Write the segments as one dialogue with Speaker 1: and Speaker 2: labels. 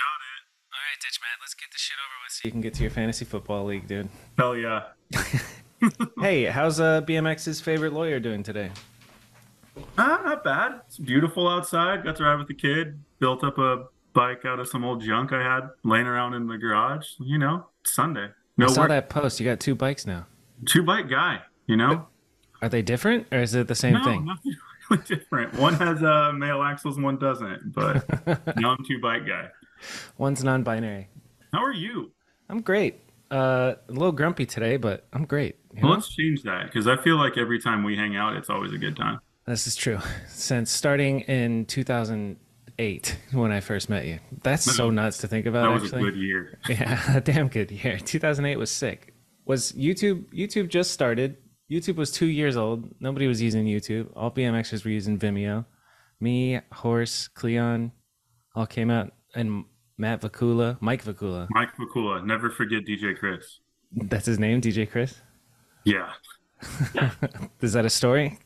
Speaker 1: Got it.
Speaker 2: All right, Ditch Matt, let's get this shit over with so you can get to your fantasy football league, dude.
Speaker 1: Hell yeah.
Speaker 2: Hey, how's uh, BMX's favorite lawyer doing today?
Speaker 1: Ah, not bad. It's beautiful outside. Got to ride with the kid. Built up a bike out of some old junk I had laying around in the garage. You know, Sunday. No
Speaker 2: I saw
Speaker 1: work.
Speaker 2: that post. You got two bikes now.
Speaker 1: Two bike guy. You know.
Speaker 2: Are they different or is it the same
Speaker 1: no,
Speaker 2: thing?
Speaker 1: nothing really different. One has uh, male axles, one doesn't. But now I'm two bike guy.
Speaker 2: One's non-binary.
Speaker 1: How are you?
Speaker 2: I'm great. Uh, a little grumpy today, but I'm great. you
Speaker 1: Well,
Speaker 2: know?
Speaker 1: let's change that because I feel like every time we hang out, it's always a good time.
Speaker 2: This is true. Since starting in 2008, when I first met you, that's so nuts to think about.
Speaker 1: That was
Speaker 2: actually,
Speaker 1: a good year.
Speaker 2: yeah, a damn good year. 2008 was sick. Was YouTube? YouTube just started. YouTube was two years old. Nobody was using YouTube. All BMXers were using Vimeo. Me, Horse, Cleon, all came out, and Matt Vakula, Mike Vakula.
Speaker 1: Mike Vakula. Never forget DJ Chris.
Speaker 2: That's his name, DJ Chris.
Speaker 1: Yeah.
Speaker 2: Is that a story?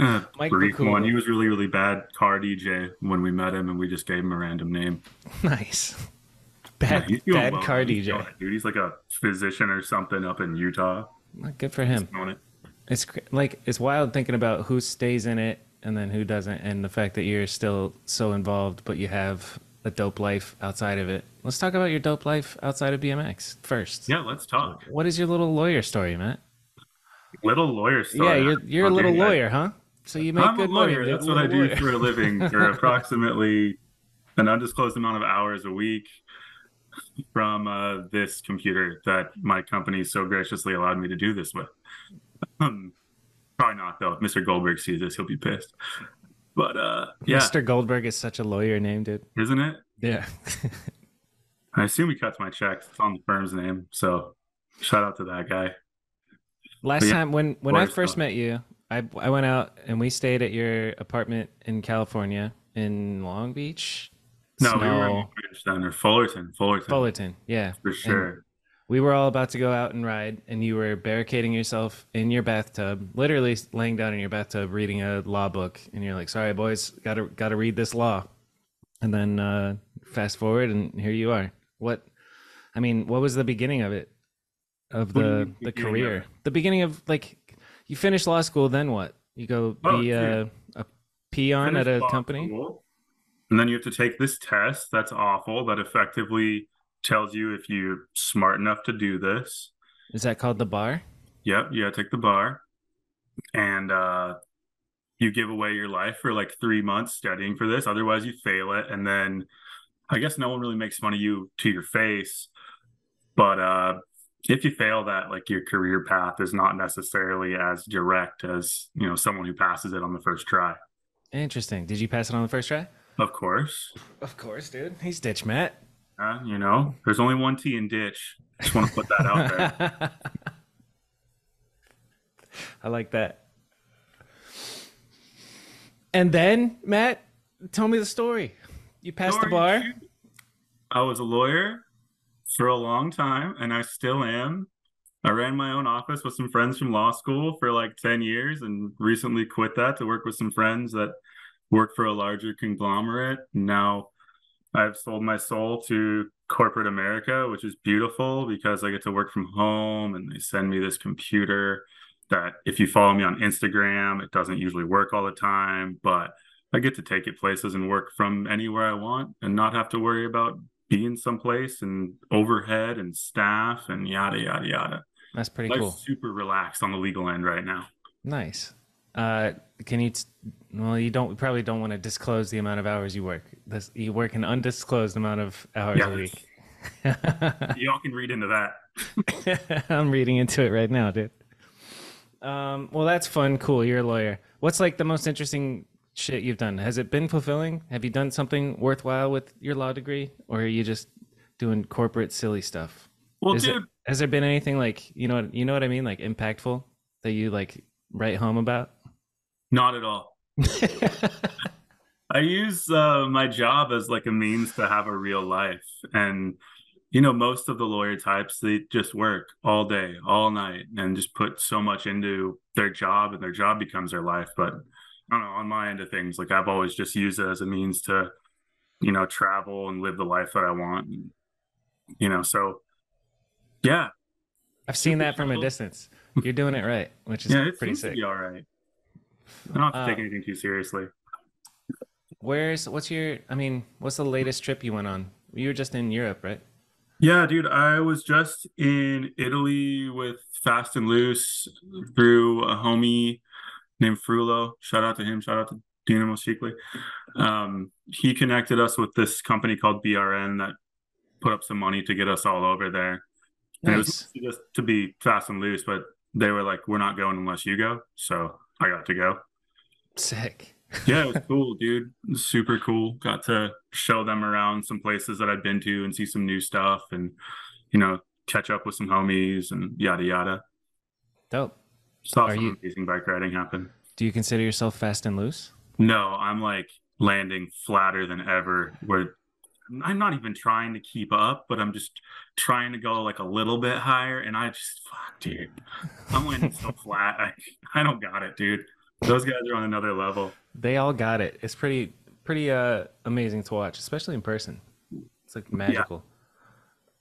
Speaker 1: Uh,
Speaker 2: Mike
Speaker 1: brief
Speaker 2: Vakula.
Speaker 1: one. He was really, really bad car DJ when we met him, and we just gave him a random name.
Speaker 2: Nice. Bad,
Speaker 1: doing
Speaker 2: bad
Speaker 1: well.
Speaker 2: car
Speaker 1: He's
Speaker 2: DJ.
Speaker 1: it, dude. He's like a physician or something up in Utah.
Speaker 2: Good for him.
Speaker 1: It.
Speaker 2: It's like it's wild thinking about who stays in it and then who doesn't, and the fact that you're still so involved, but you have a dope life outside of it. Let's talk about your dope life outside of BMX first.
Speaker 1: Yeah, let's talk.
Speaker 2: What is your little lawyer story, Matt?
Speaker 1: Little lawyer story.
Speaker 2: Yeah, you're you're a little lawyer, huh? So you make
Speaker 1: I'm
Speaker 2: good
Speaker 1: a
Speaker 2: money.
Speaker 1: lawyer.
Speaker 2: dude.
Speaker 1: That's what I do
Speaker 2: lawyer.
Speaker 1: for a living for approximately an undisclosed amount of hours a week from uh, this computer that my company so graciously allowed me to do this with. Um, probably not though. If Mr. Goldberg sees this, he'll be pissed. But uh, yeah,
Speaker 2: Mr. Goldberg is such a lawyer name, dude.
Speaker 1: isn't it?
Speaker 2: Yeah.
Speaker 1: I assume he cuts my checks. It's on the firm's name, so shout out to that guy.
Speaker 2: Last
Speaker 1: yeah,
Speaker 2: time when when I first
Speaker 1: stuff.
Speaker 2: met you, I I went out and we stayed at your apartment in California in Long Beach.
Speaker 1: No, we were
Speaker 2: Snow-
Speaker 1: in Bridge then, or Fullerton, Fullerton,
Speaker 2: Fullerton, yeah.
Speaker 1: for
Speaker 2: And
Speaker 1: sure.
Speaker 2: We were all about to go out and ride, and you were barricading yourself in your bathtub, literally laying down in your bathtub reading a law book, and you're like, "Sorry, boys, gotta gotta read this law." And then uh, fast forward, and here you are. What? I mean, what was the beginning of it? Of the the
Speaker 1: of
Speaker 2: career, the beginning of like, you finish law school, then what? You go
Speaker 1: Oh,
Speaker 2: be
Speaker 1: yeah.
Speaker 2: a, a peon at a company.
Speaker 1: school, And then you have to take this test that's awful that effectively tells you if you're smart enough to do this.
Speaker 2: Is that called the bar?
Speaker 1: Yep, you gotta take the bar. And uh you give away your life for like three months studying for this. Otherwise you fail it. And then I guess no one really makes fun of you to your face. But uh if you fail that, like your career path is not necessarily as direct as, you know, someone who passes it on the first try.
Speaker 2: Interesting. Did you pass it on the first try?
Speaker 1: Of course.
Speaker 2: Of course, dude. He's ditch Matt.
Speaker 1: Uh, you know, there's only one T in ditch. I just want to put that out there.
Speaker 2: I like that. And then, Matt, tell me the story. You passed the bar.
Speaker 1: I was a lawyer for a long time, and I still am. I ran my own office with some friends from law school for like 10 years and recently quit that to work with some friends that work for a larger conglomerate. Now I've sold my soul to corporate America, which is beautiful because I get to work from home and they send me this computer that if you follow me on Instagram, it doesn't usually work all the time, but I get to take it places and work from anywhere I want and not have to worry about being someplace and overhead and staff and yada yada yada.
Speaker 2: That's pretty
Speaker 1: Life's
Speaker 2: cool.
Speaker 1: super relaxed on the legal end right now.
Speaker 2: Nice. Uh, can you? T- well, you don't. Probably don't want to disclose the amount of hours you work. This, you work an undisclosed amount of hours a week.
Speaker 1: Y'all can read into that.
Speaker 2: I'm reading into it right now, dude. Um, well, that's fun. Cool. You're a lawyer. What's like the most interesting shit you've done? Has it been fulfilling? Have you done something worthwhile with your law degree, or are you just doing corporate silly stuff?
Speaker 1: Well,
Speaker 2: Is it-
Speaker 1: dude,
Speaker 2: has there been anything like you know you know what I mean, like impactful that you like write home about?
Speaker 1: Not at all. I use uh, my job as like a means to have a real life. And, you know, most of the lawyer types, they just work all day, all night, and just put so much into their job, and their job becomes their life. But I don't know, on my end of things, like I've always just used it as a means to you know, travel and live the life that I want. And, you know, so yeah,
Speaker 2: I've seen that from a distance. You're doing it right, which is
Speaker 1: yeah,
Speaker 2: pretty sick.
Speaker 1: all right. I don't have to take
Speaker 2: Uh,
Speaker 1: anything too seriously.
Speaker 2: Where's what's your? I mean, what's the latest trip you went on? You were just in Europe, right?
Speaker 1: Yeah, dude, I was just in Italy with Fast and Loose through a homie named Frullo. Shout out to him. Shout out to Dino Moschikli. Um, he connected us with this company called BRN that put up some money to get us all over there. And it was just to be fast and loose, but they were like, "We're not going unless you go." So I got to go.
Speaker 2: Sick.
Speaker 1: Yeah, it was cool, dude. Was super cool. Got to show them around some places that I'd been to and see some new stuff, and you know, catch up with some homies and yada yada.
Speaker 2: Dope.
Speaker 1: Saw
Speaker 2: Are
Speaker 1: some
Speaker 2: you-
Speaker 1: amazing bike riding happen.
Speaker 2: Do you consider yourself fast and loose?
Speaker 1: No, I'm like landing flatter than ever. Where I'm not even trying to keep up, but I'm just trying to go like a little bit higher, and I just fuck, dude. I'm landing so flat. I I don't got it, dude. Those guys are on another level.
Speaker 2: They all got it. It's pretty pretty uh amazing to watch, especially in person. It's like magical.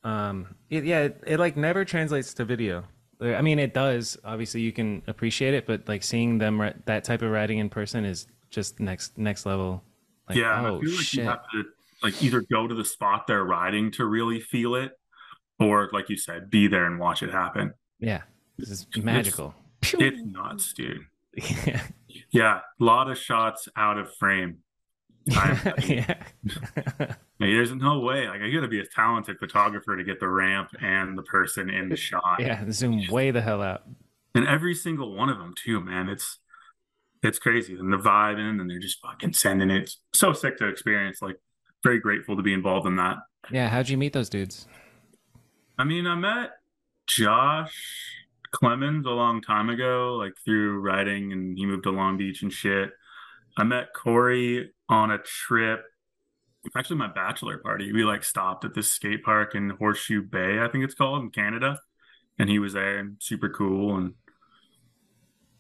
Speaker 2: Um it, yeah, it, it like never translates to video. I mean, it does. Obviously, you can appreciate it, but like seeing them that type of riding in person is just next next level. Like,
Speaker 1: yeah,
Speaker 2: oh
Speaker 1: I feel like
Speaker 2: shit.
Speaker 1: you have to like either go to the spot they're riding to really feel it, or like you said, be there and watch it happen.
Speaker 2: Yeah, this is magical.
Speaker 1: It's nuts, dude.
Speaker 2: yeah,
Speaker 1: Yeah, a lot of shots out of frame. I,
Speaker 2: yeah.
Speaker 1: Like, there's no way. Like I gotta be a talented photographer to get the ramp and the person in the shot.
Speaker 2: yeah, zoom way the hell out.
Speaker 1: And every single one of them too, man. It's it's crazy. And the vibe in and they're just fucking sending it. It's so sick to experience. Like very grateful to be involved in that.
Speaker 2: Yeah, how'd you meet those dudes?
Speaker 1: I mean, I met Josh Clemens a long time ago, like through riding, and he moved to Long Beach and shit. I met Corey on a trip, actually my bachelor party. We like stopped at this skate park in Horseshoe Bay, I think it's called in Canada, and he was there and super cool. And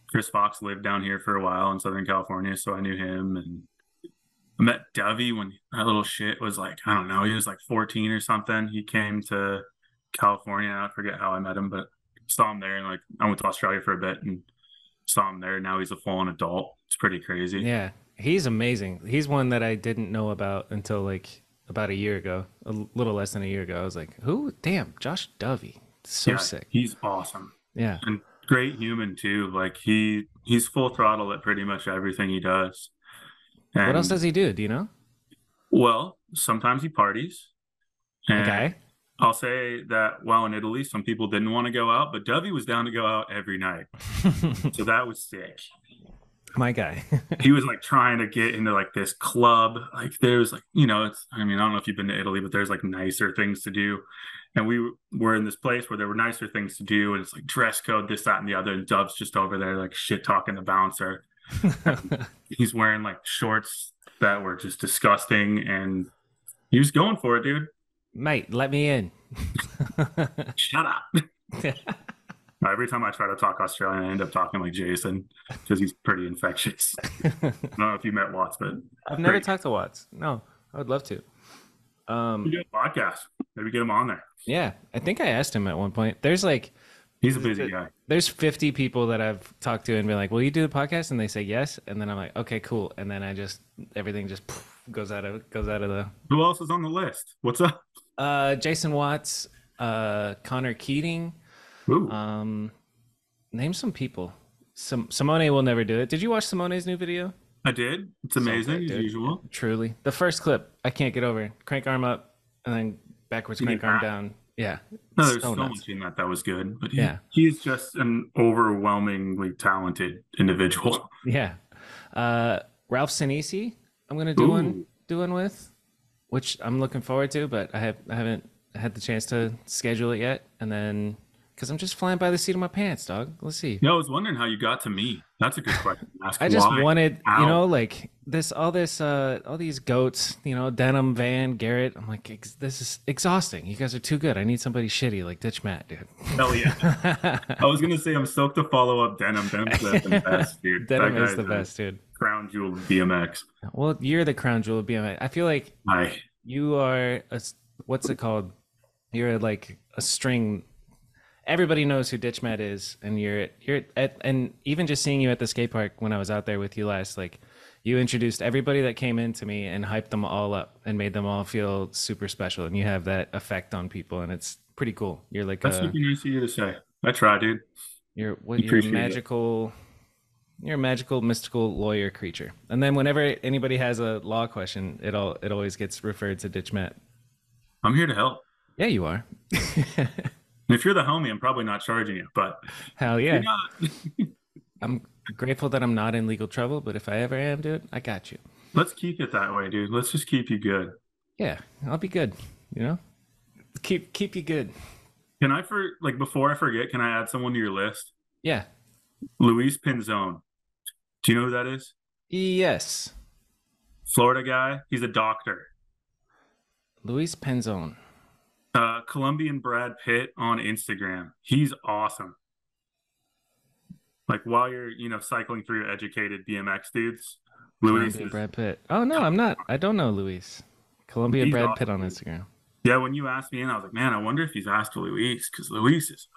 Speaker 1: Chris Fox lived down here for a while in Southern California, so I knew him. And I met Dovey when that little shit was like, I don't know, he was like 14 or something. He came to California. I forget how I met him, but saw him there. And like, I went to Australia for a bit and saw him there. Now he's a full on adult. It's pretty crazy.
Speaker 2: Yeah, he's amazing. He's one that I didn't know about until like about a year ago, a little less than a year ago. I was like, who? Damn, Josh Dovey. So
Speaker 1: Yeah,
Speaker 2: sick.
Speaker 1: He's awesome
Speaker 2: Yeah.
Speaker 1: and great human too. Like he he's full throttle at pretty much everything he does. And,
Speaker 2: What else does he do? Do you know?
Speaker 1: Well, sometimes he parties.
Speaker 2: Okay.
Speaker 1: I'll say that while in Italy, some people didn't want to go out, but Dovey was down to go out every night. So that was sick.
Speaker 2: My guy.
Speaker 1: he was like trying to get into like this club. Like there's like, you know, it's I mean, I don't know if you've been to Italy, but there's like nicer things to do. And we were in this place where there were nicer things to do, and it's like dress code, this, that, and the other. And Dove's just over there like shit talking the bouncer. He's wearing like shorts that were just disgusting, and he was going for it, dude.
Speaker 2: Mate, let me in.
Speaker 1: Shut up. Every time I try to talk Australian, I end up talking like Jason because he's pretty infectious. I don't know if you met Watts, but
Speaker 2: I've never
Speaker 1: Great.
Speaker 2: talked to Watts. No, I would love to. Um,
Speaker 1: podcast. Maybe get him on there.
Speaker 2: yeah, I think I asked him at one point. There's like,
Speaker 1: He's a busy guy.
Speaker 2: there's 50 people that I've talked to and been like, "Will you do the podcast?" And they say yes, and then I'm like, "Okay, cool." And then I just everything just poof, goes out of goes out of the.
Speaker 1: Who else is on the list? What's up?
Speaker 2: Uh, Jason Watts, uh, Connor Keating.
Speaker 1: Ooh,
Speaker 2: Um, name some people. Some Simone will never do it. Did you watch Simone's new video?
Speaker 1: I did. It's amazing
Speaker 2: good,
Speaker 1: as usual.
Speaker 2: Truly, the first clip I can't get over. Crank arm up and then backwards crank arm down. Yeah,
Speaker 1: No, there's
Speaker 2: so
Speaker 1: so, much in that that was good. But he,
Speaker 2: Yeah.
Speaker 1: he's just an overwhelmingly talented individual.
Speaker 2: yeah. Uh, Ralph Sinisi, I'm gonna do one do one with, which I'm looking forward to, but I have I haven't had the chance to schedule it yet. And then Because I'm just flying by the seat of my pants, dog. Let's see.
Speaker 1: Yeah, I was wondering how you got to me. That's a good question. Ask
Speaker 2: I just
Speaker 1: why?
Speaker 2: wanted,
Speaker 1: How?
Speaker 2: you know, like this, all this, uh, all these goats, you know, Denim, Van, Garrett. I'm like, ex- this is exhausting. You guys are too good. I need somebody shitty like Ditch Matt, dude.
Speaker 1: Hell yeah. I was gonna say I'm stoked to follow up Denim. Denim's the best, dude.
Speaker 2: Denim
Speaker 1: That
Speaker 2: is the best, dude.
Speaker 1: Crown jewel of BMX.
Speaker 2: Well, you're the crown jewel of BMX. I feel like
Speaker 1: Hi.
Speaker 2: you are a, what's it called? You're like a string. Everybody knows who Ditch Matt is, and you're you're at and even just seeing you at the skate park when I was out there with you last, like you introduced everybody that came in to me and hyped them all up and made them all feel super special, and you have that effect on people, and it's pretty cool. You're like
Speaker 1: That's
Speaker 2: a
Speaker 1: super nice of you to say. I try, dude.
Speaker 2: you're what you're a
Speaker 1: it.
Speaker 2: magical. You're a magical, mystical lawyer creature, and then whenever anybody has a law question, it all it always gets referred to Ditch Matt.
Speaker 1: I'm here to help.
Speaker 2: Yeah, you are.
Speaker 1: If you're the homie, I'm probably not charging you, but
Speaker 2: Hell yeah. I'm grateful that I'm not in legal trouble, but if I ever am, dude, I got you.
Speaker 1: Let's keep it that way, dude. Let's just keep you good.
Speaker 2: Yeah, I'll be good. You know, keep keep you good.
Speaker 1: Can I for like before I forget, can I add someone to your list?
Speaker 2: Yeah.
Speaker 1: Luis Pinzone. Do you know who that is?
Speaker 2: Yes.
Speaker 1: Florida guy. He's a doctor.
Speaker 2: Luis Penzone.
Speaker 1: Uh, Colombian Brad Pitt on Instagram. He's awesome. Like while you're, you know, cycling through your educated BMX dudes, Luis is,
Speaker 2: Brad Pitt. Oh no, I'm not. I don't know Luis. Columbia
Speaker 1: He's
Speaker 2: Brad
Speaker 1: awesome,
Speaker 2: Pitt on. Instagram.
Speaker 1: yeah. When you asked me in, I was like, man, I wonder if he's asked Luis because Luis is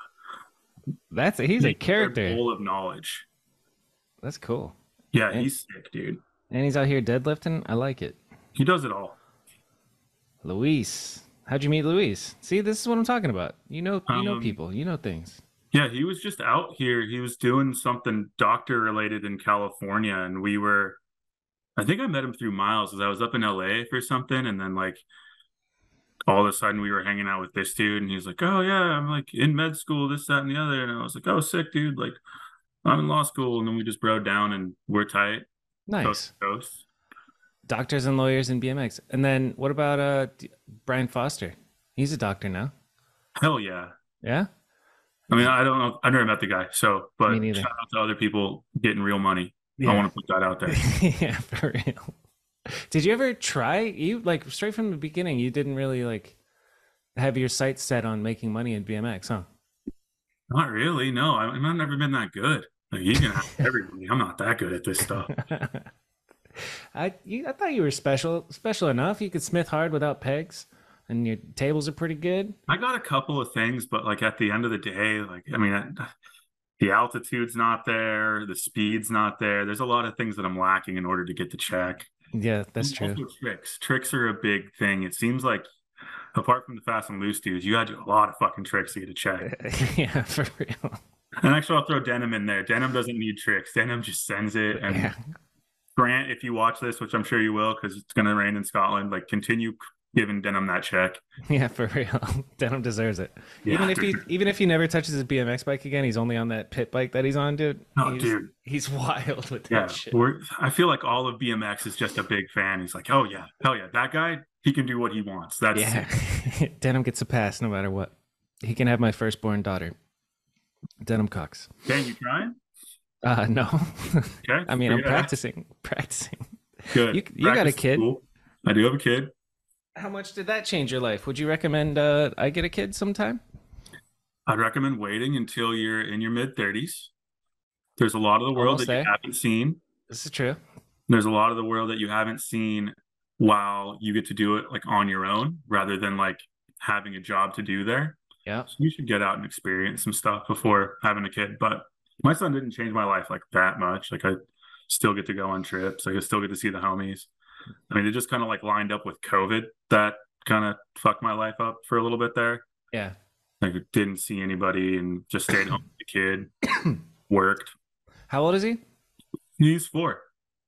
Speaker 2: That's a, he's a character.
Speaker 1: full of knowledge.
Speaker 2: That's cool.
Speaker 1: Yeah,
Speaker 2: And-
Speaker 1: he's sick, dude.
Speaker 2: And he's out here deadlifting. I like it.
Speaker 1: He does it all.
Speaker 2: Luis. How'd you meet Luis? See, this is what I'm talking about. You know, you know
Speaker 1: Um,
Speaker 2: people. You know things.
Speaker 1: Yeah, he was just out here. He was doing something doctor related in California, and we were. I think I met him through Miles, as I was up in LA for something, and then like all of a sudden we were hanging out with this dude, and he's like, "Oh yeah, I'm like in med school, this, that, and the other," and I was like, "Oh, sick, dude! Like I'm in law school," and then we just broke down, and we're tight,
Speaker 2: Nice.
Speaker 1: coast coast.
Speaker 2: Doctors and lawyers in BMX. And then what about uh Brian Foster? He's a doctor now.
Speaker 1: Hell yeah!
Speaker 2: Yeah.
Speaker 1: I mean, I don't know, I never met the guy, so but shout out to other people getting real money. I want to put that out there.
Speaker 2: yeah, for real. Did you ever try? You like straight from the beginning, you didn't really like have your sights set on making money in BMX, huh?
Speaker 1: Not really. No, I- I've never been that good. Like you can have everybody. I'm not that good at this stuff.
Speaker 2: I you, I thought you were special, special enough. You could smith hard without pegs, and your tables are pretty good.
Speaker 1: I got a couple of things, but like at the end of the day, like I mean, I- the altitude's not there, the speed's not there. There's a lot of things that I'm lacking in order to get the check.
Speaker 2: Yeah, that's true.
Speaker 1: Tricks. Tricks are a big thing. It seems like apart from the fast and loose dudes, you got to do a lot of fucking tricks to get a check.
Speaker 2: yeah, for real.
Speaker 1: And actually, I'll throw Denim in there. Denim doesn't need tricks. Denim just sends it. And
Speaker 2: Yeah.
Speaker 1: Grant, if you watch this, which I'm sure you will, because it's going to rain in Scotland, like continue giving Denim that check.
Speaker 2: Yeah, for real. Denim deserves it. even if he even if he never touches his BMX bike again, he's only on that pit bike that he's on, dude.
Speaker 1: Oh,
Speaker 2: he's,
Speaker 1: dude.
Speaker 2: he's wild with that
Speaker 1: Yeah,
Speaker 2: shit.
Speaker 1: we're, I feel like all of BMX is just a big fan. He's like, oh yeah, hell yeah, that guy, he can do what he wants. That's
Speaker 2: Yeah. Denim gets a pass no matter what. He can have my firstborn daughter. Denim Cox.
Speaker 1: Dang, you trying?
Speaker 2: Uh no.
Speaker 1: Okay.
Speaker 2: I mean, I'm
Speaker 1: figure it
Speaker 2: practicing. Practicing.
Speaker 1: Good.
Speaker 2: You- you got a kid?
Speaker 1: cool. I do have a kid.
Speaker 2: How much did that change your life? Would you recommend uh I get a kid sometime?
Speaker 1: I'd recommend waiting until you're in your mid 30s. There's a lot of the world
Speaker 2: Almost
Speaker 1: that you haven't seen.
Speaker 2: This is true.
Speaker 1: There's a lot of the world that you haven't seen while you get to do it like on your own rather than like having a job to do there.
Speaker 2: Yeah.
Speaker 1: So you should get out and experience some stuff before having a kid. But my son didn't change my life like that much. Like I still get to go on trips. Like I still get to see the homies. I mean, it just kind of like lined up with COVID that kind of fucked my life up for a little bit there.
Speaker 2: Yeah.
Speaker 1: Like I didn't see anybody and just stayed home with the kid, worked.
Speaker 2: How old is he?
Speaker 1: He's four.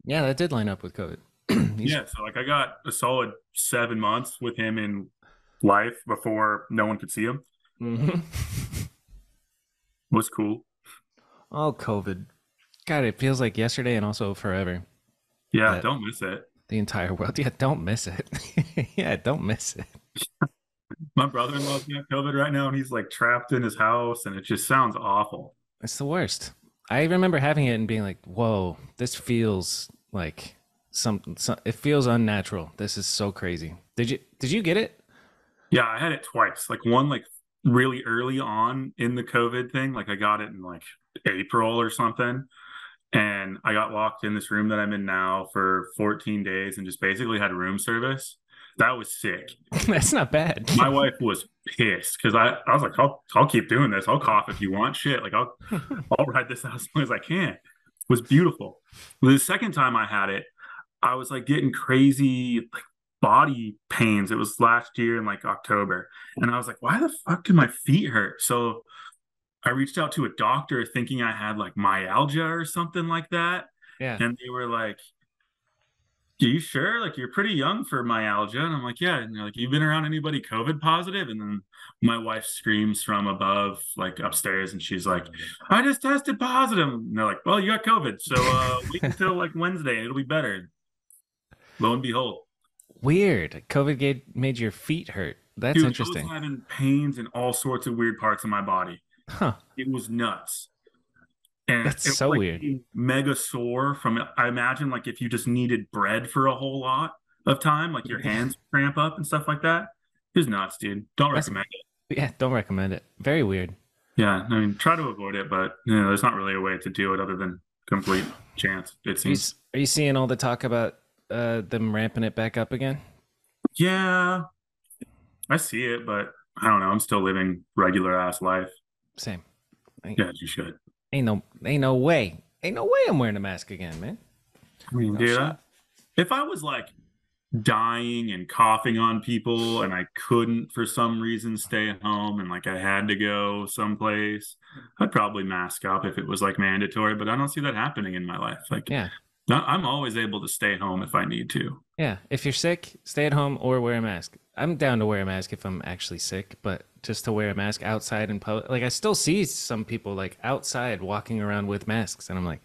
Speaker 2: Yeah, that did line up with COVID.
Speaker 1: Yeah. So like I got a solid seven months with him in life before no one could see him.
Speaker 2: Mhm.
Speaker 1: Was cool.
Speaker 2: Oh, COVID. God, it feels like yesterday and also forever.
Speaker 1: Yeah. Don't miss it.
Speaker 2: The entire world. Yeah, don't miss it. yeah, don't miss it.
Speaker 1: My brother-in-law's got COVID right now, and he's like trapped in his house, and it just sounds awful.
Speaker 2: It's the worst. I remember having it and being like, "Whoa, this feels like some, some. It feels unnatural. This is so crazy." Did you Did you get it?
Speaker 1: Yeah, I had it twice. Like one, like really early on in the COVID thing. Like I got it in like April or something, and I got locked in this room that I'm in now for 14 days, and just basically had room service. That was sick.
Speaker 2: That's not bad.
Speaker 1: My wife was pissed because I, I was like, I'll, I'll keep doing this. I'll cough if you want shit. Like I'll, I'll ride this out as long as I can. It was beautiful. The second time I had it, I was like getting crazy like body pains. It was last year in like October. And I was like, why the fuck do my feet hurt? So I reached out to a doctor thinking I had like myalgia or something like that.
Speaker 2: Yeah.
Speaker 1: And they were like, are you sure? Like you're pretty young for myalgia. And I'm like, yeah. And they're like, you've been around anybody COVID positive? And then my wife screams from above, like upstairs, and she's like, I just tested positive. And they're like, well, you got COVID. So uh wait until like Wednesday it'll be better. Lo and behold.
Speaker 2: Weird. COVID gave, made your feet hurt. That's
Speaker 1: Dude, I
Speaker 2: interesting.
Speaker 1: was having pains in all sorts of weird parts of my body.
Speaker 2: Huh.
Speaker 1: It was nuts. And
Speaker 2: That's so
Speaker 1: like
Speaker 2: weird.
Speaker 1: Mega sore from. I imagine like if you just needed bread for a whole lot of time, like your hands cramp up and stuff like that. It was nuts, dude. Don't
Speaker 2: That's-
Speaker 1: recommend it.
Speaker 2: Yeah, don't recommend it. Very weird.
Speaker 1: Yeah, I mean, try to avoid it, but you know, there's not really a way to do it other than complete chance. It
Speaker 2: Are you,
Speaker 1: seems.
Speaker 2: are you seeing all the talk about uh, them ramping it back up again?
Speaker 1: Yeah, I see it, but I don't know. I'm still living regular ass life.
Speaker 2: Same.
Speaker 1: Yeah, you should.
Speaker 2: Ain't no, ain't no way. Ain't no way I'm wearing a mask again, man.
Speaker 1: I mean,
Speaker 2: No
Speaker 1: dude, I- if I was like dying and coughing on people and I couldn't for some reason stay at home and like I had to go someplace, I'd probably mask up if it was like mandatory, but I don't see that happening in my life. Like,
Speaker 2: Yeah.
Speaker 1: I'm always able to stay home if I need to.
Speaker 2: Yeah. If you're sick, stay at home or wear a mask. I'm down to wear a mask if I'm actually sick, but just to wear a mask outside in public, like I still see some people like outside walking around with masks, and I'm like,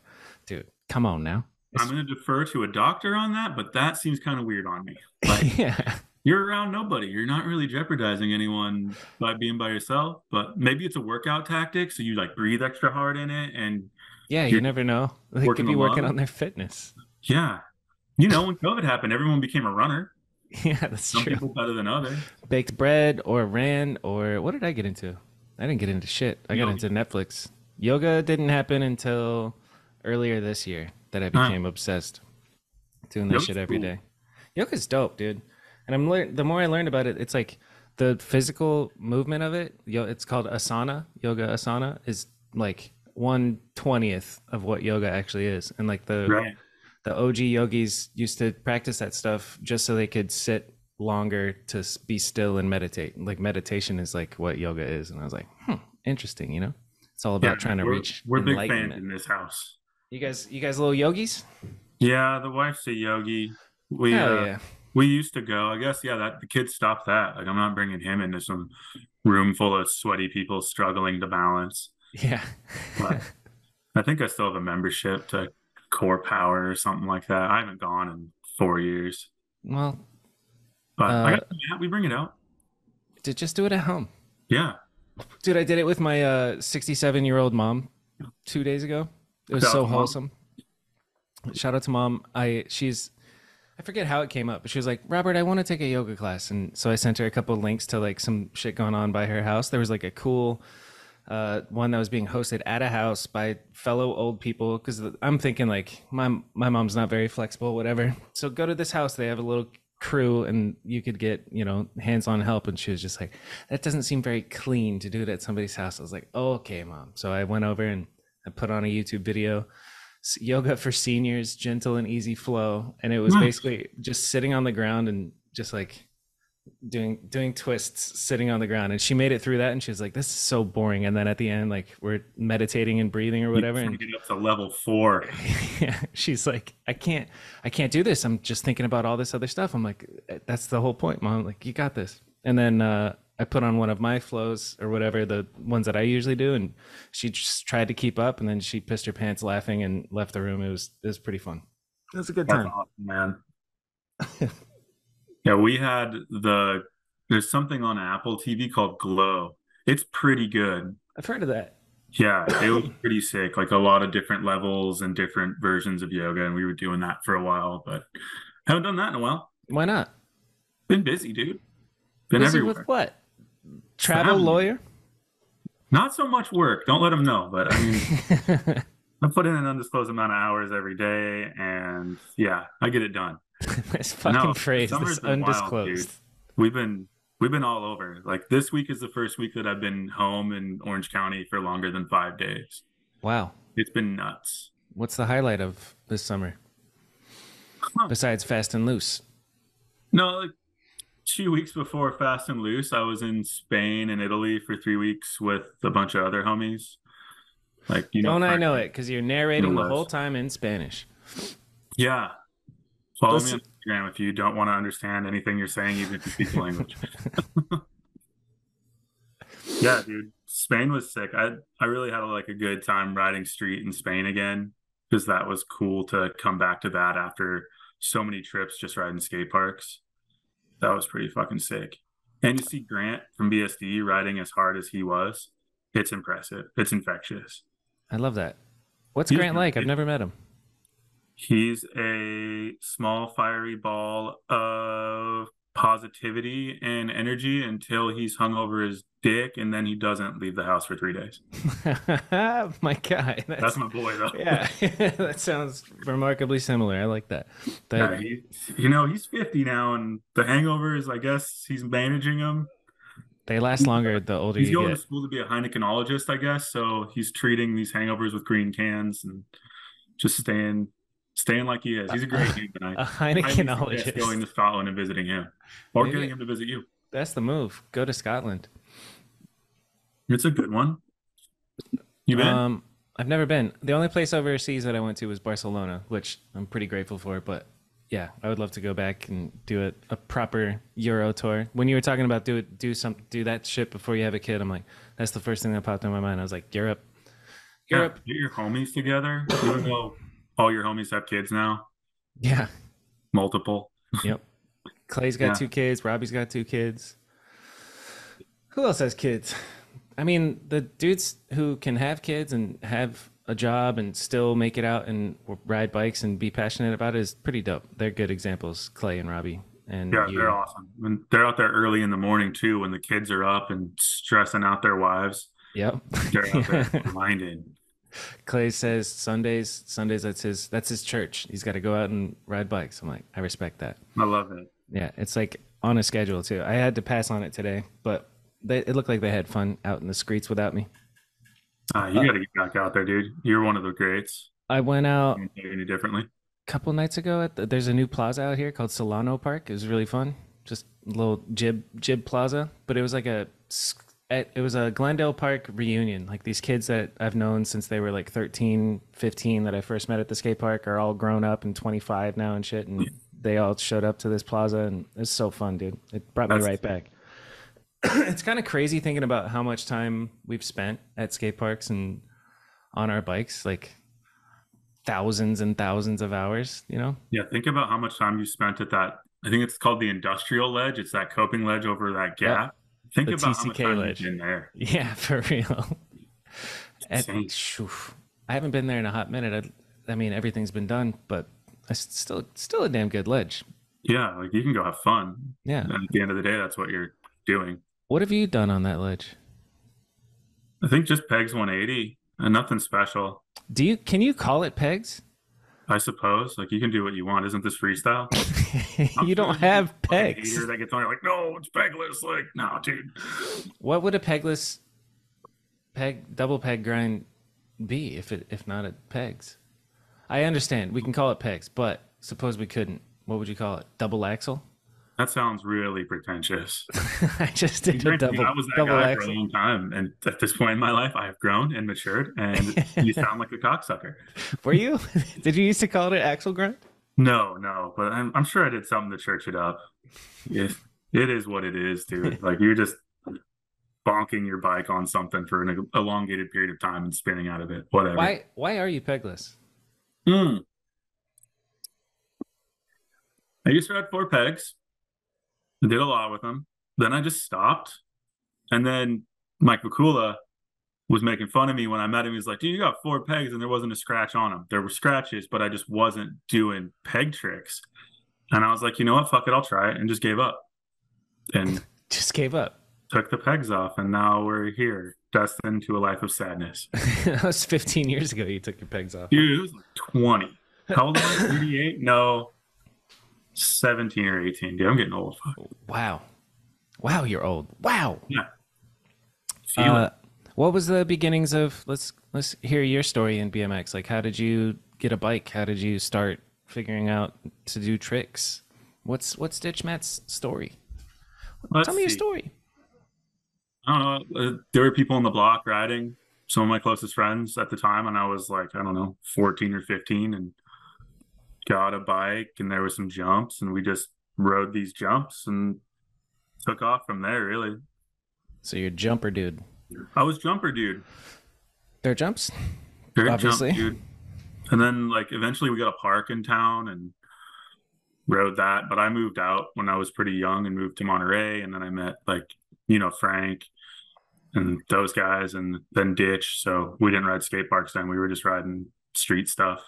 Speaker 2: dude, come on now.
Speaker 1: I'm going to defer to a doctor on that, but that seems kind of weird on me. Like,
Speaker 2: yeah.
Speaker 1: you're around nobody. You're not really jeopardizing anyone by being by yourself, but maybe it's a workout tactic. So you like breathe extra hard in it. And
Speaker 2: Yeah, you
Speaker 1: You're
Speaker 2: never know. They could be working on their fitness.
Speaker 1: yeah, you know, when COVID happened, everyone became a runner.
Speaker 2: Yeah, that's
Speaker 1: Some
Speaker 2: true.
Speaker 1: people better than others.
Speaker 2: Baked bread or ran or what did I get into? I didn't get into shit. I got
Speaker 1: Yoga.
Speaker 2: into Netflix. Yoga didn't happen until earlier this year that I became obsessed doing that
Speaker 1: Yoga's
Speaker 2: shit every
Speaker 1: cool.
Speaker 2: day. Yoga's dope, dude. And I'm lear- the more I learned about it, it's like the physical movement of it. Yo, it's called asana. Yoga asana is like one twentieth of what yoga actually is, and like the
Speaker 1: Right.
Speaker 2: the OG yogis used to practice that stuff just so they could sit longer to be still and meditate. Like meditation is like what yoga is, and I was like, hmm, interesting. You know, it's all about
Speaker 1: Yeah,
Speaker 2: trying to
Speaker 1: we're,
Speaker 2: reach
Speaker 1: We're big fans in this house.
Speaker 2: You guys, you guys, little yogis.
Speaker 1: Yeah, the wife's a yogi. We
Speaker 2: Hell
Speaker 1: uh,
Speaker 2: yeah.
Speaker 1: we used to go. I guess yeah, that the kids stopped that. Like I'm not bringing him into some room full of sweaty people struggling to balance.
Speaker 2: Yeah.
Speaker 1: But I think I still have a membership to Core Power or something like that. I haven't gone in four years,
Speaker 2: well,
Speaker 1: but I
Speaker 2: Uh,
Speaker 1: got yeah, we bring it out.
Speaker 2: to just do it at home,
Speaker 1: Yeah,
Speaker 2: dude. I did it with my uh 67 year old mom two days ago. It was
Speaker 1: Shout
Speaker 2: so
Speaker 1: to Mom.
Speaker 2: wholesome. Shout out to mom. I she's I forget how it came up, but she was like, Robert, I want to take a yoga class. And so I sent her a couple of links to like some shit going on by her house. There was like a cool uh, one that was being hosted at a house by fellow old people. Cause I'm thinking like my, my mom's not very flexible, whatever. So go to this house. They have a little crew and you could get, you know, hands-on help. And she was just like, that doesn't seem very clean to do it at somebody's house. I was like, oh, okay, mom. So I went over and I put on a YouTube video yoga for seniors gentle and easy flow and it was basically just sitting on the ground and just like doing doing twists sitting on the ground. And she made it through that and she was like this is so boring. And then at the end like we're meditating and breathing or whatever
Speaker 1: You
Speaker 2: and
Speaker 1: get up to level four.
Speaker 2: yeah, she's like i can't i can't do this. I'm just thinking about all this other stuff. I'm like that's the whole point mom. Like you got this. And then uh i put on one of my flows or whatever the ones that i usually do and she just tried to keep up and then she pissed her pants laughing and left the room. It was it was pretty fun. It was a good
Speaker 1: That's
Speaker 2: time.
Speaker 1: awesome, man. yeah, we had the there's something on Apple TV called Glow. It's pretty good.
Speaker 2: I've heard of that.
Speaker 1: Yeah, it was pretty sick. Like a lot of different levels and different versions of yoga, and we were doing that for a while, but haven't done that in a while.
Speaker 2: Why not?
Speaker 1: Been busy, dude. Been
Speaker 2: Busy
Speaker 1: everywhere.
Speaker 2: with what? Travel
Speaker 1: Family.
Speaker 2: lawyer?
Speaker 1: Not so much work. Don't let them know, but I mean, I put in an undisclosed amount of hours every day, and yeah, I get it done.
Speaker 2: this fucking
Speaker 1: No,
Speaker 2: phrase, this
Speaker 1: been wild,
Speaker 2: undisclosed.
Speaker 1: We've been we've been all over. Like this week is the first week that I've been home in Orange County for longer than five days.
Speaker 2: wow.
Speaker 1: It's been nuts.
Speaker 2: What's the highlight of this summer?
Speaker 1: Huh.
Speaker 2: Besides Fast and Loose.
Speaker 1: No, like two weeks before Fast and Loose, I was in Spain and Italy for three weeks with a bunch of other homies. Like you know,
Speaker 2: Don't I know it? Because you're narrating the whole time in Spanish.
Speaker 1: Yeah. Follow me on Instagram if you don't want to understand anything you're saying, even if you speak the language. yeah, dude. Spain was sick. I I really had like a good time riding street in Spain again because that was cool to come back to that after so many trips just riding skate parks. That was pretty fucking sick. And you see Grant from BSD riding as hard as he was. It's impressive. It's infectious.
Speaker 2: I love that. What's
Speaker 1: He's
Speaker 2: Grant like? I've never met him.
Speaker 1: He's a small, fiery ball of positivity and energy until he's hung over his dick, and then he doesn't leave the house for three days.
Speaker 2: my guy. That's,
Speaker 1: That's my boy, though.
Speaker 2: yeah, that sounds remarkably similar. I like that.
Speaker 1: Yeah, he, you know, he's 50 now, and the hangovers, I guess he's managing them.
Speaker 2: they last longer the older
Speaker 1: He's
Speaker 2: you
Speaker 1: going
Speaker 2: get.
Speaker 1: to school to be a Heinekenologist, I guess. So he's treating these hangovers with green cans and just staying, staying like he is. He's a great dude, and
Speaker 2: A
Speaker 1: highly going to Scotland and visiting him, or
Speaker 2: Maybe-
Speaker 1: getting him to visit you.
Speaker 2: That's the move. Go to Scotland.
Speaker 1: It's a good one. You been?
Speaker 2: Um, I've never been. The only place overseas that I went to was Barcelona, which I'm pretty grateful for. But yeah, I would love to go back and do a, a proper Euro tour. When you were talking about do it, do some, do that shit before you have a kid, I'm like, that's the first thing that popped in my mind. I was like, Europe,
Speaker 1: Yeah,
Speaker 2: Europe.
Speaker 1: get your homies together. Even though all your homies have kids now,
Speaker 2: Yeah,
Speaker 1: multiple.
Speaker 2: yep. Clay's got
Speaker 1: Yeah.
Speaker 2: two kids. Robbie's got two kids. Who else has kids? I mean, the dudes who can have kids and have a job and still make it out and ride bikes and be passionate about it is pretty dope. They're good examples, Clay and Robbie. And
Speaker 1: Yeah,
Speaker 2: you.
Speaker 1: they're awesome. And they're out there early in the morning too, when the kids are up and stressing out their wives.
Speaker 2: Yep.
Speaker 1: They're out there reminded.
Speaker 2: Clay says Sundays, Sundays that's his that's his church. He's got to go out and ride bikes. I'm like, I respect that.
Speaker 1: I love it.
Speaker 2: Yeah, it's like on a schedule too. I had to pass on it today, but they, it looked like they had fun out in the streets without me.
Speaker 1: Uh, you got to get back out there, dude. You're one of the greats.
Speaker 2: I went out
Speaker 1: any differently.
Speaker 2: a couple nights ago. At the, there's a new plaza out here called Solano Park. It was really fun. Just a little jib jib plaza, but it was like a it it was a Glendale Park reunion. Like these kids that I've known since they were like 13, 15 that I first met at the skate park are all grown up and 25 now and shit. And they all showed up to this plaza and it's so fun, dude. It brought me right back. it's kind of crazy thinking about how much time we've spent at skate parks and on our bikes, like thousands and thousands of hours, you know?
Speaker 1: Yeah, think about how much time you spent at that. I think it's called the industrial ledge. It's that coping ledge over that gap. Think
Speaker 2: The
Speaker 1: about
Speaker 2: TCK ledge.
Speaker 1: you've there.
Speaker 2: Yeah, for real. At- phew. I haven't been there in a hot minute. I, I mean, everything's been done, but it's still still a damn good ledge.
Speaker 1: Yeah, like you can go have fun.
Speaker 2: Yeah.
Speaker 1: And at the end of the day, that's what you're doing.
Speaker 2: What have you done on that ledge?
Speaker 1: I think just pegs 180 and nothing special.
Speaker 2: Do you can you call it pegs?
Speaker 1: I suppose. Like you can do what you want. Isn't this freestyle?
Speaker 2: You don't have pegs.
Speaker 1: hater that gets on. You're like, no, it's pegless. Like, no, dude.
Speaker 2: What would a pegless peg double peg grind be if it if not at pegs? I understand we can call it pegs, but suppose we couldn't. What would you call it? Double axle?
Speaker 1: That sounds really pretentious.
Speaker 2: I just did a double
Speaker 1: I was that
Speaker 2: double
Speaker 1: guy for a long time, and at this point in my life, I have grown and matured, and you sound like a cocksucker.
Speaker 2: Were you? did you used to call it axle grind?
Speaker 1: No, no, but I'm, I'm sure I did something to church it up. It, it is what it is, dude. Like you're just bonking your bike on something for an elongated period of time and spinning out of it. Whatever.
Speaker 2: Why why are you pegless?
Speaker 1: Hmm. I used to ride four pegs. I did a lot with them. then I just stopped. And then Mike Vakula was making fun of me when I met him. He's like, dude, you got four pegs and there wasn't a scratch on them. There were scratches, but I just wasn't doing peg tricks. And I was like, you know what? Fuck it. I'll try it. And just gave up and
Speaker 2: Just gave up.
Speaker 1: took the pegs off. And now we're here, destined to a life of sadness.
Speaker 2: that was 15 years ago. You took your pegs off.
Speaker 1: Dude, it was like 20. How old am I? 38? No, 17 or 18. Dude, I'm getting old.
Speaker 2: Wow. Wow, you're old. Wow.
Speaker 1: Yeah.
Speaker 2: Uh, what was the beginnings of let's let's hear your story in BMX. Like how did you get a bike? How did you start figuring out to do tricks? What's what's Ditch Matt's story?
Speaker 1: Let's
Speaker 2: Tell me your story.
Speaker 1: I don't know. uh, There were people on the block riding. Some of my closest friends at the time, and I was like, I don't know, 14 or 15, and got a bike, and there were some jumps, and we just rode these jumps and took off from there. Really,
Speaker 2: So you're a jumper dude.
Speaker 1: I was jumper dude.
Speaker 2: Dirt jumps?
Speaker 1: Dirt
Speaker 2: Obviously.
Speaker 1: jump dude. And then like eventually we got a park in town and rode that. But I moved out when I was pretty young and moved to Monterey. And then I met like, you know, Frank and those guys and then Ditch. So we didn't ride skate parks then. We were just riding street stuff.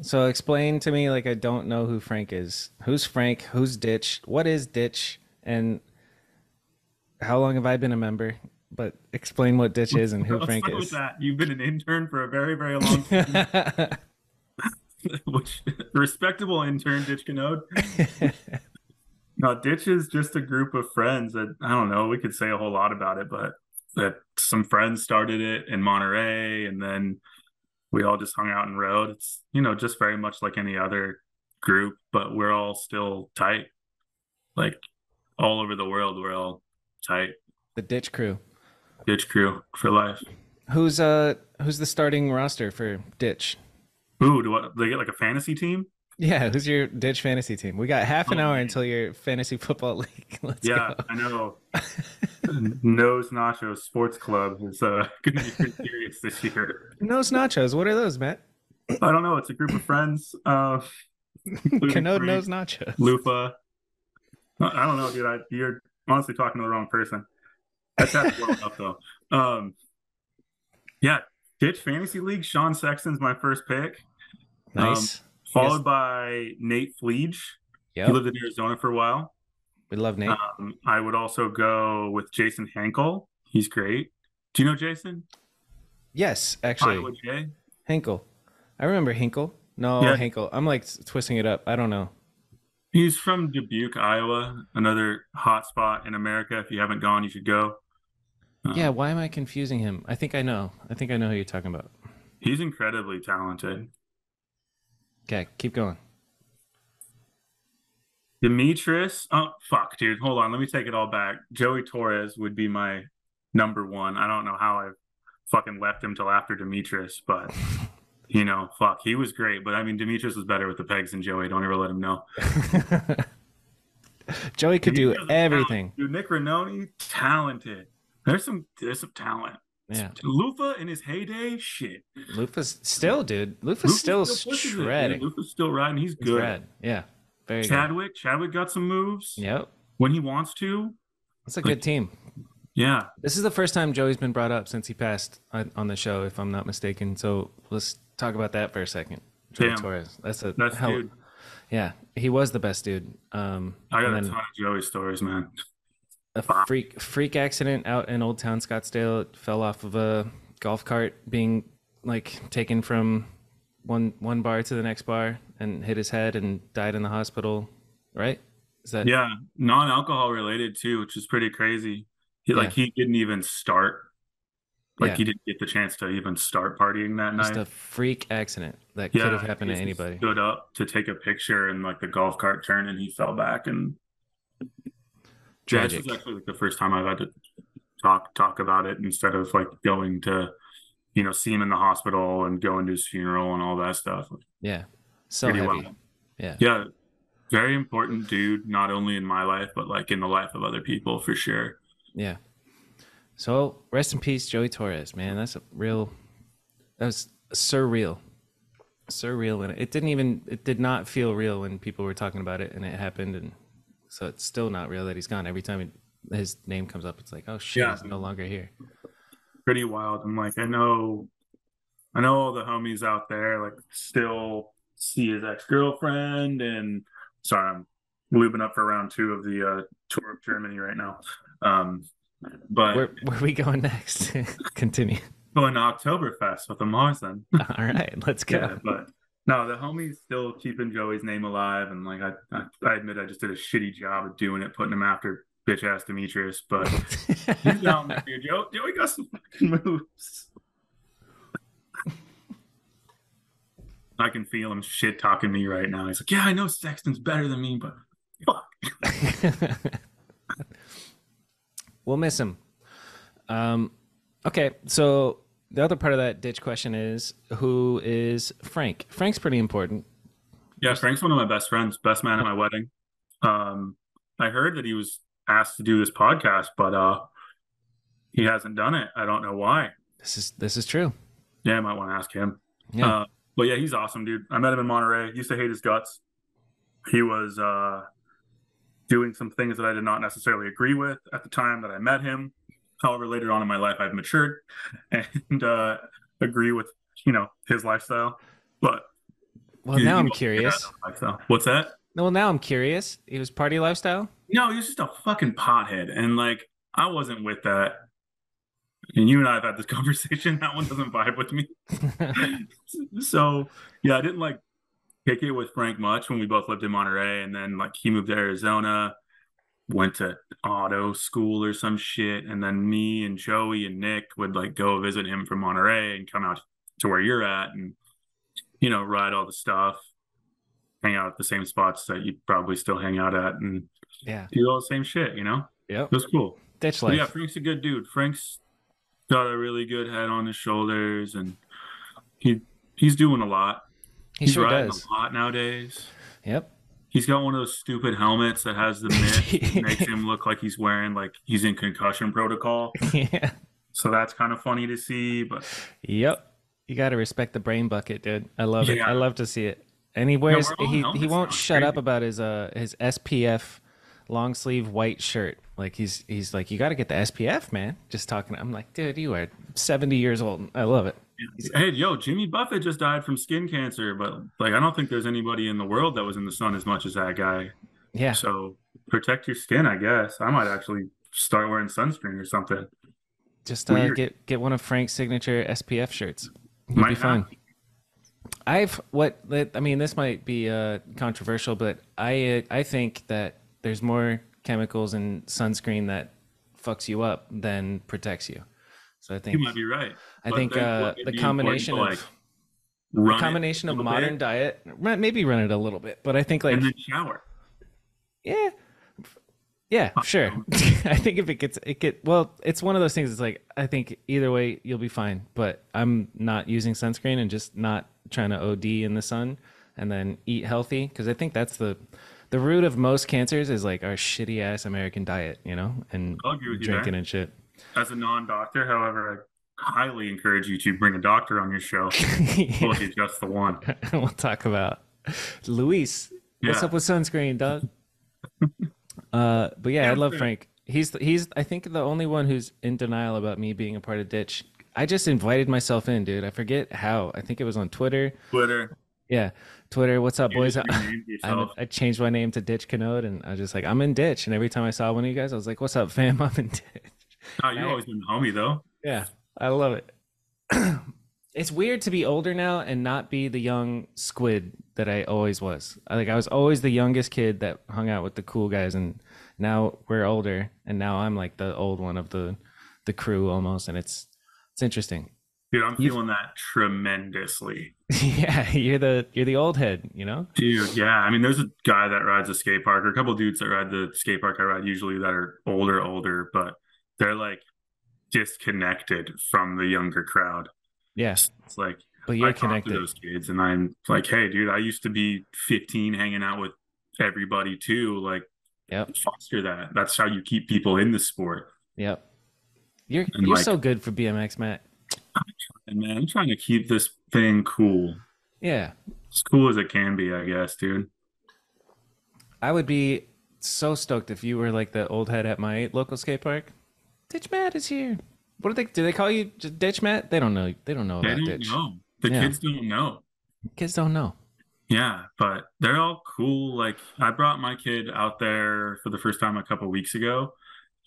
Speaker 2: So explain to me like I don't know who Frank is. Who's Frank? Who's Ditch? What is Ditch? And how long have I been a member? But explain what Ditch is and who
Speaker 1: Let's
Speaker 2: Frank is.
Speaker 1: that. You've been an intern for a very, very long time. Which respectable intern, Ditch Kanode. No, Ditch is just a group of friends that I don't know. We could say a whole lot about it, but that some friends started it in Monterey, and then we all just hung out and rode. It's you know just very much like any other group, but we're all still tight. Like all over the world, we're all tight.
Speaker 2: the Ditch crew.
Speaker 1: Ditch crew for life.
Speaker 2: Who's uh who's the starting roster for Ditch?
Speaker 1: Ooh, do what? They get like a fantasy team?
Speaker 2: Yeah, who's your Ditch fantasy team? We got half an hour until your fantasy football league. Let's
Speaker 1: Yeah,
Speaker 2: go.
Speaker 1: I know. Nose Nachos Sports Club is uh, going to be pretty serious this year.
Speaker 2: Nose nachos. What are those, Matt?
Speaker 1: I don't know. It's a group of friends. Uh, Kanode
Speaker 2: nose nachos.
Speaker 1: Lufa. I I don't know, dude. I, you're honestly talking to the wrong person. That's that well enough, though. Um, yeah, Ditch Fantasy League. Sean Sexton's my first pick,
Speaker 2: Nice.
Speaker 1: Followed by Nate Fleege. Yeah.
Speaker 2: He
Speaker 1: lived in Arizona for a while.
Speaker 2: We love Nate.
Speaker 1: Um, I would also go with Jason Hankel. He's great. Do you know Jason?
Speaker 2: yes, actually.
Speaker 1: Iowa J.
Speaker 2: Hinkle. I remember Hinkle. No,
Speaker 1: Yeah.
Speaker 2: Hinkle. I'm like twisting it up. I don't know.
Speaker 1: He's from Dubuque, Iowa, another hot spot in America. If you haven't gone, you should go. Uh,
Speaker 2: Yeah, why am I confusing him? I think I know. I think I know who you're talking about.
Speaker 1: He's incredibly talented.
Speaker 2: Okay, keep going.
Speaker 1: Demetrius. Oh, fuck, dude. Hold on. Let me take it all back. Joey Torres would be my number one. I don't know how I fucking left him till after Demetrius, but, you know, fuck. He was great. But I mean, Demetrius was better with the pegs than Joey. Don't ever let him know.
Speaker 2: Joey could do
Speaker 1: has a
Speaker 2: everything.
Speaker 1: Dude, Nick Renoni, talented. There's some there's some talent.
Speaker 2: Yeah.
Speaker 1: Lufa in his heyday, shit.
Speaker 2: Lufa's still, dude. Lufa's
Speaker 1: Lufa's
Speaker 2: still,
Speaker 1: it,
Speaker 2: shredding.
Speaker 1: Lufa's still riding. He's
Speaker 2: He's
Speaker 1: good.
Speaker 2: rad. Yeah. Very good.
Speaker 1: Chadwick, Chadwick got some moves
Speaker 2: Yep.
Speaker 1: when he wants to.
Speaker 2: That's a good team.
Speaker 1: Yeah,
Speaker 2: This is the first time Joey's been brought up since he passed on on the show, if I'm not mistaken. So let's talk about that for a second. Joey
Speaker 1: Damn.
Speaker 2: Torres. That's a
Speaker 1: that's
Speaker 2: hell.
Speaker 1: dude.
Speaker 2: Yeah, he was the best dude. Um,
Speaker 1: I got a
Speaker 2: then
Speaker 1: ton of Joey stories, man.
Speaker 2: A freak freak accident out in Old Town Scottsdale. It fell off of a golf cart, being like taken from one one bar to the next bar, and hit his head and died in the hospital. Right? Is that
Speaker 1: Yeah, non-alcohol related too, which is pretty crazy. He like he didn't even start. Like
Speaker 2: Yeah.
Speaker 1: he didn't get the chance to even start partying that
Speaker 2: just
Speaker 1: night.
Speaker 2: Just a freak accident that
Speaker 1: yeah,
Speaker 2: could have happened to anybody?
Speaker 1: Stood up to take a picture and like the golf cart turned and he fell back and Yeah,
Speaker 2: Tragic.
Speaker 1: this is actually like the first time I've had to talk talk about it instead of like going to, you know, see him in the hospital and going to his funeral and all that stuff.
Speaker 2: Yeah. So
Speaker 1: Pretty
Speaker 2: heavy.
Speaker 1: well.
Speaker 2: Yeah.
Speaker 1: Yeah, very important dude, not only in my life but like in the life of other people for sure.
Speaker 2: Yeah. So rest in peace, Joey Torres, man. That's a real that was surreal. Surreal and it didn't even it did not feel real when people were talking about it and it happened and so it's still not real that he's gone. Every time his name comes up, it's like, oh shit,
Speaker 1: Yeah.
Speaker 2: he's no longer here.
Speaker 1: pretty wild. I'm like I know I know all the homies out there like still see his ex girlfriend and sorry, I'm lubing up for round two of the uh tour of Germany right now. Um but
Speaker 2: Where where we going next? Continue.
Speaker 1: going to Oktoberfest with the Mars then.
Speaker 2: All right, let's go.
Speaker 1: Yeah, but no, the homies still keeping Joey's name alive, and like I, I, I admit I just did a shitty job of doing it, putting him after bitch ass Demetrius, but he's down there. Joe, Joey got some fucking moves. I can feel him shit talking me right now. He's like, "Yeah, I know Sexton's better than me, but fuck."
Speaker 2: we'll miss him. Um, okay, so the other part of that ditch question is who is Frank? Frank's pretty important.
Speaker 1: Yeah, Frank's one of my best friends, best man at my wedding. Um, I heard that he was asked to do this podcast, but uh, he hasn't done it. I don't know why.
Speaker 2: This is this is true.
Speaker 1: Yeah, I might want to ask him.
Speaker 2: Yeah.
Speaker 1: Uh, but yeah, he's awesome, dude. I met him in Monterey. Used to hate his guts. He was uh, doing some things that I did not necessarily agree with at the time that I met him. However, later on in my life, I've matured and uh, agree with you know his lifestyle. But
Speaker 2: well, now I'm curious.
Speaker 1: that. What's that?
Speaker 2: Well, now I'm curious. He was party lifestyle.
Speaker 1: No, he was just a fucking pothead, and like I wasn't with that. And you and I have had this conversation. That one doesn't vibe with me. so yeah, I didn't like kick it with Frank much when we both lived in Monterey, and then like he moved to Arizona, went to auto school or some shit, and then me and Joey and Nick would like go visit him from Monterey and come out to where you're at, and you know ride all the stuff, hang out at the same spots that you probably still hang out at, and
Speaker 2: yeah.
Speaker 1: do all the same shit. You know,
Speaker 2: Yeah.
Speaker 1: it was cool. But
Speaker 2: life.
Speaker 1: yeah, Frank's a good dude. Frank's got a really good head on his shoulders, and he he's doing a lot.
Speaker 2: he
Speaker 1: he's
Speaker 2: sure
Speaker 1: riding
Speaker 2: does.
Speaker 1: a lot nowadays.
Speaker 2: Yep.
Speaker 1: He's got one of those stupid helmets that has the mitt that makes him look like he's wearing like he's in concussion protocol.
Speaker 2: yeah.
Speaker 1: So that's kind of funny to see. But
Speaker 2: Yep. You got to respect the brain bucket, dude. I love it. I love to see it. And he wears
Speaker 1: we're
Speaker 2: he he won't shut up about his uh his SPF long sleeve white shirt. Like he's he's like you got to get the SPF, man. Just talking. I'm like, dude, you are 70 years old. I love it.
Speaker 1: Hey, yo, Jimmy Buffett just died from skin cancer, but like I don't think there's anybody in the world that was in the sun as much as that guy.
Speaker 2: Yeah.
Speaker 1: So protect your skin, I guess. I might actually start wearing sunscreen or something.
Speaker 2: Just uh, get get one of Frank's signature SPF shirts. You'll
Speaker 1: Might
Speaker 2: be fine.
Speaker 1: have.
Speaker 2: I've what I mean. This might be uh, controversial, but I uh, I think that there's more chemicals in sunscreen that fucks you up than protects you. So I think
Speaker 1: You might be right.
Speaker 2: I
Speaker 1: But
Speaker 2: think uh, the combination of
Speaker 1: like, it
Speaker 2: combination of modern
Speaker 1: bit
Speaker 2: diet, maybe run it a little bit, but I think like
Speaker 1: and then shower.
Speaker 2: yeah, yeah, sure. I think if it gets it get well, it's one of those things. It's like I think either way you'll be fine. But I'm not using sunscreen and just not trying to OD in the sun and then eat healthy because I think that's the the root of most cancers is like our shitty ass American diet, you know, and
Speaker 1: I'll agree with
Speaker 2: drinking and shit.
Speaker 1: As a non-doctor, however, I highly encourage you to bring a doctor on your show. Well, if you're just the one.
Speaker 2: we'll talk about Luis. What's up with sunscreen, dog? uh, but yeah, I love. Frank. He's he's I think the only one who's in denial about me being a part of Ditch. I just invited myself in, dude. I forget how. I think it was on Twitter.
Speaker 1: Twitter.
Speaker 2: Yeah, Twitter. What's up,
Speaker 1: You
Speaker 2: boys? I. I changed my name to Ditch Kanode, and I was just like, I'm in Ditch. And every time I saw one of you guys, I was like, "What's up, fam? I'm in Ditch."
Speaker 1: Oh, you've always been a homie though.
Speaker 2: Yeah, I love it. it's weird to be older now and not be the young squid that I always was. Like I was always the youngest kid that hung out with the cool guys, and now we're older, and now I'm like the old one of the the crew almost, and it's it's interesting.
Speaker 1: Dude, I'm
Speaker 2: You've-
Speaker 1: feeling that tremendously.
Speaker 2: yeah, you're the you're the old head, you know.
Speaker 1: Dude, yeah. I mean, there's a guy that rides a skate park, or a couple dudes that ride the skate park I ride usually that are older, older, but they're like disconnected from the younger crowd.
Speaker 2: Yeah,
Speaker 1: It's like
Speaker 2: but
Speaker 1: I
Speaker 2: you're
Speaker 1: talk to those kids, and I'm like, hey, dude, I used to be 15 hanging out with everybody too. Like,
Speaker 2: Yep,
Speaker 1: foster that. That's how you keep people in the sport.
Speaker 2: yep. You're
Speaker 1: And,
Speaker 2: you're
Speaker 1: like-
Speaker 2: so good for BMX, Matt.
Speaker 1: And man, I'm trying to keep this thing cool.
Speaker 2: Yeah,
Speaker 1: As cool as it can be, I guess, dude.
Speaker 2: I would be so stoked if you were like the old head at my local skate park. Ditch Matt is here. What do they do? They call you Ditch Matt? They don't know. They don't know
Speaker 1: They
Speaker 2: about
Speaker 1: don't
Speaker 2: Ditch.
Speaker 1: know. The
Speaker 2: Yeah.
Speaker 1: kids don't know.
Speaker 2: Kids don't know.
Speaker 1: Yeah, but they're all cool. Like I brought my kid out there for the first time a couple weeks ago,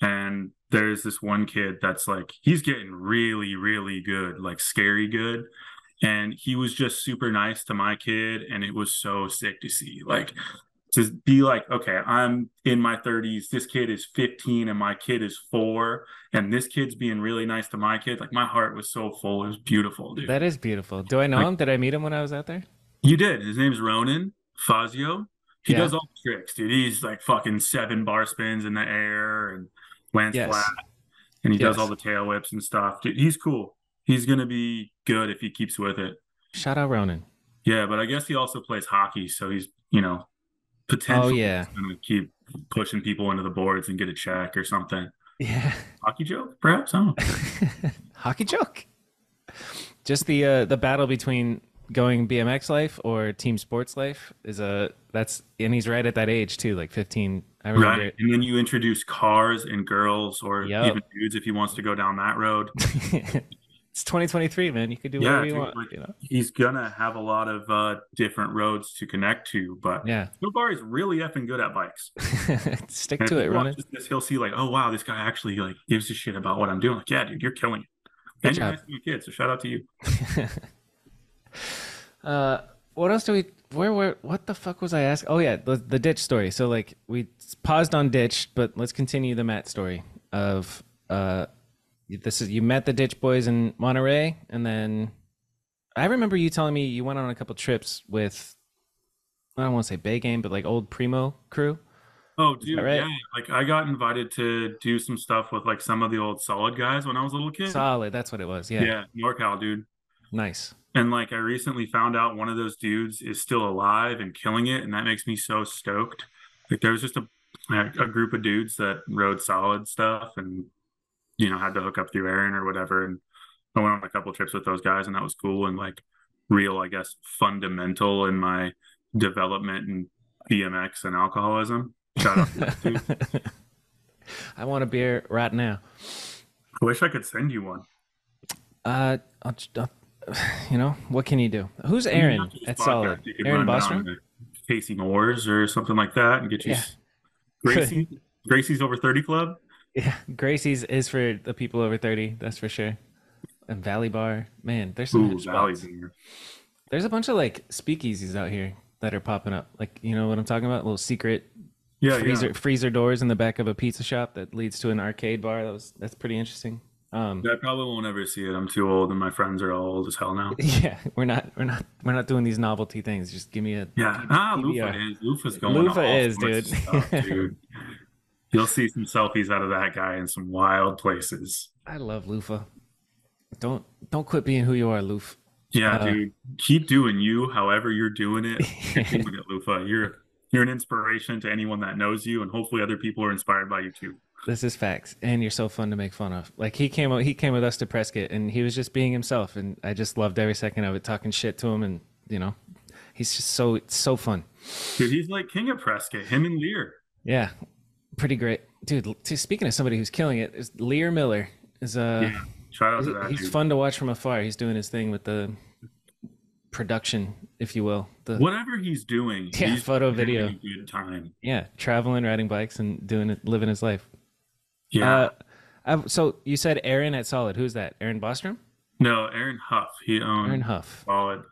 Speaker 1: and there's this one kid that's like he's getting really, really good, like scary good. And he was just super nice to my kid, and it was so sick to see. Like to be like, okay, I'm in my 30s, this kid is 15, and my kid is four, and this kid's being really nice to my kid. Like my heart was so full. It was beautiful, dude.
Speaker 2: That is beautiful. Do I know
Speaker 1: Like-
Speaker 2: him? Did I meet him when I was out there?
Speaker 1: You did. His name's Ronan Fazio. He
Speaker 2: Yeah.
Speaker 1: does all the tricks, dude. He's like fucking seven bar spins in the air and lands
Speaker 2: Yes.
Speaker 1: flat. And he does all the tail whips and stuff. Dude, he's cool. He's gonna be good if he keeps with it.
Speaker 2: Shout out Ronan.
Speaker 1: Yeah, but I guess he also plays hockey, so he's you know potentially
Speaker 2: Oh, yeah.
Speaker 1: gonna keep pushing people into the boards and get a check or something.
Speaker 2: Yeah.
Speaker 1: Hockey joke, perhaps. I don't know.
Speaker 2: Hockey joke. Just the uh, the battle between going BMX life or team sports life is a that's and he's right at that age too, like 15. I remember
Speaker 1: Right. And then you introduce cars and girls or
Speaker 2: Yup.
Speaker 1: even dudes if he wants to go down that road.
Speaker 2: it's 2023, man. You could do
Speaker 1: Yeah,
Speaker 2: whatever you
Speaker 1: dude,
Speaker 2: want,
Speaker 1: like-
Speaker 2: you know.
Speaker 1: he's gonna have a lot of uh different roads to connect to, but
Speaker 2: Yeah.
Speaker 1: Nobar is really effing good at bikes.
Speaker 2: Stick
Speaker 1: And
Speaker 2: to it,
Speaker 1: watches This, he'll see like, oh wow, this guy actually like gives a shit about what I'm doing. Like, yeah, dude, you're killing it.
Speaker 2: Good
Speaker 1: and you're
Speaker 2: job.
Speaker 1: your kids, so shout out to you.
Speaker 2: Uh, what else do we? Where where? What the fuck was I asking? Oh yeah, the, the ditch story. So like we paused on ditch, but let's continue the Matt story of uh, this is you met the ditch boys in Monterey, and then I remember you telling me you went on a couple trips with I don't want to say Bay Game, but like old Primo crew.
Speaker 1: Oh, dude,
Speaker 2: right?
Speaker 1: yeah. Like I got invited to do some stuff with like some of the old solid guys when I was a little kid.
Speaker 2: Solid, that's what it was. Yeah,
Speaker 1: yeah, NorCal, dude.
Speaker 2: nice.
Speaker 1: And like I recently found out one of those dudes is still alive and killing it, and that makes me so stoked. Like there was just a a group of dudes that rode solid stuff and you know had to hook up through Aaron or whatever. And I went on a couple trips with those guys, and that was cool and like real, I guess, fundamental in my development in BMX and alcoholism. Shout out to.
Speaker 2: I want a beer right now.
Speaker 1: I wish I could send you one.
Speaker 2: Uh, I'll, I'll, you know what can you do? Who's Aaron at Solid? Aaron Bostrom.
Speaker 1: Casey Moores or something like that and get you
Speaker 2: Yeah.
Speaker 1: Gracie. Gracie's over 30 club.
Speaker 2: Yeah, Gracie's is for the people over thirty. That's for sure. And Valley Bar, man, there's some
Speaker 1: Ooh, Valley. Beer.
Speaker 2: There's a bunch of like speakeasies out here that are popping up. Like you know what I'm talking about? Little secret
Speaker 1: Yeah,
Speaker 2: freezer
Speaker 1: yeah.
Speaker 2: freezer doors in the back of a pizza shop that leads to an arcade bar. That was that's pretty interesting. Um,
Speaker 1: I probably won't ever see it. I'm too old, and my friends are all old as hell now.
Speaker 2: yeah, we're not we're not we're not doing these novelty things. Just give me a
Speaker 1: Yeah, ah,
Speaker 2: PBR.
Speaker 1: Lufa is. Lufa's going.
Speaker 2: Lufa is, dude.
Speaker 1: stuff, dude. You'll see some selfies out of that guy in some wild places.
Speaker 2: I love Lufa. Don't don't quit being who you are, Luf.
Speaker 1: Yeah,
Speaker 2: Uh,
Speaker 1: dude. Keep doing you, however you're doing it. You're doing it, Lufa. You're you're an inspiration to anyone that knows you, and hopefully other people are inspired by you too.
Speaker 2: This is facts, and you're so fun to make fun of. Like he came, out, he came with us to Prescott, and he was just being himself, and I just loved every second of it. Talking shit to him, and you know, he's just so so fun.
Speaker 1: Dude, he's like king of Prescott. Him and Lear.
Speaker 2: Yeah, pretty great, dude. Speaking of somebody who's killing it, is Lear Miller is uh,
Speaker 1: Yeah. Shout out to that
Speaker 2: he's
Speaker 1: dude.
Speaker 2: fun to watch from afar. He's doing his thing with the production, if you will. The
Speaker 1: Whatever he's doing,
Speaker 2: Yeah,
Speaker 1: he's
Speaker 2: photo, video.
Speaker 1: good time.
Speaker 2: yeah, traveling, riding bikes, and doing it, living his life.
Speaker 1: Yeah.
Speaker 2: Uh, so you said Aaron at Solid. Who's that? Aaron Bostrom?
Speaker 1: no, Aaron Huff. He owns
Speaker 2: Aaron Huff.
Speaker 1: Solid.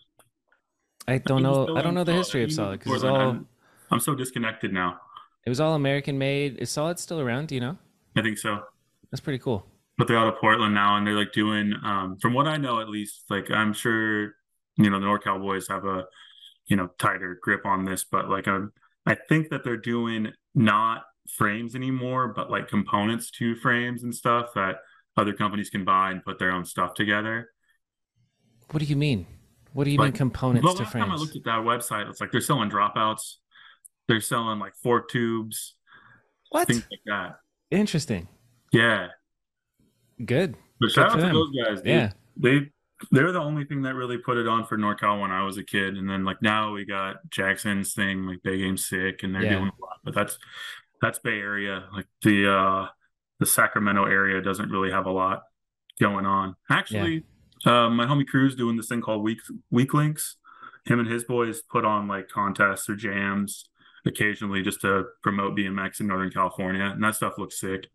Speaker 2: I don't know. I don't know the history of Solid because it's all
Speaker 1: I'm, I'm so disconnected now.
Speaker 2: It was all American made. Is Solid still around? Do you know?
Speaker 1: I think so.
Speaker 2: That's pretty cool.
Speaker 1: But they're out of Portland now, and they're like doing, um, from what I know at least, like I'm sure, you know, the NorCal boys have a, you know, tighter grip on this, but like um, I think that they're doing not frames anymore, but like components to frames and stuff that other companies can buy and put their own stuff together.
Speaker 2: What do you mean? What do you mean components
Speaker 1: the
Speaker 2: to
Speaker 1: last time I looked at that website, it's like they're selling dropouts, they're selling like fork tubes,
Speaker 2: What?
Speaker 1: things like that.
Speaker 2: Interesting.
Speaker 1: Yeah.
Speaker 2: Good.
Speaker 1: But shout
Speaker 2: for
Speaker 1: out to those guys, dude.
Speaker 2: Yeah.
Speaker 1: They they're the only thing that really put it on for NorCal when I was a kid. And then like now we got Jackson's thing, like Big Game Sick, and they're
Speaker 2: Yeah.
Speaker 1: doing a lot. But that's That's Bay Area. Like the uh the Sacramento area doesn't really have a lot going on. Actually, uh, my homie Crew's doing this thing called Week Week Links. Him and his boys put on like contests or jams occasionally just to promote BMX in Northern California, and that stuff looks sick.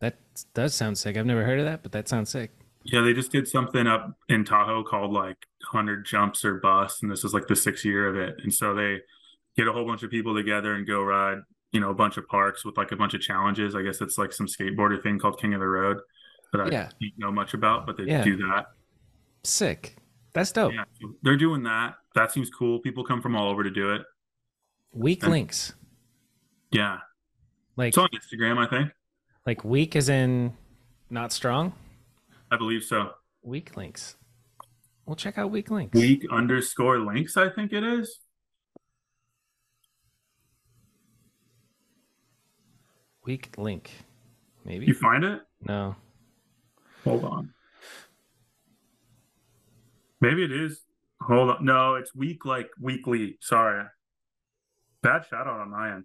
Speaker 2: That does sound sick. I've never heard of that, but that sounds sick.
Speaker 1: Yeah, they just did something up in Tahoe called like 100 Jumps or Bust, and this is like the sixth year of it. And so they get a whole bunch of people together and go ride, you know, a bunch of parks with like a bunch of challenges. I guess it's like some skateboarder thing called King of the Road that I
Speaker 2: Yeah.
Speaker 1: don't know much about, but they
Speaker 2: Yeah.
Speaker 1: do that.
Speaker 2: Sick. That's dope.
Speaker 1: Yeah, they're doing that. That seems cool. People come from all over to do it.
Speaker 2: Weak
Speaker 1: And-
Speaker 2: links.
Speaker 1: Yeah,
Speaker 2: Like
Speaker 1: it's on Instagram, I think.
Speaker 2: like weak as in not strong.
Speaker 1: I believe so.
Speaker 2: Weak links. We'll check out weak links.
Speaker 1: Weak underscore links, I think it is.
Speaker 2: Weak link. Maybe.
Speaker 1: You find it?
Speaker 2: no.
Speaker 1: Hold on. Maybe it is. Hold on. No, it's weak like weekly. Sorry. Bad shout out on my end.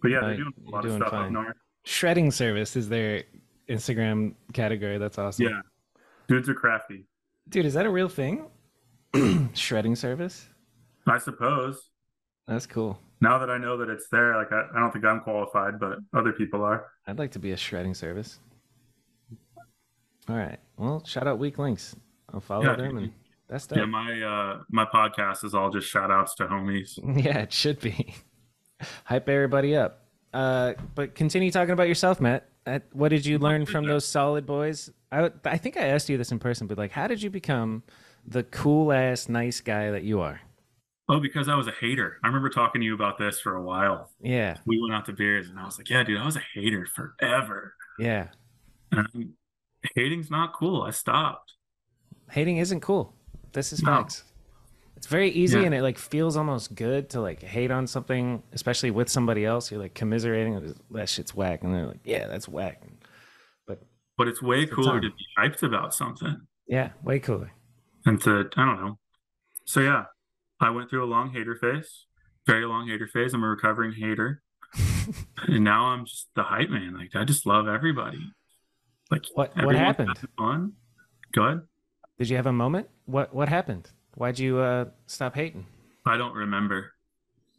Speaker 1: But yeah, they're doing a lot of stuff up north.
Speaker 2: Shredding service is their Instagram category. That's awesome.
Speaker 1: Yeah. Dudes are crafty.
Speaker 2: Dude, is that a real thing? Shredding service?
Speaker 1: I suppose.
Speaker 2: That's cool.
Speaker 1: Now that I know that it's there, like I, I don't think I'm qualified, but other people are.
Speaker 2: I'd like to be a shredding service. All right. Well, shout out Weak Links. I'll follow
Speaker 1: Yeah,
Speaker 2: them and that's
Speaker 1: Yeah, my uh my podcast is all just shout outs to homies.
Speaker 2: Yeah, it should be. Hype everybody up. Uh, but continue talking about yourself, Matt. Uh, what did you learn from those solid boys? I, I think I asked you this in person, but like, how did you become the cool ass nice guy that you are?
Speaker 1: Oh, because I was a hater. I remember talking to you about this for a while.
Speaker 2: Yeah,
Speaker 1: We went out to beers and I was like, Yeah, dude, I was a hater forever.
Speaker 2: yeah.
Speaker 1: And hating's not cool. I stopped.
Speaker 2: Hating isn't cool. This is facts. It's very easy
Speaker 1: Yeah.
Speaker 2: and it like feels almost good to like hate on something, especially with somebody else. You're like commiserating that shit's whack, and they're like, yeah, that's whack. But
Speaker 1: But it's way
Speaker 2: the
Speaker 1: cooler to be hyped about something
Speaker 2: yeah, way cooler.
Speaker 1: and to I don't know. So yeah, I went through a long hater phase, very long hater phase. I'm a recovering hater, and now I'm just the hype man. Like I just love everybody. Like
Speaker 2: What- what happened?
Speaker 1: Fun. Go ahead.
Speaker 2: Did you have a moment? What what happened? Why'd you uh, stop hating?
Speaker 1: I don't remember.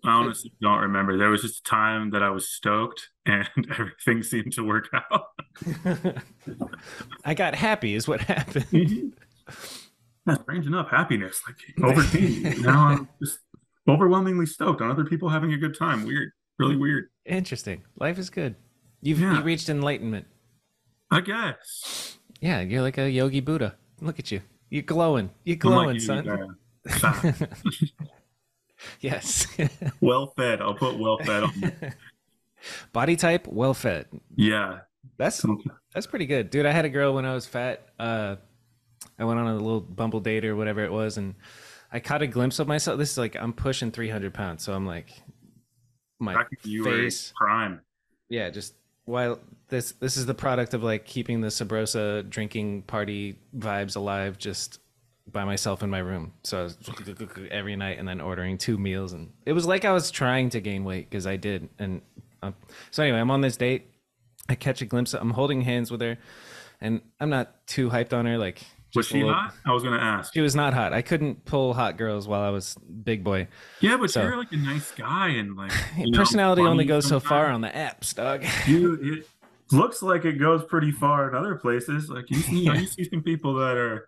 Speaker 1: I honestly don't remember. There was just a time that I was stoked and everything seemed to work out.
Speaker 2: I got happy, is what happened.
Speaker 1: yeah, strange enough, happiness like overcame. now I'm just overwhelmingly stoked on other people having a good time. Weird, really weird.
Speaker 2: Interesting. Life is good. You've
Speaker 1: Yeah.
Speaker 2: you reached enlightenment.
Speaker 1: I guess.
Speaker 2: Yeah, you're like a yogi Buddha. Look at you. You're glowing. You're glowing, son.
Speaker 1: uh,
Speaker 2: yes.
Speaker 1: well fed. I'll put well fed on.
Speaker 2: Body type, well fed.
Speaker 1: Yeah.
Speaker 2: That's that's pretty good, dude. I had a girl when I was fat. Uh, I went on a little Bumble date or whatever it was, and I caught a glimpse of myself. This is like I'm pushing 300 pounds, so I'm like, my
Speaker 1: Back when you were in
Speaker 2: face.
Speaker 1: prime.
Speaker 2: yeah, just while this this is the product of like keeping the Sabrosa drinking party vibes alive, just by myself in my room. So every night and then ordering two meals, and it was like I was trying to gain weight because I did. And um, so anyway, I'm on this date. I catch a glimpse. Of, I'm holding hands with her, and I'm not too hyped on her. Like,
Speaker 1: Was she
Speaker 2: little-
Speaker 1: hot? I was gonna ask.
Speaker 2: She was not hot. I couldn't pull hot girls while I was big boy.
Speaker 1: Yeah, but
Speaker 2: So-
Speaker 1: you're like a nice guy and like you know,
Speaker 2: Personality only goes so far on the apps, dog.
Speaker 1: you it looks like it goes pretty far in other places. Like you see,
Speaker 2: Yeah.
Speaker 1: you see some people that are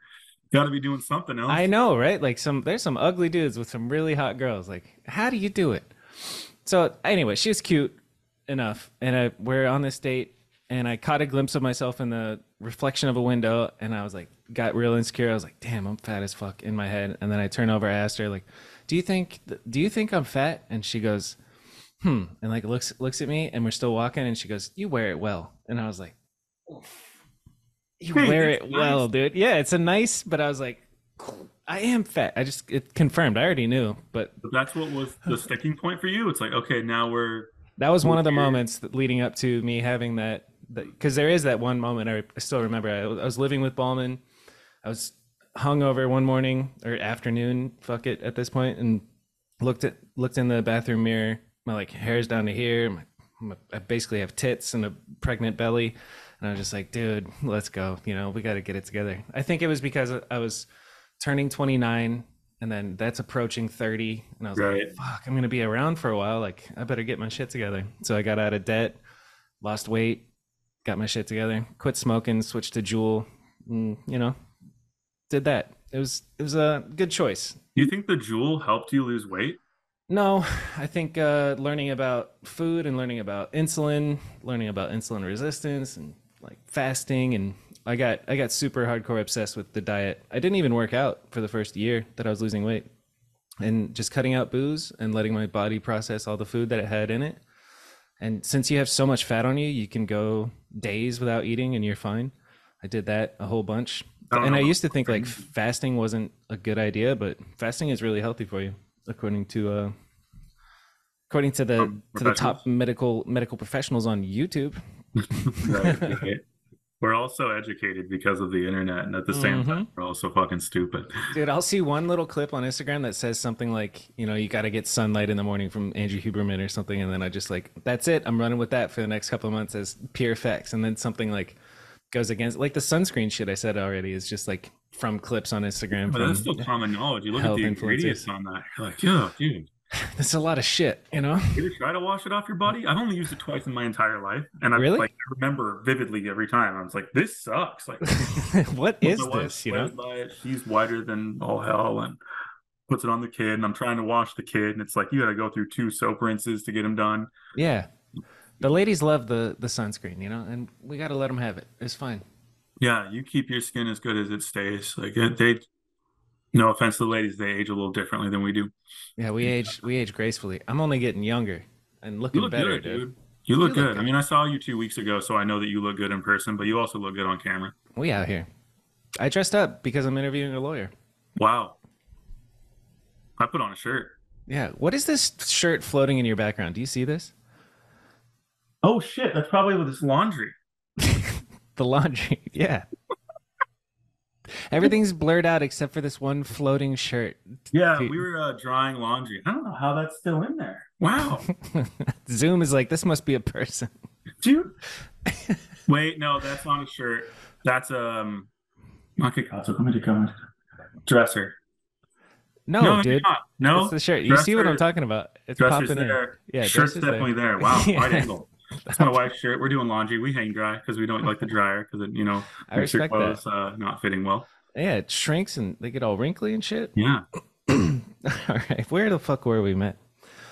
Speaker 1: got to be doing something else.
Speaker 2: I know, right? Like some there's some ugly dudes with some really hot girls. Like, how do you do it? So anyway, she was cute enough, and I, we're on this date, and I caught a glimpse of myself in the reflection of a window, and I was like, got real insecure. I was like, damn, I'm fat as fuck in my head. And then I turn over, I asked her, like, do you think do you think I'm fat? And she goes, hmm, and like looks looks at me, and we're still walking, and she goes, you wear it well, and I was like. You wear it well,
Speaker 1: nice.
Speaker 2: dude. Yeah, it's a nice, but I was like, I am fat. I just it confirmed. I already knew, but
Speaker 1: But that's what was the sticking point for you. It's like, okay, now we're
Speaker 2: that was one of the moments leading up to me having that. Because there is that one moment I, I still remember. I, I was living with Ballman. I was hungover one morning or afternoon. Fuck it at this point, and looked at looked in the bathroom mirror. My like hair's down to here. My a, I basically have tits and a pregnant belly, and I was just like, dude, let's go. You know, we got to get it together. I think it was because I was turning 29 and then that's approaching 30 and i was
Speaker 1: Right.
Speaker 2: like fuck i'm gonna be around for a while like i better get my shit together so i got out of debt lost weight got my shit together quit smoking switched to Juul, and, you know did that. It was it was a good choice.
Speaker 1: Do you think the Juul helped you lose weight?
Speaker 2: no i think uh learning about food and learning about insulin learning about insulin resistance and like fasting and i got i got super hardcore obsessed with the diet. I didn't even work out for the first year that i was losing weight. And just cutting out booze and letting my body process all the food that it had in it and since you have so much fat on you you can go days without eating and you're fine. I did that a whole bunch.
Speaker 1: I
Speaker 2: and i used to think like fasting wasn't a good idea but fasting is really healthy for you according to uh according to the to the top medical medical professionals on youtube.
Speaker 1: Right, right. We're also educated because of the internet, and at the same time, mm-hmm. we're also fucking stupid.
Speaker 2: Dude, I'll see one little clip on Instagram that says something like, you know, you got to get sunlight in the morning from Andrew Huberman or something. And then I just like, that's it. I'm running with that for the next couple of months as pure facts. And then something like goes against, like the sunscreen shit I said already is just like from clips on Instagram.
Speaker 1: But
Speaker 2: From,
Speaker 1: that's still common knowledge. You look at the
Speaker 2: influencers.
Speaker 1: ingredients on that, you're like, yeah, dude.
Speaker 2: That's a lot of shit, you know?
Speaker 1: You ever try to wash it off your body? I've only used it twice in my entire life, and I
Speaker 2: Really?
Speaker 1: like I remember vividly every time. I was like, "This sucks." Like,
Speaker 2: what is this, you know?
Speaker 1: swears by it. She's whiter than all hell, and puts it on the kid. And I'm trying to wash the kid, and it's like you got to go through two soap rinses to get him done.
Speaker 2: Yeah. The ladies love the, the sunscreen, you know? And we got to let them have it. It's fine.
Speaker 1: Yeah, you keep your skin as good as it stays. Like they, no offense to the ladies, they age a little differently than we do.
Speaker 2: Yeah, we age, we age gracefully. I'm only getting younger and
Speaker 1: You
Speaker 2: looking
Speaker 1: look
Speaker 2: better,
Speaker 1: good,
Speaker 2: dude.
Speaker 1: dude. You look
Speaker 2: You look
Speaker 1: good. I mean, I saw you two weeks ago, so I know that you look good in person, but you also look good on camera.
Speaker 2: We out here. I dressed up because I'm interviewing a lawyer.
Speaker 1: Wow. I put on a shirt.
Speaker 2: Yeah. What is this shirt floating in your background? Do you see this?
Speaker 1: Oh shit, that's probably with this laundry.
Speaker 2: The laundry. Yeah. Everything's blurred out except for this one floating shirt.
Speaker 1: Yeah,
Speaker 2: Dude.
Speaker 1: we were uh, drying laundry. I don't know how that's still in there. Wow,
Speaker 2: Zoom is like, this must be a person.
Speaker 1: dude. Wait, no, that's not a shirt. That's um, come dresser.
Speaker 2: No,
Speaker 1: no,
Speaker 2: dude.
Speaker 1: No,
Speaker 2: It's the shirt. You see what I'm talking about? It's popping in.
Speaker 1: there.
Speaker 2: Yeah,
Speaker 1: shirt's
Speaker 2: dresser's there.
Speaker 1: definitely there. Wow,
Speaker 2: Yeah.
Speaker 1: wide angle. That's my wife's shirt. We're doing laundry. We hang dry because we don't like the dryer because it, you know,
Speaker 2: I
Speaker 1: makes your clothes uh, not fitting well.
Speaker 2: Yeah, it shrinks and they get all wrinkly and shit.
Speaker 1: Yeah.
Speaker 2: all right. Where the fuck were we met?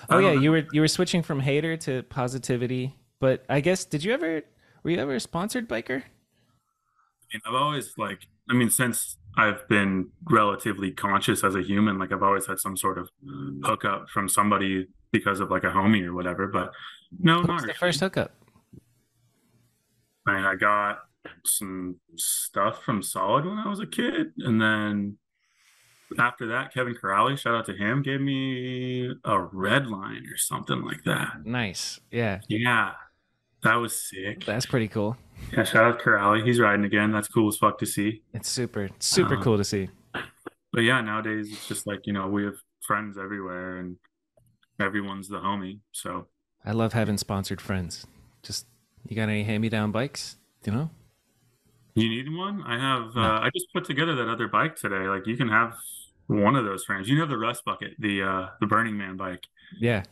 Speaker 2: Oh yeah,
Speaker 1: know.
Speaker 2: you were you were switching from hater to positivity. But I guess did you ever were you ever a sponsored biker?
Speaker 1: And I've always like, I mean, since I've been relatively conscious as a human, like I've always had some sort of hookup from somebody because of like a homie or whatever. But no,
Speaker 2: What
Speaker 1: not
Speaker 2: the first hookup?
Speaker 1: I mean, I got some stuff from Solid when I was a kid, and then after that, Kevin Corrali, shout out to him, gave me a red line or something like that.
Speaker 2: Nice. Yeah,
Speaker 1: Yeah, that was sick.
Speaker 2: that's pretty cool.
Speaker 1: Yeah, shout out to Corrali. He's riding again. That's cool as fuck to see.
Speaker 2: It's super super
Speaker 1: Uh,
Speaker 2: cool to see.
Speaker 1: But yeah, nowadays it's just like, you know, we have friends everywhere and everyone's the homie. So
Speaker 2: I love having sponsored friends. Just you got any hand me down bikes? You know?
Speaker 1: you need one? I have uh, I just put together that other bike today. Like you can have one of those frames. You have the rust bucket, the uh the Burning Man bike.
Speaker 2: Yeah.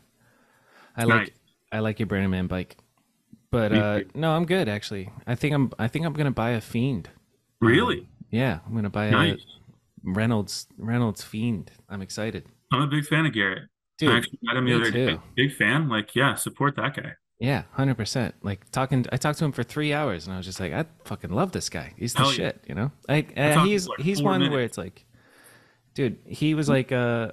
Speaker 2: I
Speaker 1: Nice.
Speaker 2: like I like your Burning Man bike. But uh no, I'm good actually. I think I'm I think I'm gonna buy a fiend.
Speaker 1: Really?
Speaker 2: Yeah, I'm gonna buy
Speaker 1: Nice.
Speaker 2: a Reynolds Reynolds fiend. I'm excited.
Speaker 1: I'm a big fan of Garrett.
Speaker 2: Dude,
Speaker 1: I actually met him the other day.
Speaker 2: too.
Speaker 1: Big fan. Like, yeah, support that guy.
Speaker 2: Yeah, hundred percent. Like talking, I talked to him for three hours, and I was just like, I fucking love this guy. He's the
Speaker 1: Hell yeah.
Speaker 2: shit, you know. Like uh, he's
Speaker 1: like,
Speaker 2: he's one where it's like, dude, he was like, uh,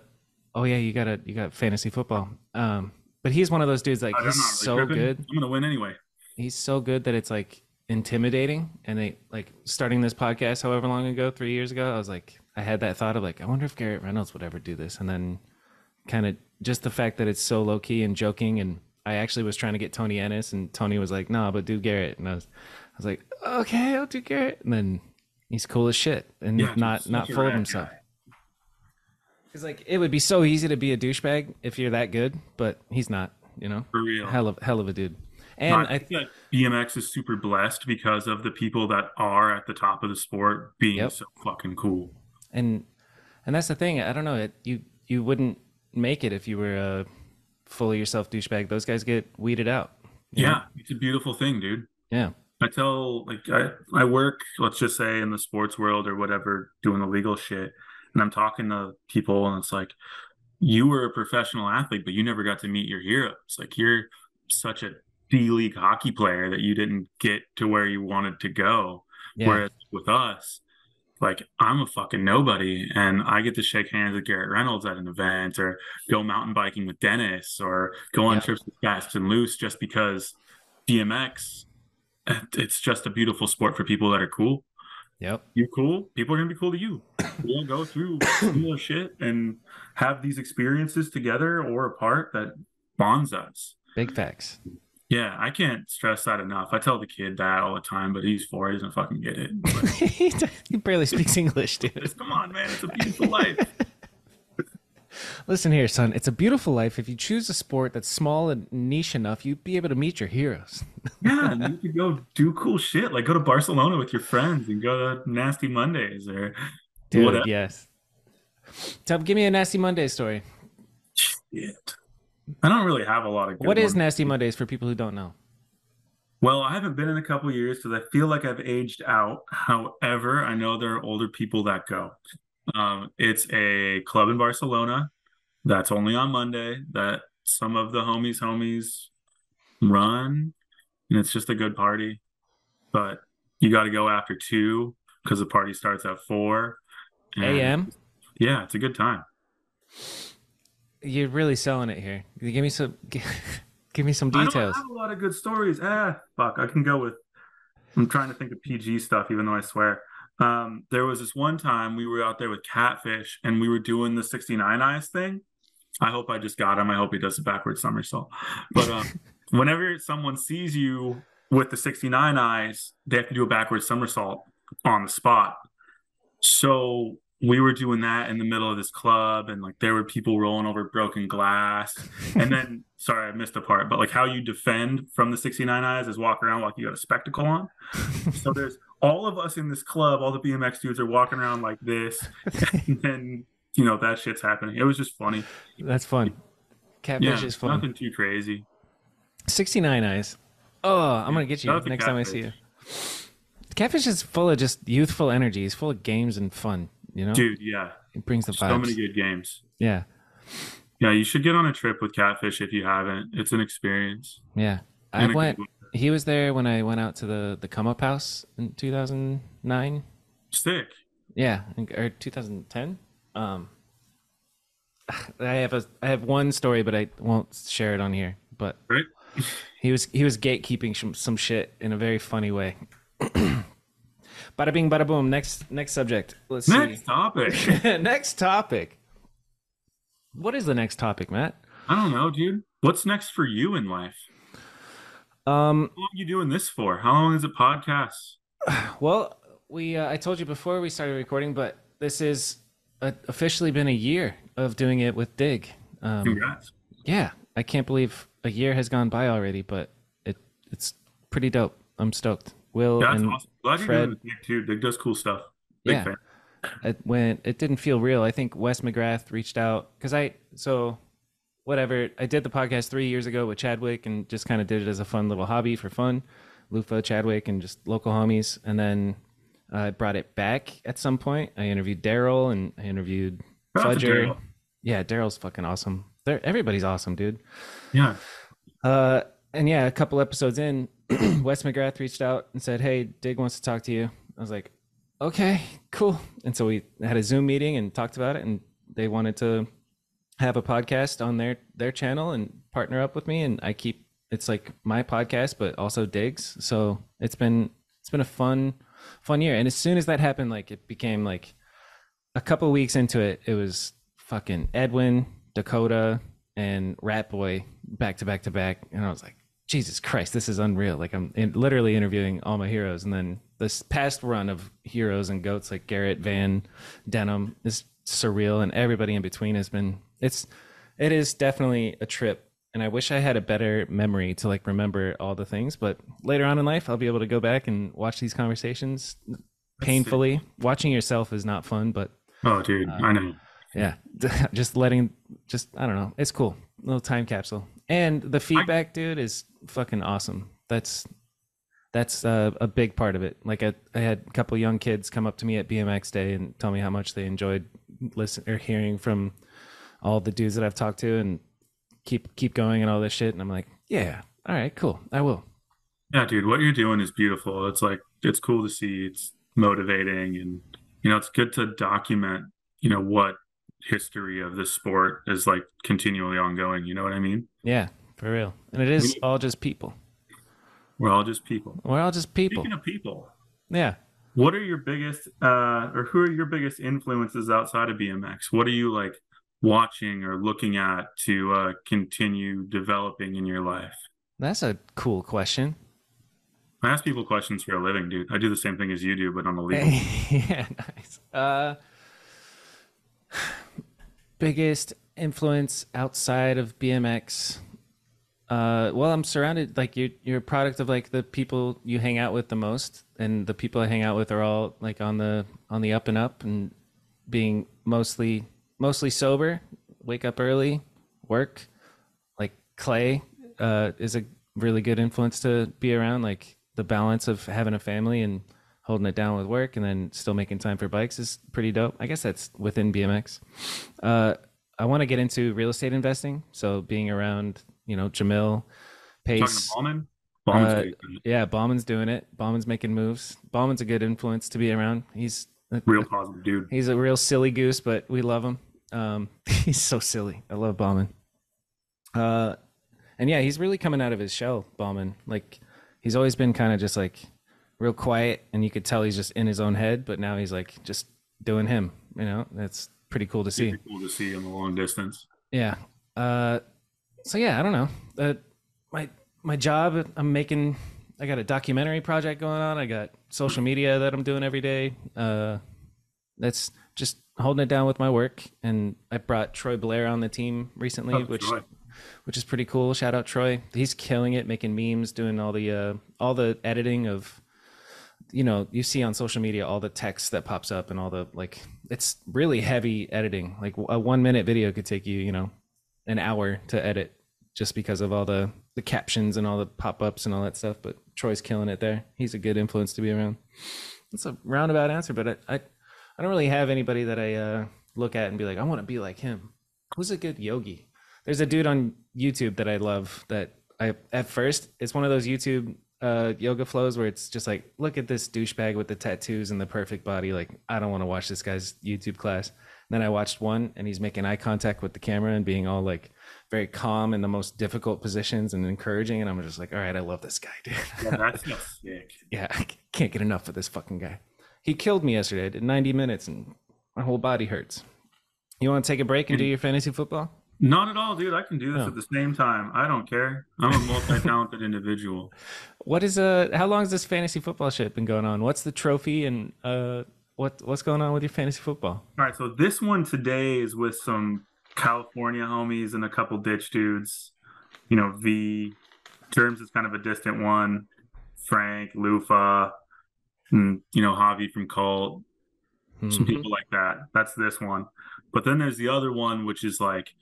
Speaker 2: oh yeah, you got a you got fantasy football. Um, but he's one of those dudes like he's
Speaker 1: really
Speaker 2: so good.
Speaker 1: I'm gonna win anyway.
Speaker 2: He's so good that it's like intimidating. And they like starting this podcast however long ago, three years ago, I was like, I had that thought of like, I wonder if Garrett Reynolds would ever do this, and then kind of just the fact that it's so low key and joking and I actually was trying to get Tony Ennis and Tony was like, "No, but do Garrett." And I was I was like, "Okay, I'll do Garrett." And then he's cool as shit and
Speaker 1: Yeah,
Speaker 2: not not full of himself. Cuz like it would be so easy to be a douchebag if you're that good, but he's not, you know.
Speaker 1: For real.
Speaker 2: Hell of hell of a dude. And
Speaker 1: I
Speaker 2: I
Speaker 1: think that BMX is super blessed because of the people that are at the top of the sport being
Speaker 2: Yep.
Speaker 1: so fucking cool.
Speaker 2: and and that's the thing. I don't know. It you you wouldn't make it if you were a full of yourself douchebag. Those guys get weeded out. you know?
Speaker 1: Yeah, it's a beautiful thing, dude.
Speaker 2: Yeah.
Speaker 1: I tell like I, I work, let's just say in the sports world or whatever, doing the legal shit. And I'm talking to people and it's like, you were a professional athlete, but you never got to meet your heroes. Like you're such a D League hockey player that you didn't get to where you wanted to go.
Speaker 2: Yeah.
Speaker 1: Whereas with us, like I'm a fucking nobody and I get to shake hands with Garrett Reynolds at an event or go mountain biking with Dennis or go on
Speaker 2: Yeah.
Speaker 1: trips with Gaston Loose just because BMX it's just a beautiful sport for people that are cool.
Speaker 2: Yep.
Speaker 1: You're cool, people are gonna be cool to you. We'll go through similar shit and have these experiences together or apart that bonds us.
Speaker 2: Big facts.
Speaker 1: Yeah, I can't stress that enough. I tell the kid that all the time, but he's four, he doesn't fucking get it. But
Speaker 2: he barely speaks English, dude.
Speaker 1: just, come on, man, it's a beautiful life.
Speaker 2: Listen here, son. It's a beautiful life. If you choose a sport that's small and niche enough, you'd be able to meet your heroes.
Speaker 1: Yeah, and you could go do cool shit, like go to Barcelona with your friends and go to Nasty Mondays or
Speaker 2: Dude,
Speaker 1: whatever.
Speaker 2: yes. Tell, give me a Nasty Monday story.
Speaker 1: Shit. I don't really have a lot of good
Speaker 2: What is. Nasty Mondays for people who don't know?
Speaker 1: Well, I haven't been in a couple years because I feel like I've aged out. However, I know there are older people that go. Um, it's a club in Barcelona that's only on Monday that some of the homies homies run, and it's just a good party. But you got to go after two because the party starts at four.
Speaker 2: AM?
Speaker 1: Yeah, it's a good time.
Speaker 2: You're really selling it here. Give me some. Give me some
Speaker 1: I
Speaker 2: details.
Speaker 1: don't have a lot of good stories. Ah, fuck. I can go with. I'm trying to think of PG stuff, even though I swear. Um, there was this one time we were out there with Catfish and we were doing the 69 eyes thing. I hope I just got him. I hope he does a backward somersault. But um, whenever someone sees you with the 69 eyes, they have to do a backward somersault on the spot. So we were doing that in the middle of this club, and like there were people rolling over broken glass. And then, sorry, I missed a part, but like how you defend from the 69 eyes is walk around like you got a spectacle on. so there's all of us in this club, all the BMX dudes are walking around like this, and then you know that shit's happening. It was just funny.
Speaker 2: That's fun. Catfish
Speaker 1: yeah,
Speaker 2: is fun.
Speaker 1: nothing too crazy.
Speaker 2: 69 eyes. Oh, I'm to get you
Speaker 1: Shout out to
Speaker 2: next time I see you.
Speaker 1: Catfish.
Speaker 2: Catfish is full of just youthful energy. He's full of games and fun, you know?
Speaker 1: Dude, yeah,
Speaker 2: It brings the
Speaker 1: so many good games.
Speaker 2: Yeah.
Speaker 1: Yeah, you should get on a trip with Catfish if you haven't. It's an experience.
Speaker 2: Yeah. I
Speaker 1: And
Speaker 2: went he was there when I went out to the the come up house in 2009.
Speaker 1: Sick.
Speaker 2: Yeah, or 2010. Um, I have a I have one story, but I won't share it on here. But
Speaker 1: Right?
Speaker 2: he was he was gatekeeping some, some shit in a very funny way. bada bing, bada boom. Next next subject. Let's
Speaker 1: Next topic.
Speaker 2: next topic. What is the next topic, Matt?
Speaker 1: I don't know, dude. What's next for you in life?
Speaker 2: Um,
Speaker 1: How long are you doing this for? How long is it podcast?
Speaker 2: well, we uh, I told you before we started recording, but this is uh, officially been a year of doing it with Dig. Um,
Speaker 1: Congrats.
Speaker 2: yeah, I can't believe a year has gone by already, but it it's pretty dope. I'm stoked. Will
Speaker 1: That's
Speaker 2: and
Speaker 1: awesome. Glad you're
Speaker 2: Fred-
Speaker 1: doing this too. Dig does cool stuff. Big
Speaker 2: Yeah.
Speaker 1: fan.
Speaker 2: it, when it didn't feel real, I think Wes McGrath reached out because I so whatever I did the podcast three years ago with Chadwick and just kind of did it as a fun little hobby for fun, Lufa, Chadwick, and just local homies, and then I brought it back at some point. I interviewed Daryl and I interviewed
Speaker 1: Shout out to
Speaker 2: Fudger. Yeah, Daryl's fucking awesome. They're, everybody's awesome, dude.
Speaker 1: Yeah.
Speaker 2: Uh, and yeah, a couple episodes in, Wes McGrath reached out and said, "Hey, Dig wants to talk to you." I was like, "Okay, cool." And so we had a Zoom meeting and talked about it, and they wanted to have a podcast on their their channel and partner up with me. And I keep it's like my podcast, but also Dig's. So it's been it's been a fun fun year. And as soon as that happened, like it became like a couple weeks into it, it was fucking Edwin, Dakota, and Rat Boy back to back to back, and I was like, Jesus Christ, this is unreal. Like I'm in, literally interviewing all my heroes, and then this past run of heroes and goats like Garrett, Van, Denham is surreal, and everybody in between has been. It's it is definitely a trip and I wish I had a better memory to like remember all the things. But later on in life, I'll be able to go back and watch these conversations painfully. Watching yourself is not fun, but
Speaker 1: Oh, dude, uh, I know.
Speaker 2: yeah, just letting, just I don't know, it's cool. Little time capsule, and the feedback, dude, is fucking awesome. That's that's uh, a big part of it. Like I, I had a couple young kids come up to me at BMX Day and tell me how much they enjoyed listen or hearing from all the dudes that I've talked to, and keep keep going and all this shit. And I'm like, yeah, all right, cool, I will.
Speaker 1: Yeah, dude, what you're doing is beautiful. It's like it's cool to see. It's motivating, and you know, it's good to document. You know what history of this sport is like continually ongoing. You know what I mean?
Speaker 2: Yeah, for real. And it is all just people.
Speaker 1: We're all just people.
Speaker 2: We're all just people.
Speaker 1: Speaking of people,
Speaker 2: Yeah.
Speaker 1: what are your biggest, uh, or who are your biggest influences outside of BMX? What are you like watching or looking at to uh, continue developing in your life?
Speaker 2: That's a cool question.
Speaker 1: I ask people questions for a living, dude. I do the same thing as you do, but on a legal.
Speaker 2: yeah, nice. Uh, biggest influence outside of BMX. Uh, well, I'm surrounded like you're you're a product of like the people you hang out with the most, and the people I hang out with are all like on the on the up and up, and being mostly mostly sober. Wake up early, work. Like Clay uh, is a really good influence to be around. Like the balance of having a family and holding it down with work and then still making time for bikes is pretty dope. I guess that's within BMX. Uh, I want to get into real estate investing. So being around, you know, Jamil, Pace.
Speaker 1: Ballman?
Speaker 2: Uh, yeah, Bauman's doing it. Bauman's making moves. Bauman's a good influence to be around. He's a
Speaker 1: real positive dude.
Speaker 2: he's a real silly goose, but we love him. Um, he's so silly. I love Bauman. Uh, and yeah, he's really coming out of his shell, Bauman. Like he's always been kind of just like real quiet, and you could tell he's just in his own head. But now he's like just doing him. You know, that's pretty cool to see.
Speaker 1: Super cool to see in the long distance.
Speaker 2: Yeah. Uh, so yeah, I don't know. Uh, my my job, I'm making. I got a documentary project going on. I got social media that I'm doing every day. Uh, that's just holding it down with my work. And I brought Troy Blair on the team recently,
Speaker 1: Oh,
Speaker 2: which
Speaker 1: Troy.
Speaker 2: which is pretty cool. Shout out Troy. He's killing it, making memes, doing all the uh, all the editing of you know, you see on social media all the text that pops up and all the like it's really heavy editing. Like a 1 minute video could take you, you know, an hour to edit just because of all the the captions and all the pop-ups and all that stuff, but Troy's killing it there. He's a good influence to be around. That's a roundabout answer, but I I, I don't really have anybody that I uh, look at and be like, I want to be like him. Who's a good yogi? There's a dude on YouTube that I love that I at first it's one of those YouTube uh yoga flows where it's just like look at this douchebag with the tattoos and the perfect body like I don't want to watch this guy's YouTube class. And then I watched one and he's making eye contact with the camera and being all like very calm in the most difficult positions and encouraging and I'm just like all right I love this guy dude.
Speaker 1: Yeah, that's sick.
Speaker 2: yeah, I can't get enough of this fucking guy. He killed me yesterday. I did 90 minutes and my whole body hurts. You want to take a break and do your fantasy football?
Speaker 1: Not at all, dude. I can do this
Speaker 2: No.
Speaker 1: at the same time. I don't care. I'm a multi-talented individual.
Speaker 2: What is uh how long has this fantasy football shit been going on? What's the trophy and uh what what's going on with your fantasy football?
Speaker 1: All right, so this one today is with some California homies and a couple ditch dudes. You know, V Terms is kind of a distant one. Frank, Lufa, and you know, Javi from Cult, some
Speaker 2: Mhm.
Speaker 1: people like that. That's this one. But then there's the other one, which is like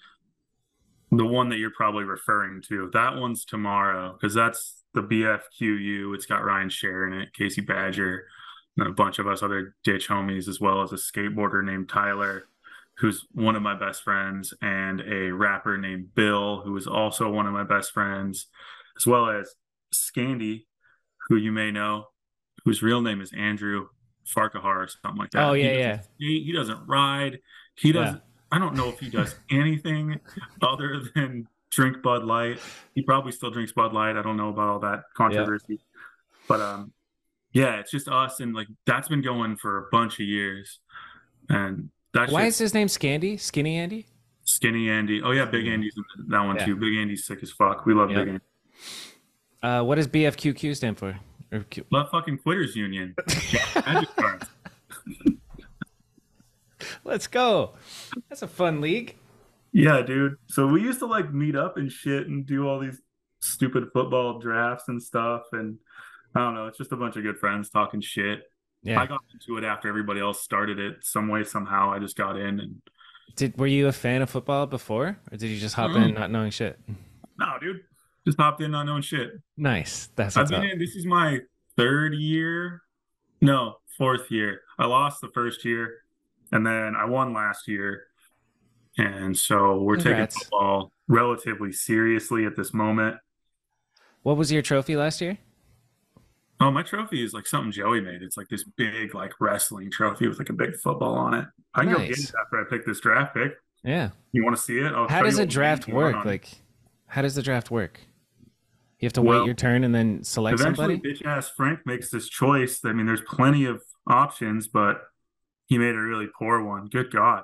Speaker 1: the one that you're probably referring to. That one's tomorrow because that's the BFQU. It's got Ryan Sher in it, Casey Badger, and a bunch of us other ditch homies, as well as a skateboarder named Tyler, who's one of my best friends, and a rapper named Bill, who is also one of my best friends, as well as Scandy, who you may know, whose real name is Andrew Farquhar or something like that.
Speaker 2: Oh,
Speaker 1: He
Speaker 2: yeah,
Speaker 1: doesn't
Speaker 2: yeah.
Speaker 1: skate, he doesn't ride. He
Speaker 2: Yeah.
Speaker 1: I don't know if he does anything other than drink Bud Light. He probably still drinks Bud Light. I don't know about all that controversy, but um, yeah, it's just us, and like that's been going for a bunch of years, and that's
Speaker 2: Why
Speaker 1: just
Speaker 2: is his name Scandy? Skinny Andy?
Speaker 1: Skinny Andy. Oh yeah, Big Andy's in that one
Speaker 2: Yeah.
Speaker 1: too. Big Andy's sick as fuck. We love
Speaker 2: Yep.
Speaker 1: Big Andy.
Speaker 2: Uh what does BFQQ stand for? Or Q-
Speaker 1: Love fucking Quitters Union. Magic cards.
Speaker 2: Let's go. That's a fun league.
Speaker 1: Yeah, dude. So we used to like meet up and shit and do all these stupid football drafts and stuff. And I don't know, it's just a bunch of good friends talking shit.
Speaker 2: Yeah.
Speaker 1: I got into it after everybody else started it some way, somehow. I just got in and
Speaker 2: Did were you a fan of football before, or did you just hop in
Speaker 1: Mm.
Speaker 2: not knowing shit?
Speaker 1: no, dude. Just hopped in not knowing shit.
Speaker 2: Nice. That's
Speaker 1: I've been
Speaker 2: up.
Speaker 1: in this is my third year. No, fourth year. I lost the first year and then I won last year. And so we're
Speaker 2: Congrats.
Speaker 1: taking football relatively seriously at this moment.
Speaker 2: What was your trophy last year?
Speaker 1: Oh, my trophy is like something Joey made. It's like this big, like wrestling trophy with like a big football on it. I can go get
Speaker 2: Nice.
Speaker 1: it after I pick this draft pick.
Speaker 2: Yeah.
Speaker 1: You want to see it? I'll
Speaker 2: How does a draft
Speaker 1: games you won
Speaker 2: work? Like, how does the draft work? You have to
Speaker 1: Well,
Speaker 2: wait your turn and then select
Speaker 1: eventually,
Speaker 2: somebody.
Speaker 1: bitch ass Frank makes this choice. I mean, there's plenty of options, but he made a really poor one. Good God,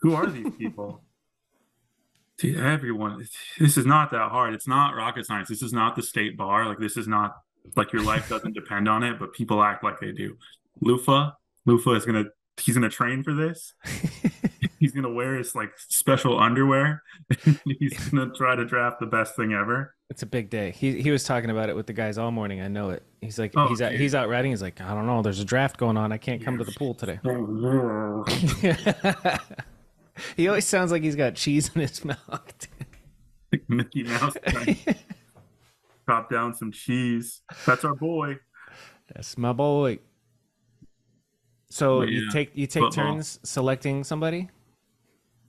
Speaker 1: who are these people? Dude, everyone, this is not that hard. It's not rocket science. This is not the state bar. Like this is not like your life doesn't depend on it, but people act like they do. Lufa, Lufa is gonna he's gonna train for this. He's gonna wear his like special underwear. he's gonna try to draft the best thing ever.
Speaker 2: It's a big day. He he was talking about it with the guys all morning. I know it. He's like
Speaker 1: Oh,
Speaker 2: he's out,
Speaker 1: dude.
Speaker 2: he's out riding. He's like I don't know. There's a draft going on. I can't come to the pool today. he always sounds like he's got cheese in his mouth.
Speaker 1: Mickey Mouse chop down some cheese. That's our boy.
Speaker 2: That's my boy. So
Speaker 1: But
Speaker 2: you take you take
Speaker 1: football.
Speaker 2: turns selecting somebody.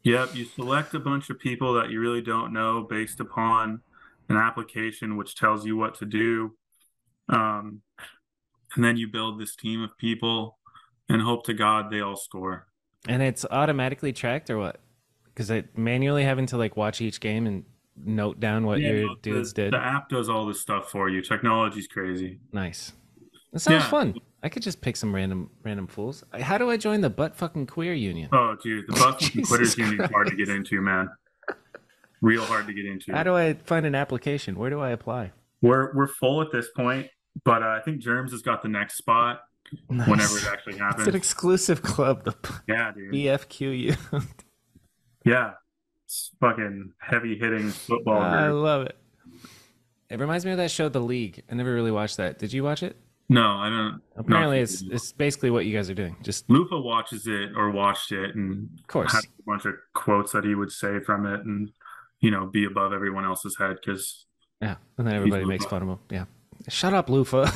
Speaker 1: Yep, you select a bunch of people that you really don't know based upon an application which tells you what to do. Um, and then you build this team of people and hope to God they all score.
Speaker 2: And it's automatically tracked or what? Because I manually having to like watch each game and note down what
Speaker 1: Yeah,
Speaker 2: your
Speaker 1: no,
Speaker 2: dudes
Speaker 1: the,
Speaker 2: did.
Speaker 1: the app does all this stuff for you. Technology's crazy.
Speaker 2: Nice. That sounds
Speaker 1: Yeah.
Speaker 2: fun. I could just pick some random random fools. How do I join the butt fucking queer union?
Speaker 1: Oh, dude, the butt
Speaker 2: fucking
Speaker 1: Quitters union is hard to get into, man. Real hard to get into.
Speaker 2: How do I find an application? Where do I apply?
Speaker 1: We're we're full at this point, but uh, I think Germs has got the next spot whenever it actually happens.
Speaker 2: It's an exclusive club, the
Speaker 1: yeah, dude.
Speaker 2: BFQU.
Speaker 1: Yeah, it's fucking heavy hitting football.
Speaker 2: I
Speaker 1: group.
Speaker 2: love it. It reminds me of that show, The League. I never really watched that. Did you watch it?
Speaker 1: No, I don't.
Speaker 2: Apparently, it's it's basically what you guys are doing. Just
Speaker 1: Lupa watches it or watched it and
Speaker 2: of course.
Speaker 1: has a bunch of quotes that he would say from it, and you know, be above everyone else's head because
Speaker 2: Yeah, and then everybody makes fun of him. Yeah, shut up, Lufa.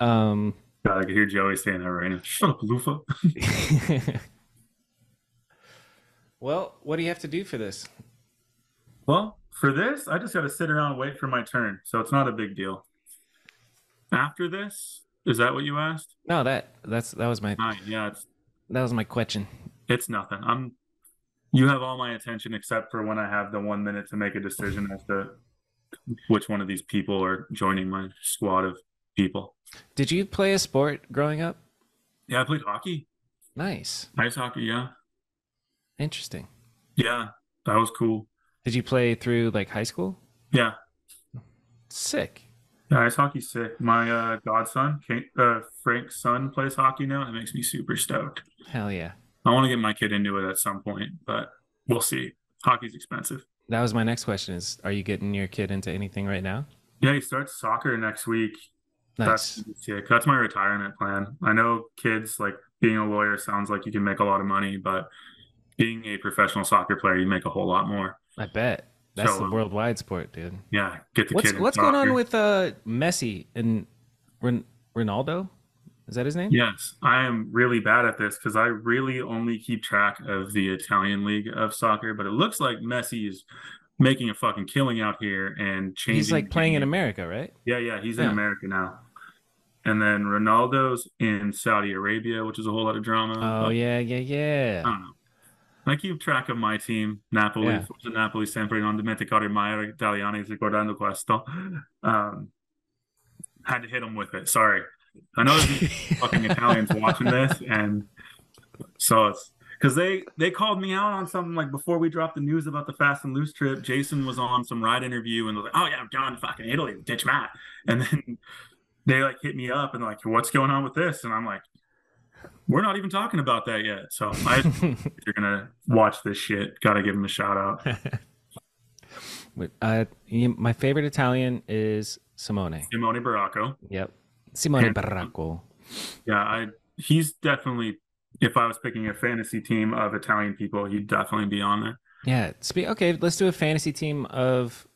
Speaker 2: um, God,
Speaker 1: I can hear Joey saying that right now. Shut up, Lufa.
Speaker 2: well, what do you have to do for this?
Speaker 1: Well, for this, I just got to sit around and wait for my turn, so it's not a big deal. After this, is that what you asked?
Speaker 2: No, that that's that was my
Speaker 1: Fine. Yeah, it's
Speaker 2: that was my question.
Speaker 1: it's nothing. I'm. You have all my attention except for when I have the one minute to make a decision as to which one of these people are joining my squad of people.
Speaker 2: Did you play a sport growing up?
Speaker 1: Yeah, I played hockey,
Speaker 2: Nice,
Speaker 1: ice hockey. Yeah,
Speaker 2: interesting.
Speaker 1: yeah, that was cool.
Speaker 2: Did you play through like high school?
Speaker 1: Yeah,
Speaker 2: Sick.
Speaker 1: yeah, ice hockey's sick. My uh, godson, Kate, uh, Frank's son, plays hockey now. It makes me super stoked.
Speaker 2: Hell yeah.
Speaker 1: I want to get my kid into it at some point, but we'll see. Hockey's expensive.
Speaker 2: That was my next question. Is are you getting your kid into anything right now?
Speaker 1: Yeah, he starts soccer next week.
Speaker 2: Nice.
Speaker 1: That's sick. That's my retirement plan. I know kids like being a lawyer sounds like you can make a lot of money, but being a professional soccer player, you make a whole lot more.
Speaker 2: I bet. That's
Speaker 1: So,
Speaker 2: the
Speaker 1: um,
Speaker 2: worldwide sport, dude.
Speaker 1: Yeah, get the
Speaker 2: What's
Speaker 1: kid.
Speaker 2: what's going on with uh Messi and Ren- Ronaldo? Is that his name?
Speaker 1: Yes, I am really bad at this because I really only keep track of the Italian league of soccer, but it looks like Messi is making a fucking killing out here and changing.
Speaker 2: He's like playing in. America, right?
Speaker 1: Yeah, yeah, he's in America now. And then Ronaldo's in Saudi Arabia, which is a whole lot of drama.
Speaker 2: Oh
Speaker 1: but
Speaker 2: yeah, yeah,
Speaker 1: I
Speaker 2: yeah.
Speaker 1: don't know. I keep track of my team, Napoli.
Speaker 2: Yeah.
Speaker 1: Forza Napoli sempre non dimenticare mai italiani ricordando questo. Um, had to hit him with it. Sorry. I know there's fucking Italians watching this, and so it's because they they called me out on something like before we dropped the news about the fast and loose trip. Jason was on some ride interview and was like, "Oh yeah, I'm going to fucking Italy, ditch Matt," and then they like hit me up and like, "What's going on with this?" And I'm like, We're not even talking about that yet. So I, if you're gonna watch this shit, gotta give him a shout out.
Speaker 2: Uh, my favorite Italian is Simone.
Speaker 1: Simone Barraco.
Speaker 2: Yep. Simone Barraco.
Speaker 1: Yeah, I he's definitely if I was picking a fantasy team of Italian people, he'd definitely be on there.
Speaker 2: Yeah. Spe- okay, let's do a fantasy team of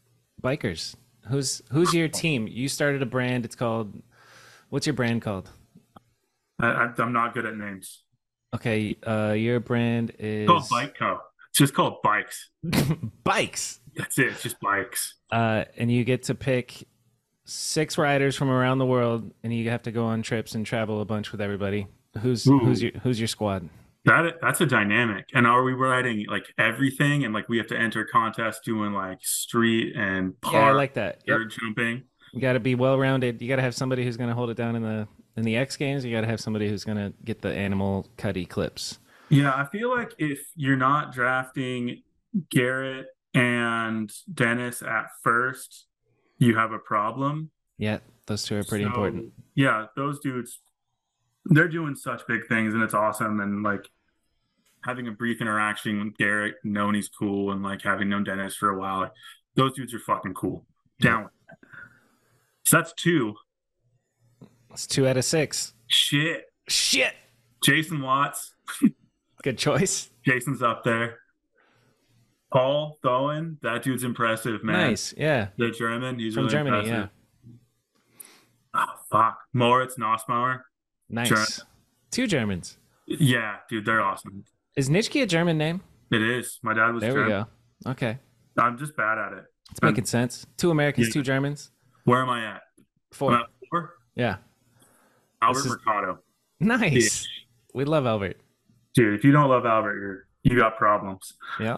Speaker 2: bikers. Who's who's your team? You started a brand. It's called. What's your brand called?
Speaker 1: I, I'm not good at names.
Speaker 2: Okay, uh, your brand is
Speaker 1: It's called Bike Co. It's just called bikes.
Speaker 2: bikes.
Speaker 1: That's it. It's just bikes.
Speaker 2: Uh, and you get to pick six riders from around the world, and you have to go on trips and travel a bunch with everybody. Who's
Speaker 1: Ooh.
Speaker 2: who's your who's your squad?
Speaker 1: That that's a dynamic. And are we riding like everything? And like we have to enter contests doing like street and park.
Speaker 2: Yeah, I like that. Yep.
Speaker 1: jumping.
Speaker 2: You got to be well rounded. You got to have somebody who's going to hold it down in the in the X Games. You got to have somebody who's going to get the animal cutty clips.
Speaker 1: Yeah, I feel like if you're not drafting Garrett and Dennis at first, you have a problem.
Speaker 2: Yeah, those two are pretty
Speaker 1: So,
Speaker 2: important.
Speaker 1: Yeah, those dudes, they're doing such big things, and it's awesome. And like having a brief interaction with Garrett, knowing he's cool, and like having known Dennis for a while, like, those dudes are fucking cool. Down. with that. So that's two.
Speaker 2: That's two out of six.
Speaker 1: Shit.
Speaker 2: Shit.
Speaker 1: Jason Watts.
Speaker 2: Good choice.
Speaker 1: Jason's up there. Paul Thoen, that dude's impressive, man.
Speaker 2: Nice. Yeah.
Speaker 1: The German, he's
Speaker 2: From
Speaker 1: really
Speaker 2: Germany.
Speaker 1: impressive. Oh, fuck. Moritz Nussbaumer.
Speaker 2: Yeah. Nice. Two Germans.
Speaker 1: Yeah, dude, they're awesome.
Speaker 2: Is Nietschke a German name?
Speaker 1: It is. My dad was
Speaker 2: There we
Speaker 1: German.
Speaker 2: go. Okay.
Speaker 1: I'm just bad at it.
Speaker 2: It's making sense. Two Americans,
Speaker 1: Yeah.
Speaker 2: two Germans.
Speaker 1: Where am I at?
Speaker 2: Four.
Speaker 1: At four?
Speaker 2: Yeah.
Speaker 1: Albert
Speaker 2: is-
Speaker 1: Mercado.
Speaker 2: Nice. We love Albert.
Speaker 1: Dude, if you don't love Albert, you're you got problems.
Speaker 2: Yeah.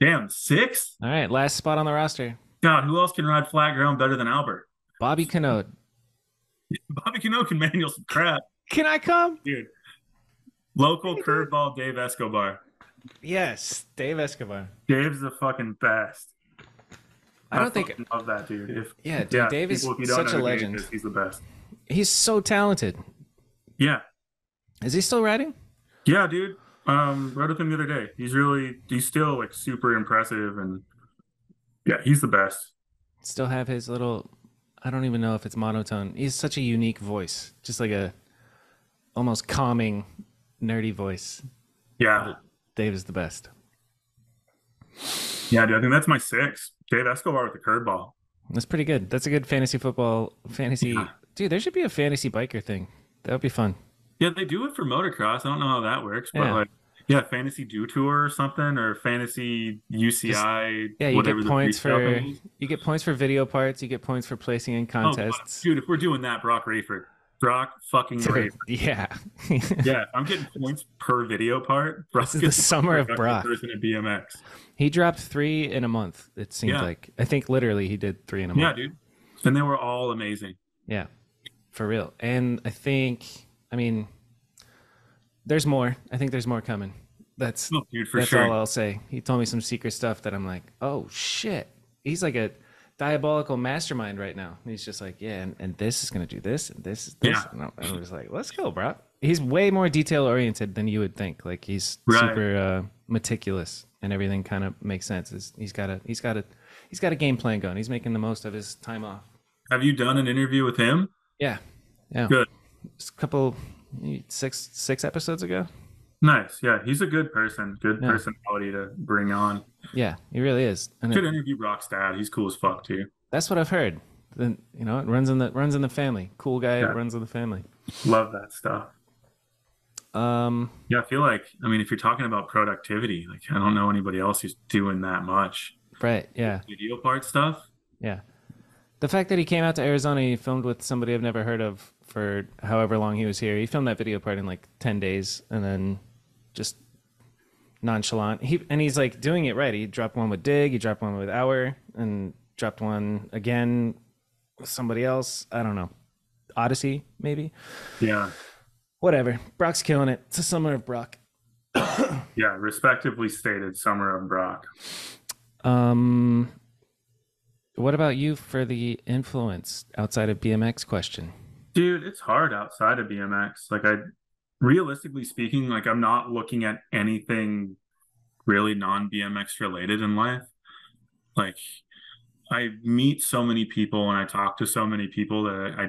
Speaker 1: Damn, six?
Speaker 2: All right. Last spot on the roster.
Speaker 1: God, who else can ride flat ground better than Albert?
Speaker 2: Bobby Kanode.
Speaker 1: Bobby Cano can manual some crap,
Speaker 2: Can I come?
Speaker 1: dude. Local curveball Dave Escobar.
Speaker 2: Yes. Dave Escobar.
Speaker 1: Dave's the fucking best.
Speaker 2: I don't think.
Speaker 1: fucking love that dude. If
Speaker 2: Yeah, dude, Dave is
Speaker 1: people, if
Speaker 2: such a legend.
Speaker 1: is, he's the best.
Speaker 2: He's so talented.
Speaker 1: Yeah,
Speaker 2: Is he still riding?
Speaker 1: yeah, dude. Um, rode with him the other day. He's really, he's still like super impressive, and yeah, he's the best.
Speaker 2: Still have his little. I don't even know if it's monotone. He's such a unique voice, just like a almost calming, nerdy voice.
Speaker 1: Yeah,
Speaker 2: Dave is the best.
Speaker 1: yeah, dude. I think that's my six. Dave Escobar with the curveball.
Speaker 2: That's pretty good. That's a good fantasy football fantasy.
Speaker 1: Yeah.
Speaker 2: Dude, there should be a fantasy biker thing. That would be fun.
Speaker 1: Yeah, they do it for motocross. I don't know how that works, but
Speaker 2: Yeah.
Speaker 1: like, yeah, fantasy do tour or something, or fantasy UCI.
Speaker 2: Yeah, you
Speaker 1: whatever
Speaker 2: get points for you get points for video parts. You get points for placing in
Speaker 1: Oh,
Speaker 2: contests.
Speaker 1: dude. If we're doing that, Brock Rayford, Brock fucking
Speaker 2: Dude,
Speaker 1: Rayford.
Speaker 2: yeah.
Speaker 1: Yeah, I'm getting points per video part. Brock
Speaker 2: This is the summer of Brock.
Speaker 1: Person at BMX.
Speaker 2: he dropped three in a month. It seemed
Speaker 1: Yeah.
Speaker 2: like. I think literally he did three in a month.
Speaker 1: Yeah, dude. And they were all amazing.
Speaker 2: Yeah, for real. And I think, I mean, there's more. I think there's more coming. That's
Speaker 1: Oh, dude, for
Speaker 2: that's
Speaker 1: sure.
Speaker 2: all I'll say. He told me some secret stuff that I'm like, oh shit. He's like a diabolical mastermind right now. He's just like, yeah, and, and this is gonna do this, and this is this.
Speaker 1: Yeah.
Speaker 2: And and I was like, let's go, bro. He's way more detail oriented than you would think. Like he's
Speaker 1: Right.
Speaker 2: super uh, meticulous, and everything kind of makes sense. He's- he's got a he's got a he's got a game plan going. He's making the most of his time off.
Speaker 1: Have you done an interview with him?
Speaker 2: Yeah, yeah.
Speaker 1: Good.
Speaker 2: Just a couple six six episodes ago.
Speaker 1: Nice. Yeah, he's a good person. Good
Speaker 2: Yeah.
Speaker 1: personality to bring on.
Speaker 2: Yeah, he really is. And
Speaker 1: Should
Speaker 2: it,
Speaker 1: interview Brock's dad. He's cool as fuck too.
Speaker 2: that's what I've heard. Then you know, it runs in the runs in the family. Cool guy,
Speaker 1: Yeah.
Speaker 2: runs in the family.
Speaker 1: Love that stuff.
Speaker 2: Um,
Speaker 1: Yeah, I feel like I mean, if you're talking about productivity, like I don't know anybody else who's doing that much
Speaker 2: right, yeah,
Speaker 1: video part stuff.
Speaker 2: yeah. The fact that he came out to Arizona, he filmed with somebody I've never heard of for however long he was here. He filmed that video part in like ten days, and then just nonchalant. He and he's like doing it right. He dropped one with Dig, he dropped one with Hour, and dropped one again with somebody else. I don't know, Odyssey maybe.
Speaker 1: Yeah,
Speaker 2: Whatever. Brock's killing it. It's a summer of Brock.
Speaker 1: yeah. Respectively stated, Summer of Brock.
Speaker 2: Um, what about you for the influence outside of BMX question?
Speaker 1: Dude, it's hard outside of BMX. Like I realistically speaking, like I'm not looking at anything really non-BMX related in life. Like I meet so many people and I talk to so many people that I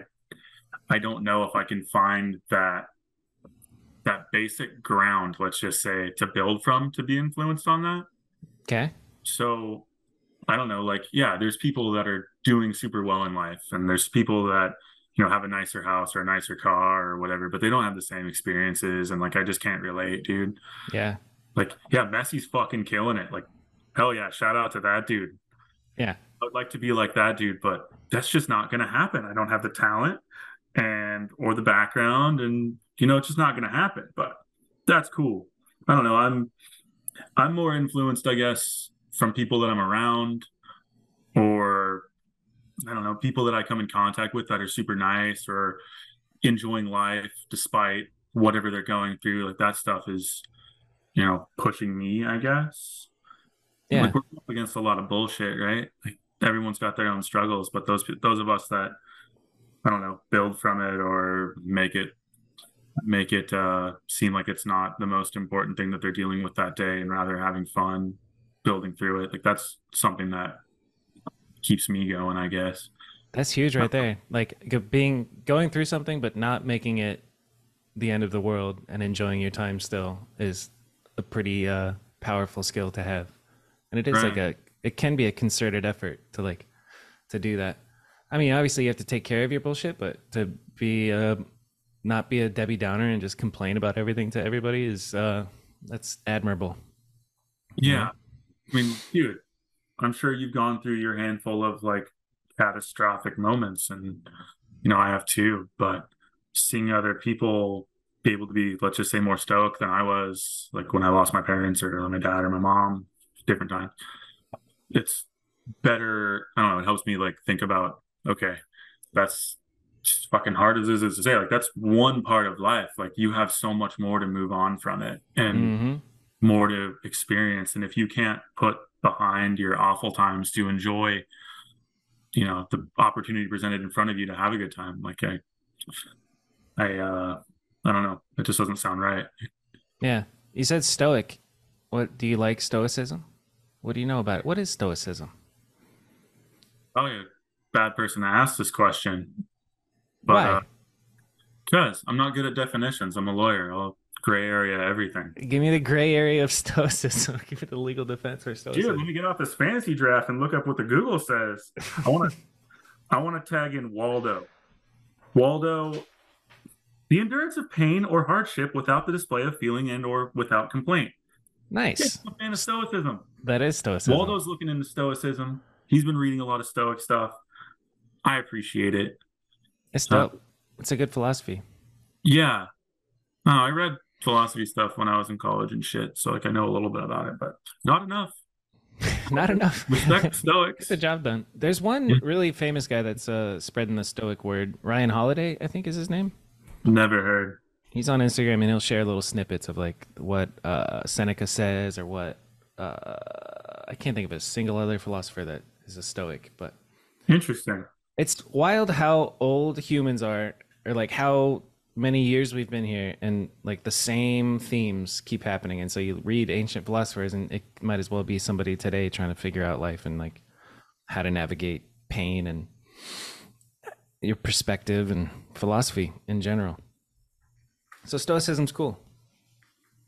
Speaker 1: I don't know if I can find that that basic ground, let's just say, to build from to be influenced on that.
Speaker 2: Okay.
Speaker 1: So I don't know, like, yeah, there's people that are doing super well in life, and there's people that, you know, have a nicer house or a nicer car or whatever, but they don't have the same experiences. And like, I just can't relate, dude.
Speaker 2: Yeah.
Speaker 1: Like, yeah, Messi's fucking killing it. Like, hell yeah, shout out to that dude.
Speaker 2: Yeah.
Speaker 1: I'd like to be like that dude, but that's just not going to happen. I don't have the talent and or the background and you know it's just not going to happen but that's cool i don't know i'm i'm more influenced i guess from people that i'm around or i don't know people that i come in contact with that are super nice or enjoying life despite whatever they're going through like that stuff is you know pushing me i guess.
Speaker 2: Yeah.
Speaker 1: like we're up against a lot of bullshit right? Like everyone's got their own struggles but those those of us that I don't know, build from it or make it make it uh, seem like it's not the most important thing that they're dealing with that day, and rather having fun building through it. Like that's something that keeps me going, I guess.
Speaker 2: That's huge right there. Like being going through something but not making it the end of the world and enjoying your time still is a pretty uh powerful skill to have. And it is like a it can be a concerted effort to like to do that. I mean, obviously you have to take care of your bullshit, but to be uh not be a Debbie Downer and just complain about everything to everybody is uh that's admirable.
Speaker 1: Yeah. I mean, dude, I'm sure you've gone through your handful of like catastrophic moments, and you know, I have too, but seeing other people be able to be, let's just say, more stoic than I was, like when I lost my parents or my dad or my mom, different times, it's better. I don't know, it helps me like think about, okay, that's just fucking hard as it is to say, like that's one part of life. Like you have so much more to move on from it. And
Speaker 2: hmm
Speaker 1: more to experience and if you can't put behind your awful times to enjoy you know the opportunity presented in front of you to have a good time like i i uh i don't know it just doesn't sound right
Speaker 2: Yeah. You said stoic. What do you like stoicism? What do you know about it? What is stoicism?
Speaker 1: probably a bad person to ask this question but
Speaker 2: Why?
Speaker 1: uh because i'm not good at definitions i'm a lawyer i'll gray area everything
Speaker 2: Give me the gray area of stoicism. Give me the legal defense for
Speaker 1: Dude, let me get off this fantasy draft and look up what the Google says. I want to, I want to tag in Waldo. Waldo, the endurance of pain or hardship without the display of feeling and or without complaint.
Speaker 2: nice.
Speaker 1: I'm a fan of stoicism.
Speaker 2: That is stoicism.
Speaker 1: Waldo's looking into stoicism. He's been reading a lot of stoic stuff. I appreciate it.
Speaker 2: It's
Speaker 1: Huh.
Speaker 2: dope. It's a good philosophy.
Speaker 1: Yeah. Oh, I read philosophy stuff when I was in college and shit, so like I know a little bit about it, but not enough.
Speaker 2: Not enough.
Speaker 1: Respect stoics.
Speaker 2: Get the job done. There's one
Speaker 1: Yeah.
Speaker 2: really famous guy that's uh, spreading the stoic word. Ryan Holiday, I think is his name.
Speaker 1: Never heard.
Speaker 2: He's on Instagram and he'll share little snippets of like what uh, Seneca says or what uh, I can't think of a single other philosopher that is a stoic, but
Speaker 1: Interesting.
Speaker 2: it's wild how old humans are or like how many years we've been here and like the same themes keep happening and so you read ancient philosophers and it might as well be somebody today trying to figure out life and like how to navigate pain and your perspective and philosophy in general so stoicism's cool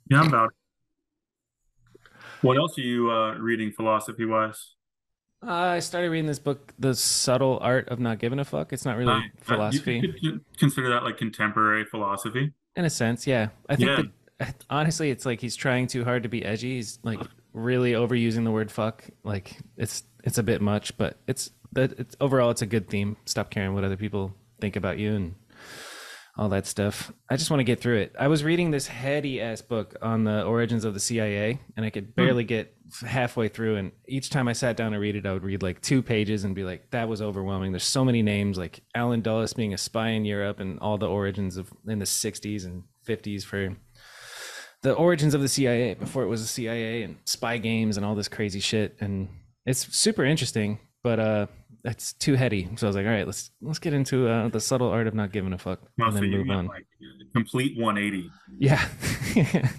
Speaker 1: Yeah, I'm about it. What else are you uh, reading philosophy wise?
Speaker 2: Uh, i started reading this book the subtle art of not giving a fuck it's not really philosophy
Speaker 1: You could consider that like contemporary philosophy.
Speaker 2: In a sense, yeah. I think
Speaker 1: Yeah.
Speaker 2: that honestly, it's like he's trying too hard to be edgy. He's like really overusing the word "fuck." Like it's it's a bit much, but it's that it's overall it's a good theme. Stop caring what other people think about you and all that stuff. I just want to get through it. I was reading this heady ass book on the origins of the CIA, and I could barely get halfway through. And each time I sat down to read it, I would read like two pages and be like, "That was overwhelming." There's so many names, like Allen Dulles being a spy in Europe, and all the origins of in the '60s and '50s for the origins of the CIA before it was the CIA and spy games and all this crazy shit. And it's super interesting. but uh, that's too heady. So I was like, all right, let's let's get into uh, the subtle art of not giving a fuck,
Speaker 1: Well,
Speaker 2: and
Speaker 1: so
Speaker 2: then move on.
Speaker 1: like complete 180.
Speaker 2: Yeah.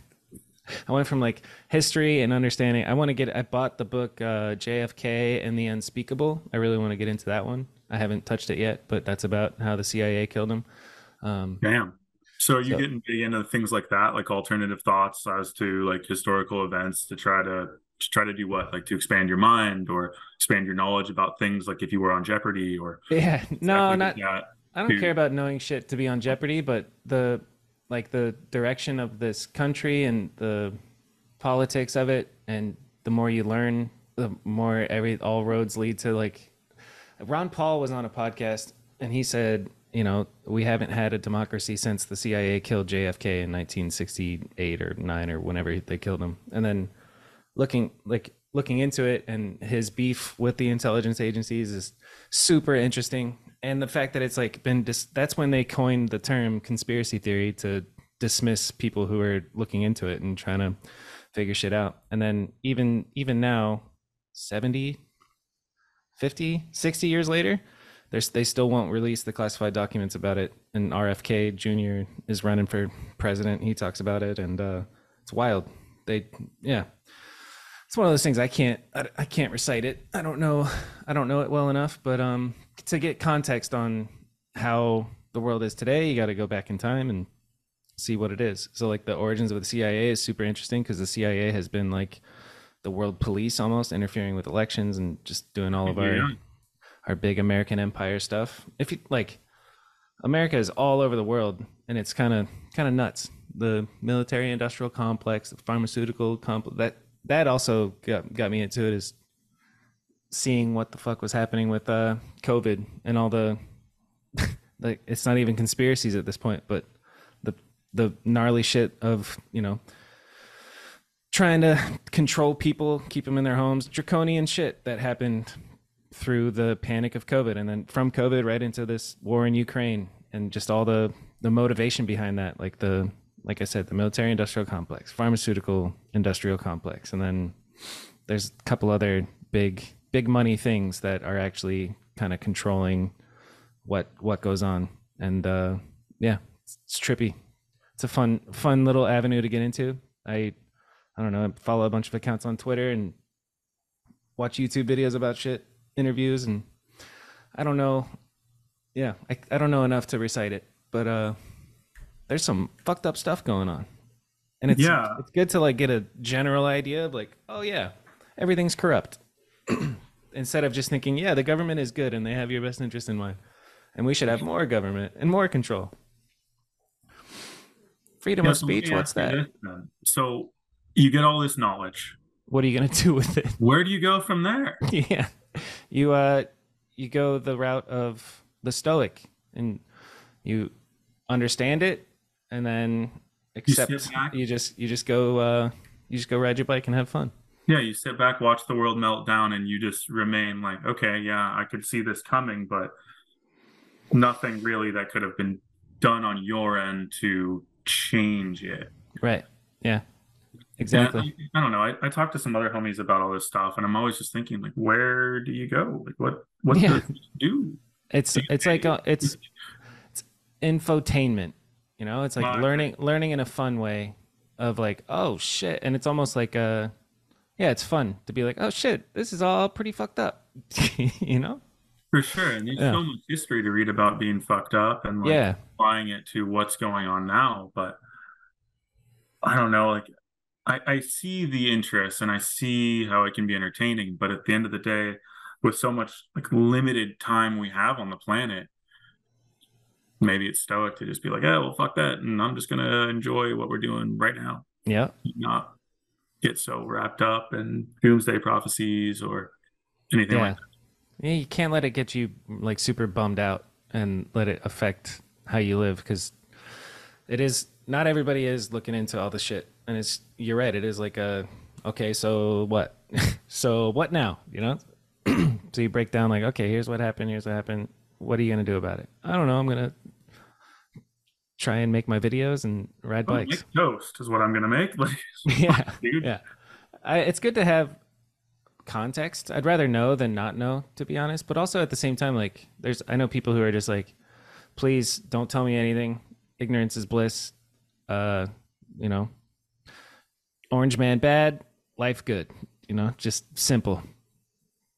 Speaker 2: I went from like history and understanding. I want to get. I bought the book uh, JFK and the Unspeakable. I really want to get into that one. I haven't touched it yet, but that's about how the CIA killed him. Um,
Speaker 1: Damn. So are you
Speaker 2: So-
Speaker 1: getting into things like that, like alternative thoughts as to like historical events to try to to try to do what, like to expand your mind or expand your knowledge about things, like if you were on Jeopardy or
Speaker 2: yeah. No, not. I don't care about knowing shit to be on Jeopardy, but the like the direction of this country and the politics of it, and the more you learn, the more every all roads lead to like. Ron Paul was on a podcast and he said, you know, we haven't had a democracy since the CIA killed JFK in 1968 or nine or whenever they killed him, and then looking like looking into it and his beef with the intelligence agencies is super interesting. And the fact that it's like been dis- that's when they coined the term conspiracy theory to dismiss people who are looking into it and trying to figure shit out. And then even even now 70 50 60 years later they still won't release the classified documents about it. And rfk jr is running for president. He talks about it and uh it's wild. They yeah it's one of those things I can't I, I can't recite it. I don't know I don't know it well enough, but um to get context on how the world is today, you got to go back in time and see what it is. So like the origins of the CIA is super interesting because the CIA has been like the world police almost interfering with elections and just doing all of our our big American empire stuff. If you like America is all over the world and it's kind of kind of nuts. The military industrial complex, the pharmaceutical complex that that also got got me into it is seeing what the fuck was happening with uh COVID and all the like it's not even conspiracies at this point, but the the gnarly shit of, you know, trying to control people, keep them in their homes, draconian shit that happened through the panic of COVID and then from COVID right into this war in Ukraine and just all the the motivation behind that, like the like I said, the military industrial complex, pharmaceutical industrial complex, and then there's a couple other big big money things that are actually kind of controlling what what goes on. And uh yeah, it's, it's trippy. It's a fun fun little avenue to get into. I I don't know, I follow a bunch of accounts on Twitter and watch YouTube videos about shit, interviews and I don't know. Yeah, I I don't know enough to recite it, but uh there's some fucked up stuff going on. And it's
Speaker 1: Yeah.
Speaker 2: it's good to like get a general idea of like, oh yeah, everything's corrupt. Instead of just thinking, yeah, the government is good and they have your best interest in mind. And we should have more government and more control. Freedom
Speaker 1: Yeah,
Speaker 2: of
Speaker 1: so
Speaker 2: speech, what's that?
Speaker 1: this. So you get all this knowledge.
Speaker 2: What are you gonna do with it?
Speaker 1: Where do you go from there?
Speaker 2: yeah you uh you go the route of the stoic and you understand it and then accept
Speaker 1: back.
Speaker 2: you, just you just go uh you just go ride your bike and have fun
Speaker 1: Yeah, you sit back, watch the world melt down, and you just remain like, okay, yeah, I could see this coming, but nothing really that could have been done on your end to change it.
Speaker 2: right yeah exactly
Speaker 1: I, I don't know. I, I talked to some other homies about all this stuff, and I'm always just thinking, like, where do you go? Like, what what
Speaker 2: Yeah.
Speaker 1: does it do?
Speaker 2: it's it's like uh, it's it's infotainment you know it's like learning learning in a fun way of like oh shit and it's almost like uh yeah it's fun to be like oh shit this is all pretty fucked up you know
Speaker 1: For sure. And there's
Speaker 2: Yeah.
Speaker 1: so much history to read about being fucked up and like
Speaker 2: yeah
Speaker 1: applying it to what's going on now. But I don't know, like I, I see the interest and I see how it can be entertaining, but at the end of the day, with so much like limited time we have on the planet, maybe it's stoic to just be like, oh well fuck that and I'm just gonna enjoy what we're doing right now.
Speaker 2: yeah.
Speaker 1: Not get so wrapped up in doomsday prophecies or anything
Speaker 2: yeah
Speaker 1: like
Speaker 2: yeah. You can't let it get you like super bummed out and let it affect how you live because it is not everybody is looking into all the shit and it's you're right it is like a okay so what? So what now you know? So you break down like okay here's what happened here's what happened. What are you gonna do about it? I don't know i'm gonna try and make my videos and ride
Speaker 1: Oh,
Speaker 2: bikes
Speaker 1: make toast is what I'm gonna make.
Speaker 2: Yeah
Speaker 1: dude.
Speaker 2: yeah I, it's good to have context. I'd rather know than not know, to be honest. But also at the same time, like there's I know people who are just like, please don't tell me anything. Ignorance is bliss. Uh, you know, Orange Man bad, life good. You know, just simple.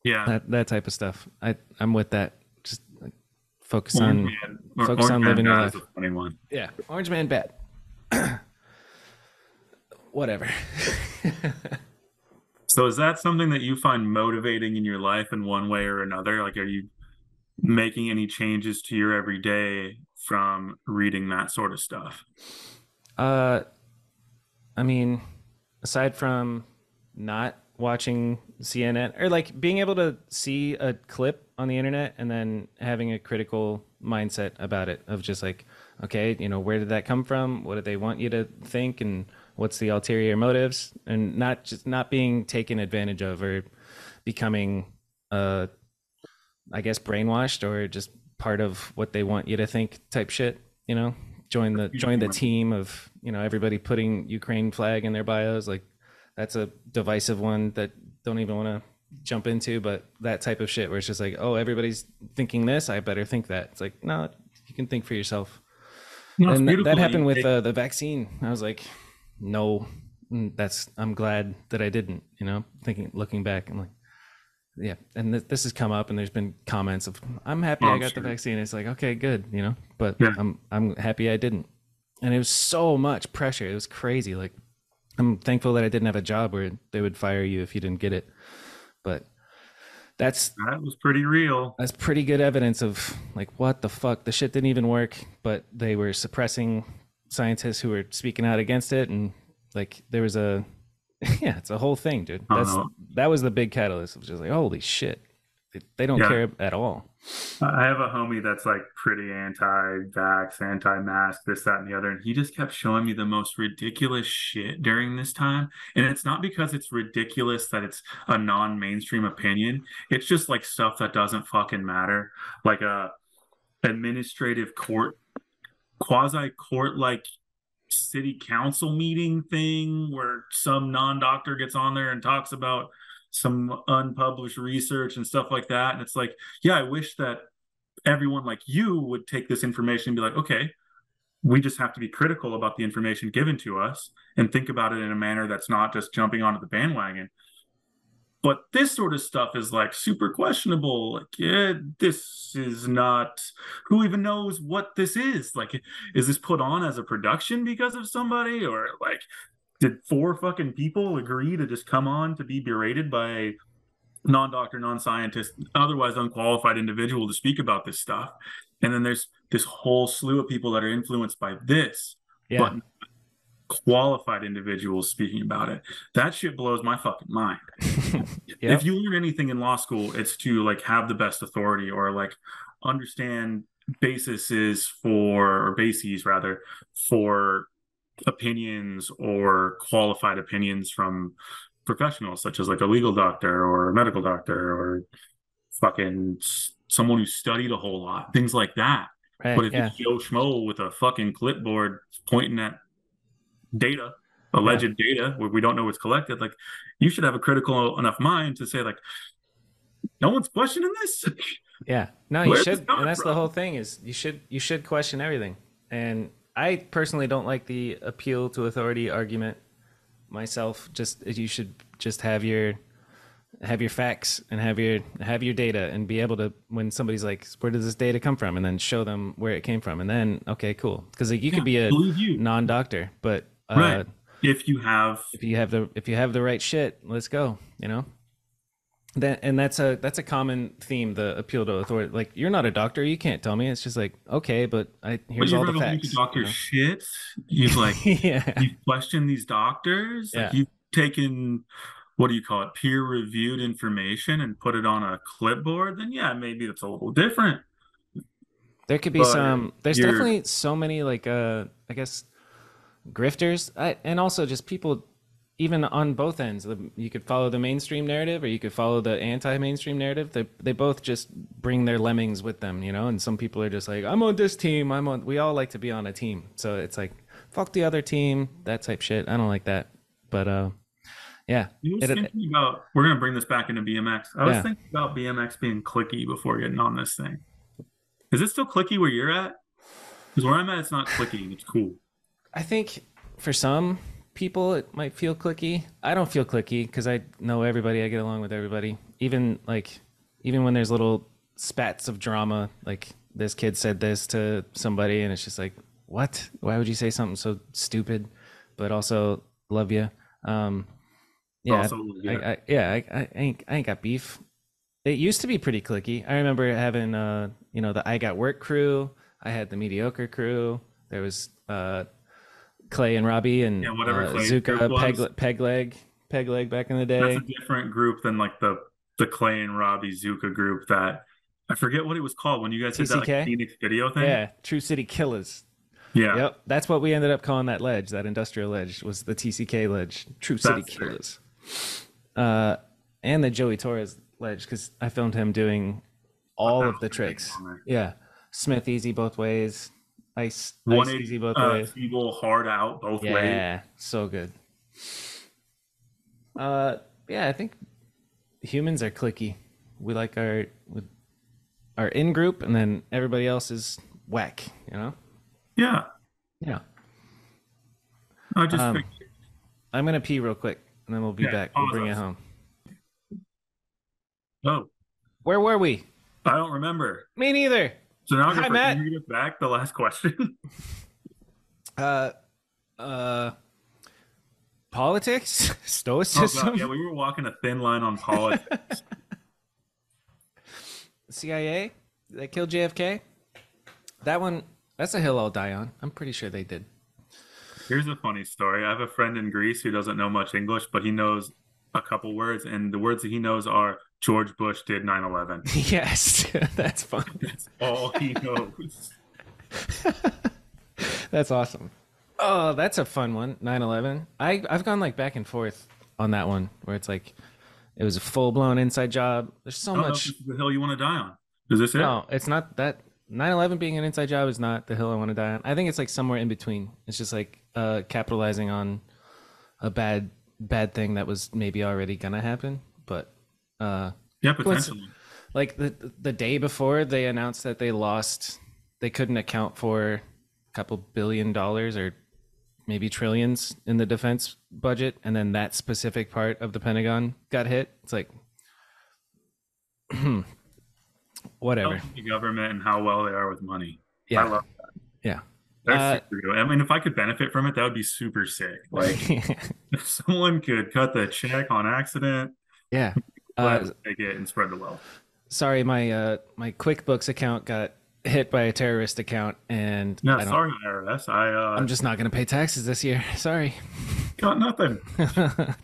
Speaker 1: Yeah.
Speaker 2: That that type of stuff. I I'm with that. Focus on
Speaker 1: Man- or-
Speaker 2: focus
Speaker 1: Orange
Speaker 2: on
Speaker 1: Man
Speaker 2: living your life.
Speaker 1: funny one.
Speaker 2: yeah. Orange Man bad. Whatever.
Speaker 1: So is that something that you find motivating in your life in one way or another? Like, are you making any changes to your everyday from reading that sort of stuff?
Speaker 2: Uh, I mean, aside from not watching CNN or like being able to see a clip on the internet and then having a critical mindset about it of just like, okay, you know, where did that come from? What did they want you to think? And what's the ulterior motives? And not just not being taken advantage of or becoming, uh, I guess, brainwashed or just part of what they want you to think type shit, you know? Join the join the team of you know everybody putting Ukraine flag in their bios. Like that's a divisive one that don't even want to jump into. But that type of shit where it's just like, oh, everybody's thinking this, I better think that. It's like no, you can think for yourself.
Speaker 1: It's
Speaker 2: and that, that happened with uh, the vaccine. I was like, no, mm, that's I'm glad that I didn't. You know, thinking looking back, I'm like. Yeah, and th- this has come up, and there's been comments of, "I'm happy
Speaker 1: Oh,
Speaker 2: I got the vaccine." It's like, okay, good, you know, but
Speaker 1: Yeah.
Speaker 2: I'm I'm happy I didn't, and it was so much pressure. It was crazy. Like, I'm thankful that I didn't have a job where they would fire you if you didn't get it, but that's
Speaker 1: that was pretty real.
Speaker 2: that's pretty good evidence of like what the fuck? The shit didn't even work but they were suppressing scientists who were speaking out against it and like there was a yeah it's a whole thing dude. That's that was the big catalyst of just like holy shit they, they don't
Speaker 1: Yeah.
Speaker 2: care at all
Speaker 1: I have a homie that's like pretty anti-vax, anti-mask, this, that, and the other, and he just kept showing me the most ridiculous shit during this time. And it's not because it's ridiculous that it's a non-mainstream opinion. It's just like stuff that doesn't fucking matter, like a administrative court, quasi-court like city council meeting thing where some non-doctor gets on there and talks about some unpublished research and stuff like that. And it's like, yeah, I wish that everyone like you would take this information and be like, okay, we just have to be critical about the information given to us and think about it in a manner that's not just jumping onto the bandwagon. But this sort of stuff is like super questionable. Like, yeah, this is not who even knows what this is. Like, is this put on as a production because of somebody? Or like, did four fucking people agree to just come on to be berated by a non-doctor, non-scientist, otherwise unqualified individual to speak about this stuff? And then there's this whole slew of people that are influenced by this,
Speaker 2: yeah
Speaker 1: but qualified individuals speaking about it. That shit blows my fucking mind. If you learn anything in law school, it's to like have the best authority or like understand basis is for or bases rather for opinions or qualified opinions from professionals such as like a legal doctor or a medical doctor or fucking someone who studied a whole lot things like that
Speaker 2: right
Speaker 1: but if
Speaker 2: yeah
Speaker 1: it's Joe Schmo with a fucking clipboard pointing at data, alleged data, where we don't know what's collected, like you should have a critical enough mind to say, like, no one's questioning this.
Speaker 2: Yeah. No, you
Speaker 1: Where's
Speaker 2: should, and that's the whole thing is you should you should question everything. And I personally don't like the appeal to authority argument myself. Just you should just have your have your facts and have your have your data and be able to when somebody's like where does this data come from and then show them where it came from and then okay cool because like you
Speaker 1: Yeah,
Speaker 2: could be a non-doctor but uh,
Speaker 1: Right. If you have,
Speaker 2: if you have the if you have the right shit, let's go. You know. That and that's a that's a common theme. The appeal to authority. Like you're not a doctor, you can't tell me. It's just like okay, but I here's all the
Speaker 1: read a bunch
Speaker 2: facts.
Speaker 1: doctor
Speaker 2: you know?
Speaker 1: shit. You've like
Speaker 2: yeah,
Speaker 1: you've questioned these doctors. Like you've taken what do you call it, peer reviewed information and put it on a clipboard. Then yeah, maybe it's a little different.
Speaker 2: there could be
Speaker 1: but
Speaker 2: some. There's
Speaker 1: you're-
Speaker 2: definitely so many like uh I guess grifters, I, and also just people. Even on both ends, The- you could follow the mainstream narrative, or you could follow the anti-mainstream narrative. They they both just bring their lemmings with them, you know. And some people are just like, "I'm on this team. I'm on." We all like to be on a team, so it's like, "Fuck the other team," that type shit. I don't like that. But uh, Yeah. It-
Speaker 1: thinking about we're gonna bring this back into BMX. I was
Speaker 2: Yeah.
Speaker 1: thinking about BMX being clicky before getting on this thing. Is it still clicky where you're at? Because where I'm at, it's not clicky. It's cool.
Speaker 2: I think for some people it might feel clicky. I don't feel clicky because I know everybody. I get along with everybody. Even like, even when there's little spats of drama, like this kid said this to somebody, and it's just like, what? Why would you say something so stupid? But also love you. Um, yeah,
Speaker 1: Also,
Speaker 2: I,
Speaker 1: yeah.
Speaker 2: I, yeah, I, I, ain't, I ain't got beef. It used to be pretty clicky. I remember having, uh, you know, the I got work crew. I had the mediocre crew. There was uh, Clay and Robbie and
Speaker 1: Yeah, whatever
Speaker 2: uh, Zuka. Peg, Peg Leg, Peg Leg back in the day.
Speaker 1: That's a different group than like the the Clay and Robbie Zuka group that I forget what it was called when you guys did that like Phoenix video thing.
Speaker 2: yeah, True City Killers.
Speaker 1: Yeah.
Speaker 2: Yep, that's what we ended up calling that ledge. That industrial ledge was the TCK ledge, True City
Speaker 1: That's.
Speaker 2: Killers, uh, and the Joey Torres ledge because I filmed him doing all of the tricks.
Speaker 1: things on there.
Speaker 2: Yeah, Smith easy both ways, ice, ice
Speaker 1: 180
Speaker 2: easy both
Speaker 1: uh,
Speaker 2: ways.
Speaker 1: feeble hard out both ways.
Speaker 2: Yeah, so good. Uh, yeah, I think humans are clicky. We like our our in group, and then everybody else is whack. You know.
Speaker 1: Yeah.
Speaker 2: Yeah.
Speaker 1: I just
Speaker 2: Um, I'm gonna pee real quick, and then we'll be
Speaker 1: Yeah,
Speaker 2: back. We'll bring it home.
Speaker 1: oh,
Speaker 2: Where were we?
Speaker 1: I don't remember.
Speaker 2: Me neither.
Speaker 1: So now
Speaker 2: Hi,
Speaker 1: can
Speaker 2: Matt.
Speaker 1: you us back the last question?
Speaker 2: Uh, uh, politics,
Speaker 1: Oh,
Speaker 2: stoicism,
Speaker 1: God. Yeah, we were walking a thin line on politics.
Speaker 2: CIA. They killed JFK. That one. That's a hill I'll die on. I'm pretty sure they did.
Speaker 1: Here's a funny story. I have a friend in Greece who doesn't know much English, but he knows a couple words, and the words that he knows are George Bush did 9 11.
Speaker 2: yes, that's fun.
Speaker 1: That's all he knows.
Speaker 2: That's awesome. Oh, that's a fun one. 9/11. I I've gone like back and forth on that one where it's like it was a full blown inside job. There's so
Speaker 1: I don't know if
Speaker 2: much.
Speaker 1: the hill you want to die on. Is this it?
Speaker 2: No, it's not that. 9/11 being an inside job is not the hill I want to die on. I think it's like somewhere in between. It's just like uh, capitalizing on a bad bad thing that was maybe already gonna happen, but uh,
Speaker 1: Yeah, potentially.
Speaker 2: like the the day before they announced that they lost they couldn't account for a couple billion dollars or maybe trillions in the defense budget and then that specific part of the pentagon got hit it's like whatever
Speaker 1: The government and how well they are with money. I
Speaker 2: yeah
Speaker 1: love
Speaker 2: yeah
Speaker 1: They're
Speaker 2: Uh,
Speaker 1: good. I mean, if I could benefit from it, that would be super sick. Like, if someone could cut the check on accident,
Speaker 2: yeah uh,
Speaker 1: to take it and spread the wealth.
Speaker 2: sorry my uh my quickbooks account got hit by a terrorist account and
Speaker 1: No,
Speaker 2: I
Speaker 1: sorry, IRS. I uh,
Speaker 2: i'm just not gonna pay taxes this year sorry
Speaker 1: got nothing.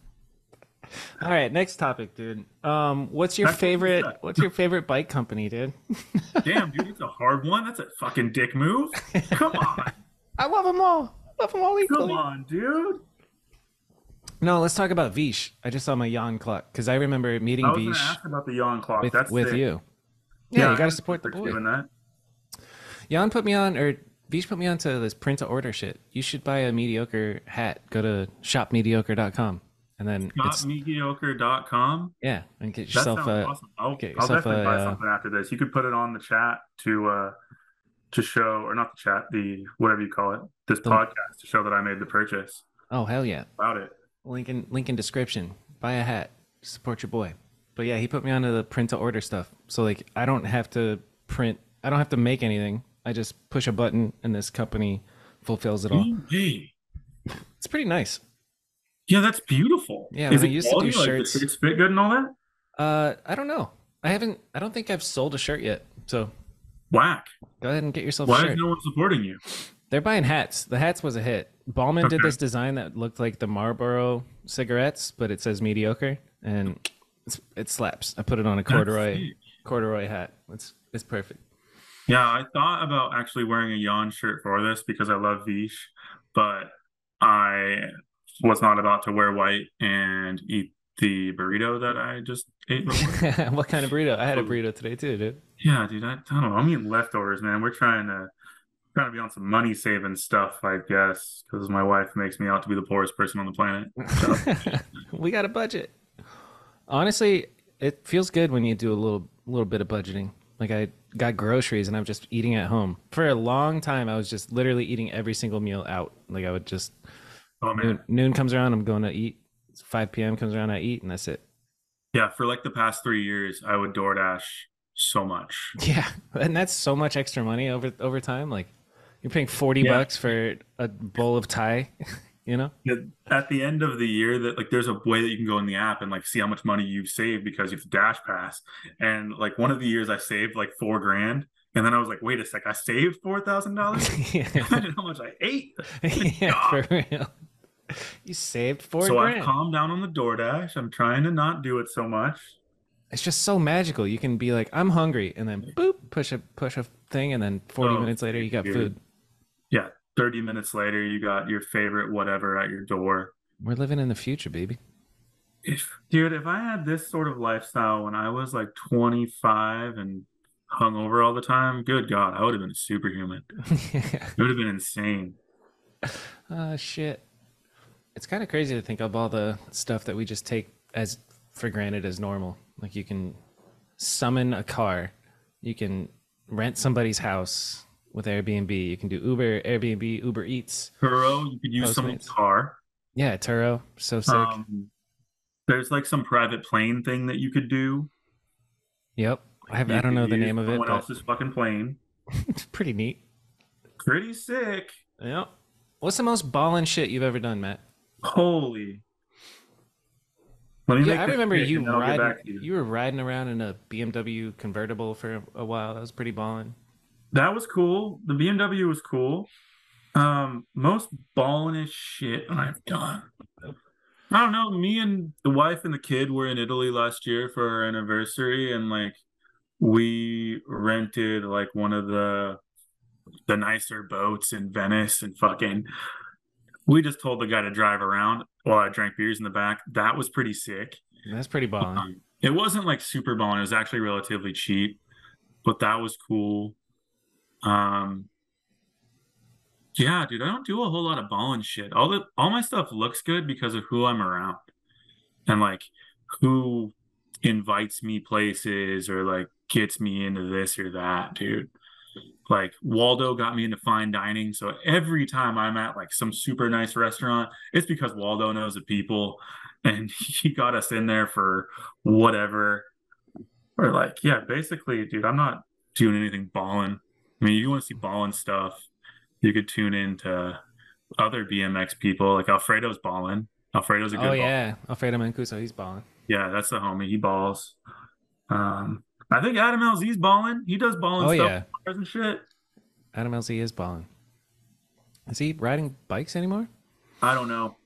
Speaker 2: All right, next topic, dude. Um, what's your
Speaker 1: Back to what you
Speaker 2: favorite? What's your favorite bike company, dude?
Speaker 1: Damn, dude, it's a hard one. That's a fucking dick move. Come on,
Speaker 2: I love them all. Love them all
Speaker 1: come on, dude.
Speaker 2: No, let's talk about Vish. I just saw my yawn clock because I remember meeting
Speaker 1: I
Speaker 2: Vish
Speaker 1: ask about the yawn clock.
Speaker 2: with
Speaker 1: That's
Speaker 2: with
Speaker 1: sick.
Speaker 2: you. Yeah,
Speaker 1: I
Speaker 2: you got to support the boy.
Speaker 1: Doing that.
Speaker 2: Jan put me on, or Vish put me on to this print to order shit. You should buy a mediocre hat. Go to shopmediocre.com and then
Speaker 1: Shopmediocre.com.
Speaker 2: yeah, and get yourself a
Speaker 1: awesome. I'll,
Speaker 2: get
Speaker 1: I'll definitely
Speaker 2: a,
Speaker 1: buy
Speaker 2: uh,
Speaker 1: something after this. You could put it on the chat to uh to show, or not the chat, the whatever you call it, this
Speaker 2: The-
Speaker 1: podcast to show that I made the purchase
Speaker 2: oh hell yeah.
Speaker 1: about it.
Speaker 2: Link in link in description. Buy a hat. Support your boy. But yeah, he put me onto the print to order stuff. So like I don't have to print I don't have to make anything. I just push a button and this company fulfills it all.
Speaker 1: Hey,
Speaker 2: It's pretty nice.
Speaker 1: yeah, that's beautiful.
Speaker 2: Yeah,
Speaker 1: Is
Speaker 2: when I
Speaker 1: it
Speaker 2: used to do?
Speaker 1: Like,
Speaker 2: shirts-
Speaker 1: shirts fit good and all that?
Speaker 2: Uh I don't know. I haven't I don't think I've sold a shirt yet. So
Speaker 1: Whack.
Speaker 2: go ahead and get yourself a
Speaker 1: Why is no one supporting you?
Speaker 2: They're buying hats. The hats was a hit. Ballman did this design that looked like the Marlboro cigarettes, but it says mediocre and it's, it slaps. I put it on a corduroy corduroy hat. It's it's perfect.
Speaker 1: Yeah, I thought about actually wearing a yawn shirt for this because I love Vish, but I was not about to wear white and eat the burrito that I just ate
Speaker 2: what kind of burrito? I had a oh. burrito today too, dude.
Speaker 1: yeah, dude, I, I don't know. I'm eating leftovers, man. We're trying to trying to be on some money saving stuff, I guess, because my wife makes me out to be the poorest person on the planet. So,
Speaker 2: we got a budget. Honestly, it feels good when you do a little little bit of budgeting. Like I got groceries and I'm just eating at home. For a long time, I was just literally eating every single meal out. Like I would just
Speaker 1: Oh man.
Speaker 2: noon, noon comes around, I'm going to eat. 5 p.m. comes around, I eat, and that's it.
Speaker 1: Yeah, for like the past three years, I would DoorDash so much.
Speaker 2: Yeah, and that's so much extra money over over time. Like you're paying 40
Speaker 1: Yeah.
Speaker 2: bucks for a bowl of Thai. You know?
Speaker 1: At the end of the year, that like there's a way that you can go in the app and like see how much money you've saved because you have Dash Pass. And like one of the years, I saved like four grand, and then I was like, wait a sec, I saved four thousand dollars.
Speaker 2: yeah,
Speaker 1: Imagine how much I ate.
Speaker 2: yeah for real. You saved four
Speaker 1: so
Speaker 2: grand.
Speaker 1: I've calmed down on the DoorDash. I'm trying to not do it so much.
Speaker 2: it's just so magical. You can be like, I'm hungry, and then boop, push a push a thing, and then 40
Speaker 1: Oh,
Speaker 2: minutes later, you got
Speaker 1: dude.
Speaker 2: food.
Speaker 1: Yeah, 30 minutes later, you got your favorite whatever at your door.
Speaker 2: We're living in the future, baby.
Speaker 1: If dude, if I had this sort of lifestyle when I was like 25 and hung over all the time, good God, I would have been a superhuman.
Speaker 2: yeah.
Speaker 1: It would have been insane.
Speaker 2: Oh shit. It's kind of crazy to think of all the stuff that we just take as for granted as normal. Like you can summon a car, you can rent somebody's house with Airbnb, you can do Uber, Airbnb, Uber Eats.
Speaker 1: Turo, you could use someone's car.
Speaker 2: Yeah, Turo, so sick.
Speaker 1: Um, there's like some private plane thing that you could do.
Speaker 2: yep. I have
Speaker 1: You
Speaker 2: I don't know the name of it,
Speaker 1: Someone
Speaker 2: but
Speaker 1: else's fucking plane.
Speaker 2: it's pretty neat.
Speaker 1: Pretty sick.
Speaker 2: Yep. What's the most ballin' shit you've ever done, Matt?
Speaker 1: Holy. Let me
Speaker 2: Yeah, I remember you
Speaker 1: and then I'll get
Speaker 2: riding.
Speaker 1: you.
Speaker 2: You were riding around in a BMW convertible for a while. That was pretty ballin'.
Speaker 1: That was cool. The BMW was cool. Um, most ballin' shit I've done. I don't know. Me and the wife and the kid were in Italy last year for our anniversary, and like we rented like one of the the nicer boats in Venice, and fucking we just told the guy to drive around while I drank beers in the back. That was pretty sick.
Speaker 2: That's pretty ballin'.
Speaker 1: Um, it wasn't like super ballin'. It was actually relatively cheap, but that was cool. Um, yeah, dude, I don't do a whole lot of ballin' shit. All the all my stuff looks good because of who I'm around and like who invites me places or like gets me into this or that, dude. Like Waldo got me into fine dining, so every time I'm at like some super nice restaurant, it's because Waldo knows the people and he got us in there for whatever. Or like, yeah, basically, dude, I'm not doing anything balling. I mean, you want to see balling stuff, you could tune into other BMX people like Alfredo's balling. Alfredo's a good
Speaker 2: Oh
Speaker 1: ball-
Speaker 2: yeah, Alfredo Mancuso, he's balling.
Speaker 1: yeah, that's the homie. He balls. Um, I think Adam LZ's balling. He does balling
Speaker 2: Oh
Speaker 1: stuff
Speaker 2: yeah,
Speaker 1: cars and shit.
Speaker 2: Adam LZ is balling. Is he riding bikes anymore?
Speaker 1: I don't know,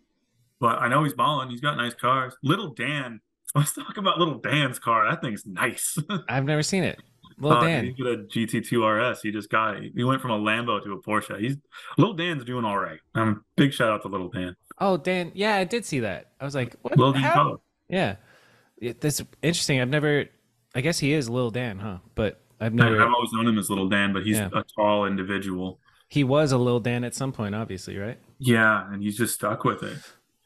Speaker 1: but I know he's balling. He's got nice cars. Little Dan. Let's talk about Little Dan's car. That thing's nice.
Speaker 2: I've never seen it.
Speaker 1: Uh,
Speaker 2: Dan.
Speaker 1: He's got a GT2 RS. He just got it. He went from a Lambo to a Porsche. He's Little Dan's doing all right. Um, big shout out to Little Dan.
Speaker 2: Oh Dan, yeah, I did see that. I was like, what?
Speaker 1: Little Dan?
Speaker 2: Yeah, It- that's interesting. I've never. I guess he is little Dan, huh? But I've never.
Speaker 1: I've always known him as Little Dan, but he's
Speaker 2: Yeah.
Speaker 1: a tall individual.
Speaker 2: He was a little Dan at some point, obviously, right?
Speaker 1: Yeah, and he's just stuck with it.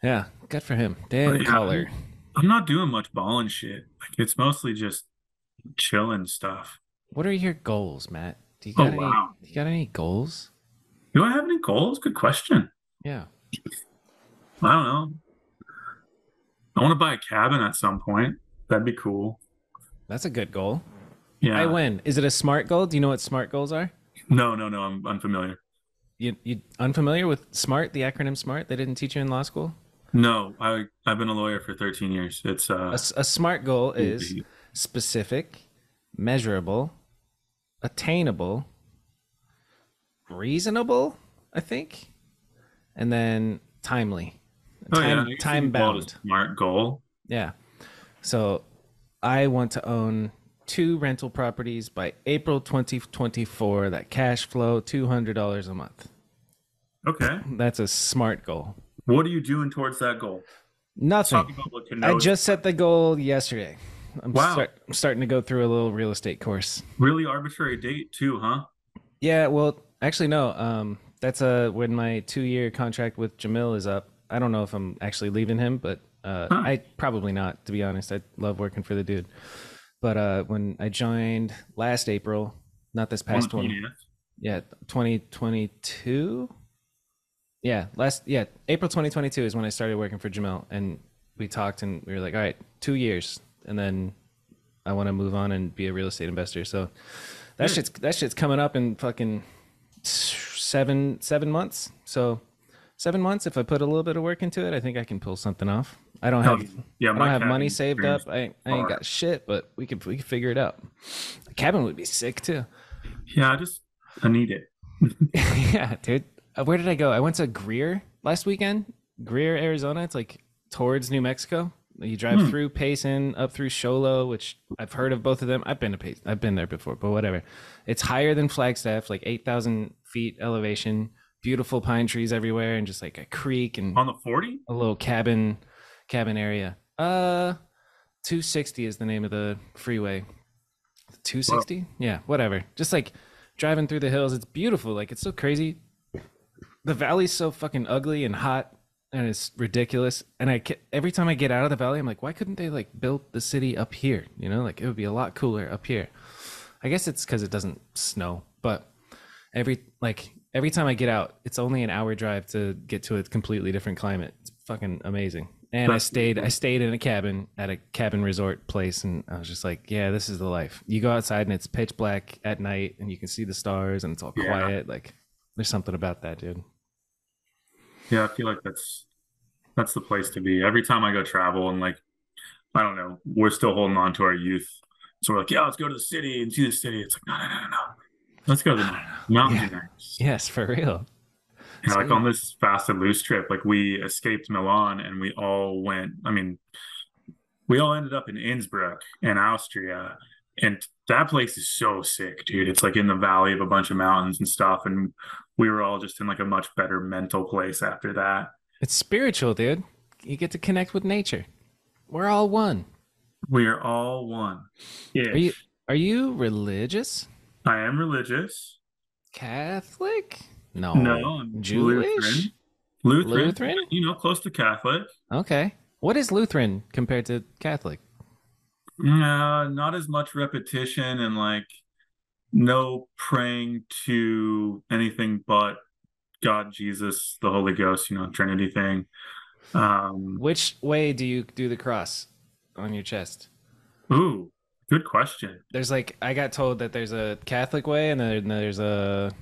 Speaker 2: Yeah, good for him. Dan
Speaker 1: But, yeah,
Speaker 2: Color.
Speaker 1: I'm not doing much balling shit. Like it's mostly just chilling stuff.
Speaker 2: What are your goals, Matt? Do you
Speaker 1: Oh,
Speaker 2: got any?
Speaker 1: wow.
Speaker 2: You got any goals?
Speaker 1: Do I have any goals? Good question.
Speaker 2: Yeah.
Speaker 1: I don't know. I want to buy a cabin at some point. That'd be cool.
Speaker 2: That's a good goal.
Speaker 1: Yeah.
Speaker 2: I win. Is it a smart goal? Do you know what smart goals are?
Speaker 1: No, no, no. I'm unfamiliar.
Speaker 2: You you unfamiliar with SMART, the acronym SMART? They didn't teach you in law school.
Speaker 1: No, I I've been a lawyer for 13 years. It's
Speaker 2: A,
Speaker 1: uh
Speaker 2: s- a SMART goal is specific, measurable, attainable, reasonable. I think, and then timely.
Speaker 1: oh.
Speaker 2: Time
Speaker 1: you
Speaker 2: time
Speaker 1: can call it a
Speaker 2: bound.
Speaker 1: smart goal.
Speaker 2: Yeah. So I want to own two rental properties by April 2024 that cash flow $200 a month.
Speaker 1: Okay.
Speaker 2: That's a smart goal.
Speaker 1: What are you doing towards that goal?
Speaker 2: Nothing. I just set the goal yesterday. I'm,
Speaker 1: Wow.
Speaker 2: start, I'm starting to go through a little real estate course.
Speaker 1: really arbitrary date too, huh?
Speaker 2: Yeah, well, actually, no. Um, that's uh when my two year contract with Jamil is up. I don't know if I'm actually leaving him, but Uh,
Speaker 1: Huh.
Speaker 2: I probably not, to be honest. I love working for the dude. But uh, when I joined last April, not this past one,
Speaker 1: 20th.
Speaker 2: yeah, 2022. Yeah, last yeah, April 2022 is when I started working for Jamel, and we talked, and we were like, all right, two years, and then I want to move on and be a real estate investor. So that
Speaker 1: Good.
Speaker 2: shit's that shit's coming up in fucking seven seven months. So seven months, if I put a little bit of work into it, I think I can pull something off. I don't have
Speaker 1: yeah,
Speaker 2: I don't have money saved up. I, I ain't got shit, but we could we could figure it out. A cabin would be sick too.
Speaker 1: Yeah, I just I need it.
Speaker 2: yeah, dude. Uh, where did I go? I went to Greer last weekend. Greer, Arizona. It's like towards New Mexico. You drive
Speaker 1: Hmm.
Speaker 2: through Payson, up through Show Low, which I've heard of both of them. I've been to Payson. I've been there before, but whatever. It's higher than Flagstaff, like eight thousand feet elevation. Beautiful pine trees everywhere, and just like a creek and
Speaker 1: On the 40?
Speaker 2: a little cabin, cabin area. Uh, two sixty is the name of the freeway. Two sixty? Yeah, whatever. Just like driving through the hills. It's beautiful. Like it's so crazy. The valley's so fucking ugly and hot, and it's ridiculous. And I every time I get out of the valley, I'm like, why couldn't they like build the city up here? You know, like it would be a lot cooler up here. I guess it's because it doesn't snow, but every like every time I get out, it's only an hour drive to get to a completely different climate. It's fucking amazing. And I stayed I stayed in a cabin at a cabin resort place and I was just like, yeah, this is the life. You go outside and it's pitch black at night and you can see the stars and it's all
Speaker 1: Yeah.
Speaker 2: quiet. Like there's something about that, dude.
Speaker 1: Yeah, I feel like that's that's the place to be. Every time I go travel and like I don't know, we're still holding on to our youth. So we're like, yeah, let's go to the city and see the city. It's like, no, no, no, no, no. Let's go to the mountains.
Speaker 2: Yeah. Yes, for real.
Speaker 1: Yeah, like on this fast and loose trip, like we escaped Milan and we all went. I mean, we all ended up in Innsbruck in Austria, and that place is so sick, dude. It's like in the valley of a bunch of mountains and stuff, and we were all just in like a much better mental place after that.
Speaker 2: It's spiritual, dude. You get to connect with nature. We're all one.
Speaker 1: We are all one. Yeah,
Speaker 2: Are you are you religious?
Speaker 1: I am religious.
Speaker 2: Catholic? No.
Speaker 1: No, I'm
Speaker 2: Jewish?
Speaker 1: Lutheran. Lutheran.
Speaker 2: Lutheran?
Speaker 1: You know, close to Catholic.
Speaker 2: Okay. What is Lutheran compared to Catholic?
Speaker 1: Uh, not as much repetition and like no praying to anything but God, Jesus, the Holy Ghost, you know, Trinity thing. Um,
Speaker 2: Which way do you do the cross on your chest?
Speaker 1: ooh, good question.
Speaker 2: There's like I got told that there's a Catholic way and then there's a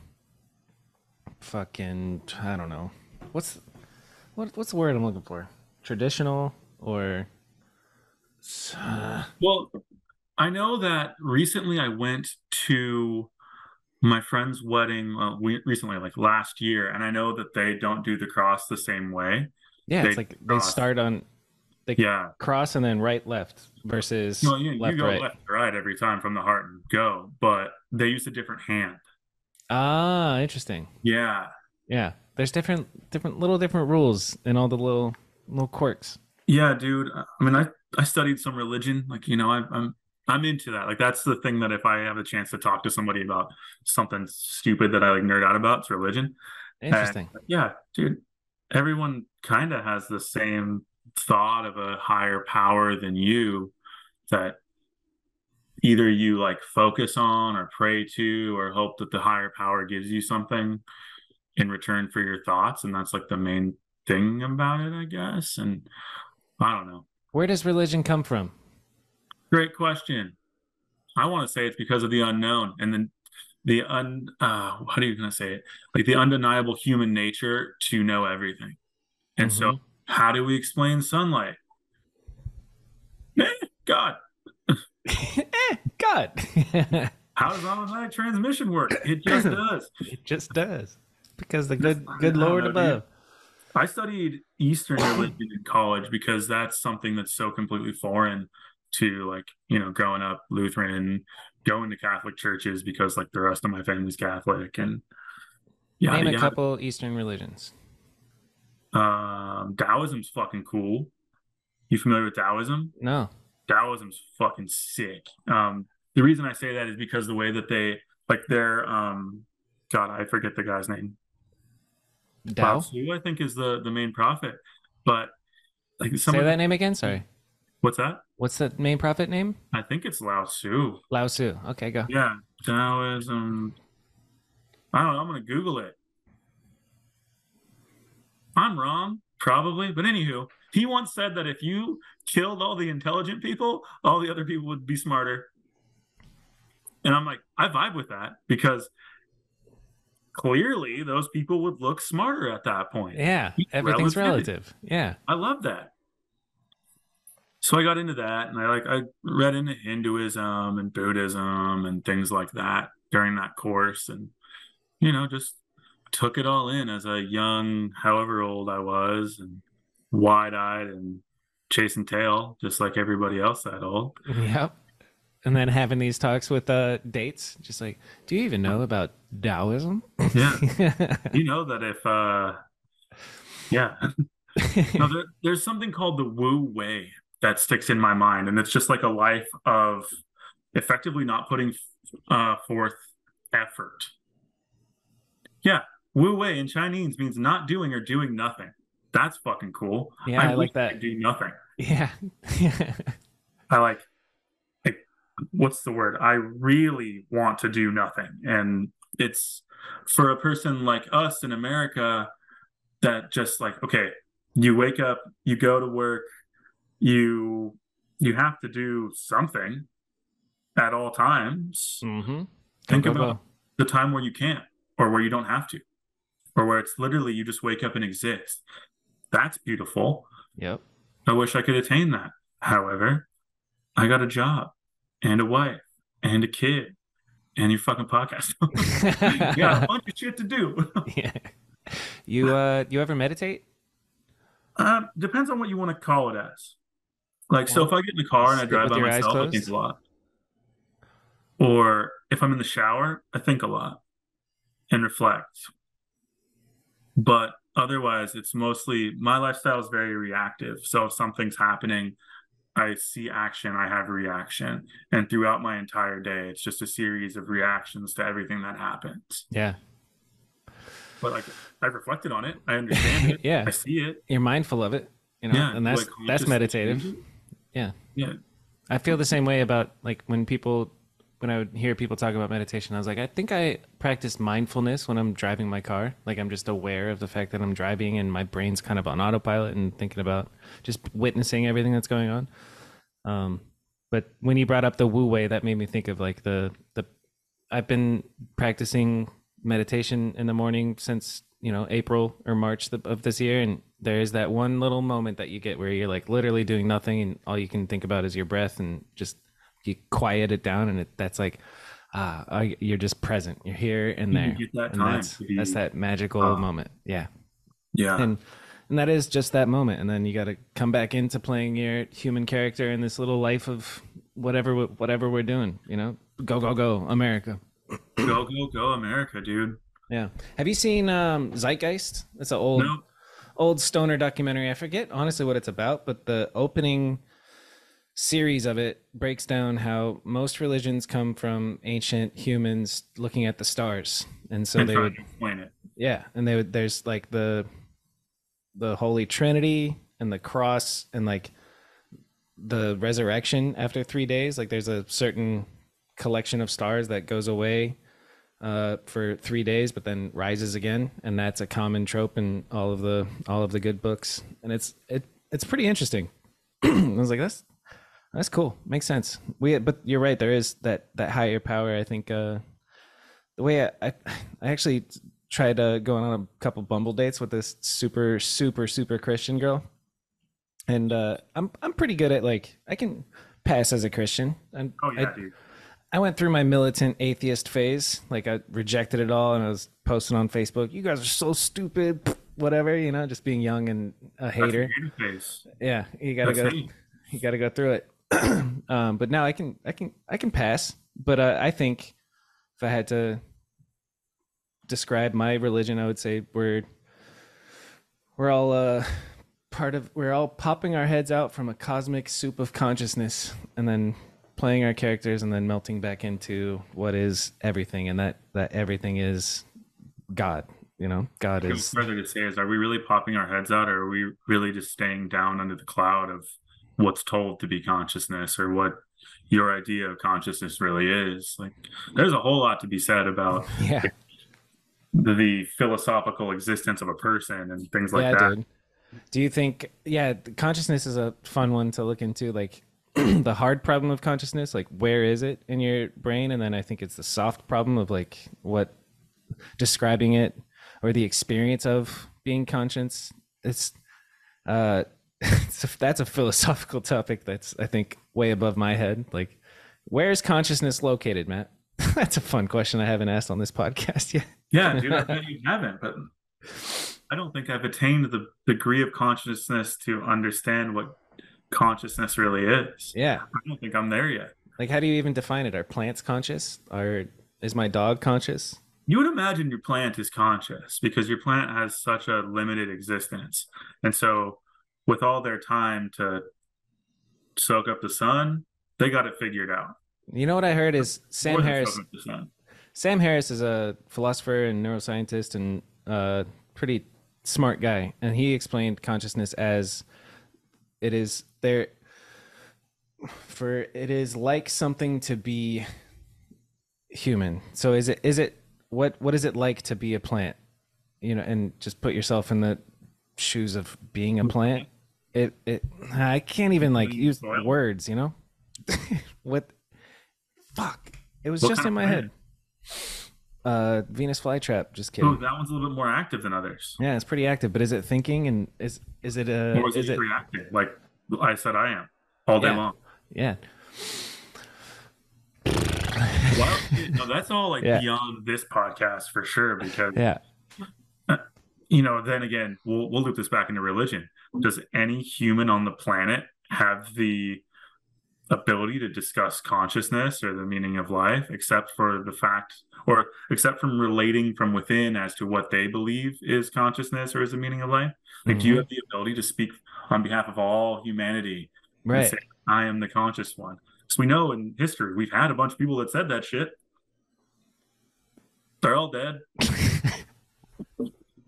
Speaker 2: fucking I don't know. What's what what's the word I'm looking for? Traditional or
Speaker 1: Well, I know that recently I went to my friend's wedding, uh, we, recently, like last year, and I know that they don't do the cross the same way.
Speaker 2: yeah,
Speaker 1: They
Speaker 2: it's like they start on they
Speaker 1: Yeah.
Speaker 2: cross and then right left versus
Speaker 1: Well, you, you go
Speaker 2: right.
Speaker 1: left right every time from the heart and go, but they use a different hand.
Speaker 2: Ah, interesting.
Speaker 1: Yeah.
Speaker 2: Yeah, there's different different little different rules and all the little little quirks.
Speaker 1: Yeah, dude. I mean, I I studied some religion. Like, you know, I, I'm I'm into that. Like, that's the thing that if I have a chance to talk to somebody about something stupid that I like nerd out about, it's religion.
Speaker 2: Interesting.
Speaker 1: And, yeah, dude. Everyone kind of has the same thought of a higher power than you that either you like focus on or pray to or hope that the higher power gives you something in return for your thoughts. And that's like the main thing about it, I guess. And I don't know.
Speaker 2: Where does religion come from?
Speaker 1: Great question. I want to say it's because of the unknown and then the un uh how are you gonna say it? Like the undeniable human nature to know everything. And so
Speaker 2: Mhm.
Speaker 1: how do we explain sunlight? Eh, God.
Speaker 2: eh, God.
Speaker 1: How does automatic transmission work? It just does.
Speaker 2: it just does. Because the good good Lord above.
Speaker 1: I studied Eastern religion in college because that's something that's so completely foreign to like, you know, growing up Lutheran, going to Catholic churches because like the rest of my family's Catholic and yeah,
Speaker 2: Name a
Speaker 1: yeah.
Speaker 2: couple Eastern religions.
Speaker 1: Um, Taoism's fucking cool. You familiar with Taoism?
Speaker 2: No.
Speaker 1: Taoism's fucking sick. Um, the reason I say that is because the way that they like their um, God, I forget the guy's name. Lao Tzu, I think, is the the main prophet. But like
Speaker 2: Say
Speaker 1: someone,
Speaker 2: that name again. Sorry.
Speaker 1: what's that?
Speaker 2: What's the main prophet name?
Speaker 1: I think it's Lao Tzu.
Speaker 2: Lao Tzu. Okay, go.
Speaker 1: Yeah, Taoism. I don't know. I'm gonna Google it. I'm wrong, probably, but anywho, he once said that if you killed all the intelligent people, all the other people would be smarter. And I'm like, I vibe with that because clearly those people would look smarter at that point.
Speaker 2: Yeah, everything's
Speaker 1: relative.
Speaker 2: relative. Yeah.
Speaker 1: I love that. So I got into that and I like I read into Hinduism and Buddhism and things like that during that course and you know just took it all in as a young however old I was and wide-eyed and chasing tail just like everybody else that old.
Speaker 2: Yep. And then having these talks with uh dates, just like, do you even know about Taoism?
Speaker 1: Yeah. you know that if uh yeah no, there, there's something called the Wu Wei that sticks in my mind, and it's just like a life of effectively not putting uh, forth effort. Yeah, Wu Wei in Chinese means not doing or doing nothing. That's fucking cool.
Speaker 2: Yeah, I like that.
Speaker 1: do nothing.
Speaker 2: yeah.
Speaker 1: I like, like, what's the word? I really want to do nothing, and it's for a person like us in America that just like, okay, you wake up, you go to work, you you have to do something at all times.
Speaker 2: mm-hmm.
Speaker 1: Think about the time where you can't, or where you don't have to, or where it's literally you just wake up and exist. That's beautiful.
Speaker 2: Yep.
Speaker 1: I wish I could attain that. However, I got a job and a wife and a kid and your fucking podcast. you got a bunch of shit to do.
Speaker 2: yeah. You uh you ever meditate?
Speaker 1: um, depends on what you want to call it as. Like, so if I get in the car and I
Speaker 2: Sit
Speaker 1: drive by myself, I think a lot. Or if I'm in the shower, I think a lot and reflect. But otherwise, it's mostly my lifestyle is very reactive. So if something's happening, I see action, I have reaction. And throughout my entire day, it's just a series of reactions to everything that happens.
Speaker 2: Yeah.
Speaker 1: But like I've reflected on it, I understand it,
Speaker 2: Yeah.
Speaker 1: I see it.
Speaker 2: You're mindful of it, you know,
Speaker 1: Yeah.
Speaker 2: and that's
Speaker 1: like,
Speaker 2: that's meditative. Yeah.
Speaker 1: Yeah.
Speaker 2: I feel the same way about like when people when I would hear people talk about meditation, I was like, I think I practice mindfulness when I'm driving my car. Like I'm just aware of the fact that I'm driving and my brain's kind of on autopilot and thinking about just witnessing everything that's going on. Um, but when you brought up the Wu Wei, that made me think of like the the I've been practicing meditation in the morning since you know April or March of this year, and there is that one little moment that you get where you're like literally doing nothing, and all you can think about is your breath, and just you quiet it down, and it, that's like ah, you're just present, you're here and
Speaker 1: You
Speaker 2: there,
Speaker 1: get that
Speaker 2: and that's
Speaker 1: be-
Speaker 2: that's that magical
Speaker 1: Ah.
Speaker 2: moment, yeah.
Speaker 1: Yeah.
Speaker 2: and and that is just that moment. And then you got to come back into playing your human character in this little life of whatever whatever we're doing you know? Go go go america.
Speaker 1: Go, go, go, America, dude.
Speaker 2: yeah. Have you seen um zeitgeist? It's an old old stoner documentary. I forget honestly what it's about but the opening series of it breaks down how most religions come from ancient humans looking at the stars and so
Speaker 1: and
Speaker 2: they would
Speaker 1: explain it.
Speaker 2: Yeah, and they would there's like the the Holy Trinity and the cross and like the resurrection after 3 days, like there's a certain collection of stars that goes away uh for 3 days but then rises again and that's a common trope in all of the all of the good books and it's it it's pretty interesting. I was like that's that's cool. Makes sense. We but you're right there is that that higher power I think uh the way I, I, I actually tried uh, going on a couple Bumble dates with this super, super, super Christian girl, and uh, I'm I'm pretty good at like I can pass as a Christian. I'm,
Speaker 1: Oh yeah,
Speaker 2: I,
Speaker 1: dude.
Speaker 2: I went through my militant atheist phase. Like I rejected it all, and I was posting on Facebook. You guys are so stupid. Whatever, you know, just being young and a hater. Yeah, you gotta
Speaker 1: That's
Speaker 2: go
Speaker 1: hate.
Speaker 2: you got to go through it. um, but now I can, I can, I can pass. But uh, I think if I had to describe my religion, I would say we're we're all uh, part of. We're all popping our heads out from a cosmic soup of consciousness, and then playing our characters, and then melting back into what is everything, and that that everything is God. you know, God
Speaker 1: Go
Speaker 2: is.
Speaker 1: further to say is, are we really popping our heads out, or are we really just staying down under the cloud of what's told to be consciousness, or what your idea of consciousness really is? Like, there's a whole lot to be said about
Speaker 2: Yeah,
Speaker 1: the, the philosophical existence of a person and things like
Speaker 2: yeah,
Speaker 1: that.
Speaker 2: dude. Do you think? Yeah, consciousness is a fun one to look into. Like the hard problem of consciousness, like where is it in your brain, and then I think it's the soft problem of like what describing it or the experience of being conscious. It's uh, that's a philosophical topic that's I think way above my head. Like, where is consciousness located, Matt? that's a fun question I haven't asked on this podcast yet.
Speaker 1: Yeah, dude, I you haven't, but I don't think I've attained the degree of consciousness to understand what consciousness really is.
Speaker 2: Yeah.
Speaker 1: I don't think I'm there yet.
Speaker 2: Like, how do you even define it? Are plants conscious? Are is my dog conscious?
Speaker 1: You would imagine your plant is conscious because your plant has such a limited existence. And so, with all their time to soak up the sun, they got it figured out.
Speaker 2: You know what I heard is Sam
Speaker 1: More
Speaker 2: Harris.
Speaker 1: soak up the sun.
Speaker 2: Sam Harris is a philosopher and neuroscientist and uh, pretty smart guy, and he explained consciousness as it is there. For it is like something to be human. So is it is it what what is it like to be a plant? You know, and just put yourself in the shoes of being a plant. It it I can't even like use
Speaker 1: soil.
Speaker 2: words. You know, what? Fuck! It was
Speaker 1: What
Speaker 2: just in my head. Uh, Venus flytrap. Just
Speaker 1: Ooh,
Speaker 2: kidding.
Speaker 1: that one's a little bit more active than others.
Speaker 2: Yeah, it's pretty active. But is it thinking and is is it uh
Speaker 1: Or is,
Speaker 2: is
Speaker 1: it reacting? Like I said, I am all day
Speaker 2: Yeah.
Speaker 1: long.
Speaker 2: yeah
Speaker 1: Well, no, that's all like
Speaker 2: Yeah.
Speaker 1: beyond this podcast for sure. Because
Speaker 2: yeah
Speaker 1: you know, then again, we'll we'll loop this back into religion. Does any human on the planet have the ability to discuss consciousness or the meaning of life, except for the fact, or except from relating from within as to what they believe is consciousness or is the meaning of life? Like, do you
Speaker 2: Mhm.
Speaker 1: have the ability to speak on behalf of all humanity and
Speaker 2: right
Speaker 1: say, "I am the conscious one"? Because we know in history we've had a bunch of people that said that shit. They're all dead.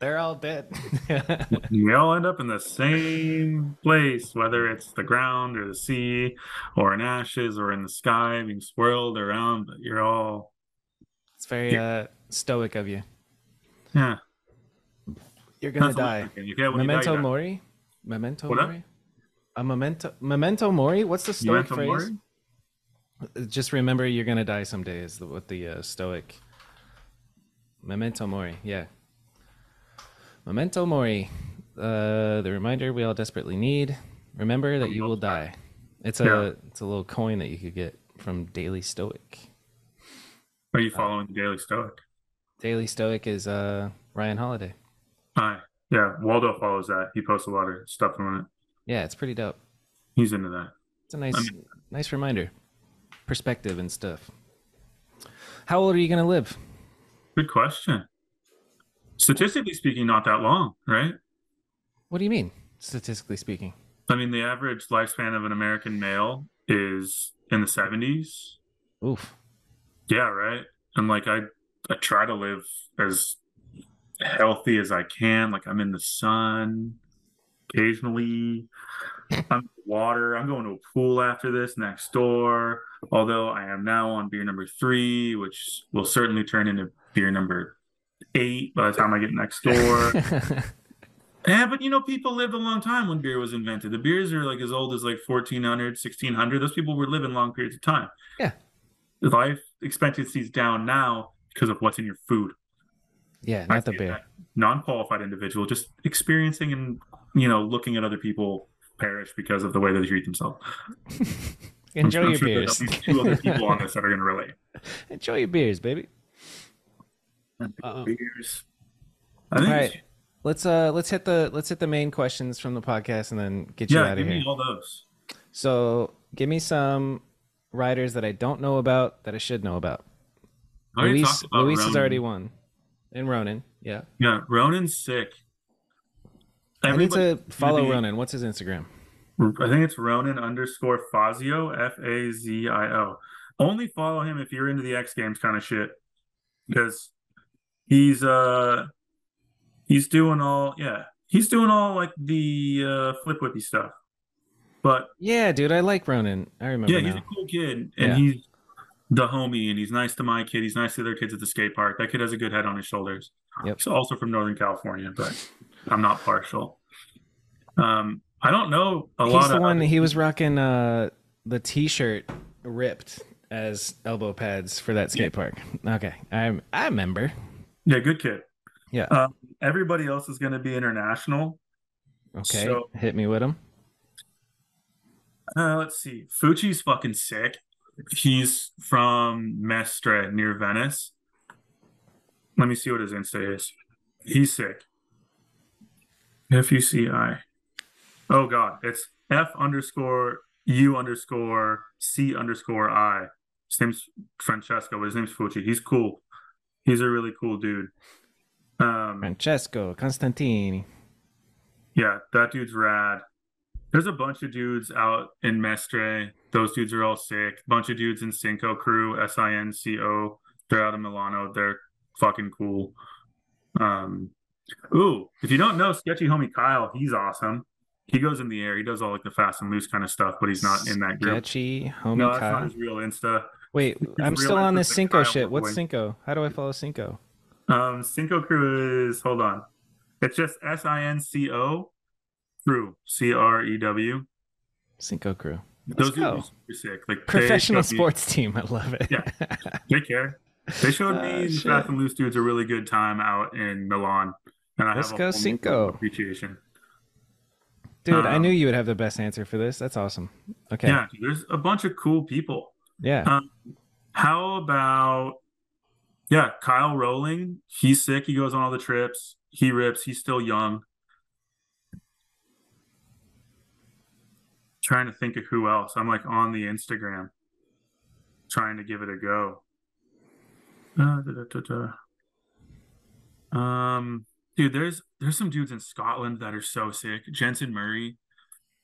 Speaker 2: they're all dead.
Speaker 1: We all end up in the same place, whether it's the ground or the sea or in ashes or in the sky being swirled around, but you're all,
Speaker 2: it's very uh stoic of you.
Speaker 1: yeah.
Speaker 2: You're
Speaker 1: what I'm
Speaker 2: die.
Speaker 1: thinking. Yeah, when you die,
Speaker 2: Memento
Speaker 1: die.
Speaker 2: mori. Memento
Speaker 1: What up?
Speaker 2: mori. A memento memento mori. What's the stoic
Speaker 1: Memento
Speaker 2: phrase?
Speaker 1: mori?
Speaker 2: Just remember, you're gonna die someday. Is the, what the uh, stoic. Memento mori. Yeah. Memento mori. Uh, the reminder we all desperately need. Remember that you will die. It's a
Speaker 1: Yeah.
Speaker 2: it's a little coin that you could get from Daily Stoic.
Speaker 1: Are you following the Daily Stoic?
Speaker 2: Daily Stoic is uh Ryan Holiday.
Speaker 1: Hi. Yeah, Waldo follows that. He posts a lot of stuff on it.
Speaker 2: Yeah, it's pretty dope.
Speaker 1: He's into that.
Speaker 2: It's a nice nice reminder. Perspective and stuff. How old are you gonna live?
Speaker 1: Good question. Statistically speaking, not that long, right?
Speaker 2: What do you mean, statistically speaking?
Speaker 1: I mean, the average lifespan of an American male is in the 70s.
Speaker 2: Oof.
Speaker 1: Yeah, right. And like I I try to live as healthy as I can. Like I'm in the sun occasionally. I'm water. I'm going to a pool after this next door. Although I am now on beer number three, which will certainly turn into beer number eight by the time I get next door. Yeah, but you know, people lived a long time when beer was invented. The beers are like as old as like 1400, 1600. Those people were living long periods of time.
Speaker 2: Yeah.
Speaker 1: Life expectancy is down now because of what's in your food.
Speaker 2: yeah,
Speaker 1: I
Speaker 2: not the beer.
Speaker 1: Non-qualified individual just experiencing and you know looking at other people perish because of the way they treat themselves. I'm-
Speaker 2: Enjoy
Speaker 1: I'm
Speaker 2: your
Speaker 1: sure there's
Speaker 2: beers.
Speaker 1: Two other people on this that are going to relate.
Speaker 2: Enjoy your beers, baby. Uh-oh.
Speaker 1: Beers.
Speaker 2: All right. Let's uh let's hit the let's hit the main questions from the podcast and then get you
Speaker 1: Yeah,
Speaker 2: out of here.
Speaker 1: Yeah, give
Speaker 2: here.
Speaker 1: me all those.
Speaker 2: So give me some riders that I don't know about that I should know about.
Speaker 1: I
Speaker 2: Luis
Speaker 1: about
Speaker 2: Luis has
Speaker 1: Ronan.
Speaker 2: already won. And Ronan, yeah.
Speaker 1: Yeah, Ronan's sick.
Speaker 2: I need to follow
Speaker 1: the-
Speaker 2: Ronan. What's his Instagram?
Speaker 1: I think it's Ronan underscore Fazio, F A Z I O. Only follow him if you're into the X Games kind of shit, because he's uh He's doing all yeah. He's doing all like the uh, flip whippy stuff. But
Speaker 2: Yeah, dude, I like Ronan. I remember
Speaker 1: yeah, he's
Speaker 2: now.
Speaker 1: a cool kid, and
Speaker 2: Yeah.
Speaker 1: he's the homie, and he's nice to my kid. He's nice to other kids at the skate park. That kid has a good head on his shoulders.
Speaker 2: Yep.
Speaker 1: He's also from Northern California, but I'm not partial. Um, I don't know a
Speaker 2: He's
Speaker 1: lot
Speaker 2: the
Speaker 1: of
Speaker 2: one he was rocking uh the t-shirt ripped as elbow pads for that skate park. Okay. I I remember.
Speaker 1: Yeah, good kid.
Speaker 2: Yeah.
Speaker 1: Um, everybody else is going to be international.
Speaker 2: Okay.
Speaker 1: so-
Speaker 2: Hit me with him.
Speaker 1: Uh, let's see. Fucci's fucking sick. He's from Mestre near Venice. Let me see what his Insta is. He's sick. F U C I. Oh god, it's F underscore U underscore C underscore I. His name's Francesco, but his name's Fucci. He's cool. He's a really cool dude. Um,
Speaker 2: Francesco Constantini.
Speaker 1: yeah, that dude's rad. There's a bunch of dudes out in Mestre. Those dudes are all sick. Bunch of dudes in Sinco crew, S I N C O. They're out of Milano. They're fucking cool. Um, ooh, if you don't know Sketchy Homie Kyle, he's awesome. He goes in the air. He does all like the fast and loose kind of stuff, but he's not in that group.
Speaker 2: Sketchy homie
Speaker 1: No, that's
Speaker 2: Kyle.
Speaker 1: not his real Insta.
Speaker 2: Wait, I'm still on this
Speaker 1: Sinco
Speaker 2: shit. What's. Sinco? How do I follow Sinco?
Speaker 1: Um, Sinco crew is hold on. It's just S I N C O crew. C R E W.
Speaker 2: Sinco crew.
Speaker 1: Those
Speaker 2: Let's
Speaker 1: dudes
Speaker 2: go.
Speaker 1: are super sick. Like
Speaker 2: Professional
Speaker 1: me-
Speaker 2: sports team. I love it.
Speaker 1: Yeah. They care. They showed
Speaker 2: Ah,
Speaker 1: me
Speaker 2: shit.
Speaker 1: Fast and Loose dudes a really good time out in Milan, and I
Speaker 2: Let's
Speaker 1: have a
Speaker 2: go Sinco.
Speaker 1: appreciation.
Speaker 2: Dude, I
Speaker 1: Um,
Speaker 2: knew you would have the best answer for this. That's awesome. Okay.
Speaker 1: Yeah, there's a bunch of cool people.
Speaker 2: Yeah.
Speaker 1: Um, how about yeah, Kyle Rowling? He's sick. He goes on all the trips. He rips. He's still young. Trying to think of who else. I'm like on the Instagram, trying to give it a go. Uh, da, da, da. Um, dude, there's there's some dudes in Scotland that are so sick. Jensen Murray,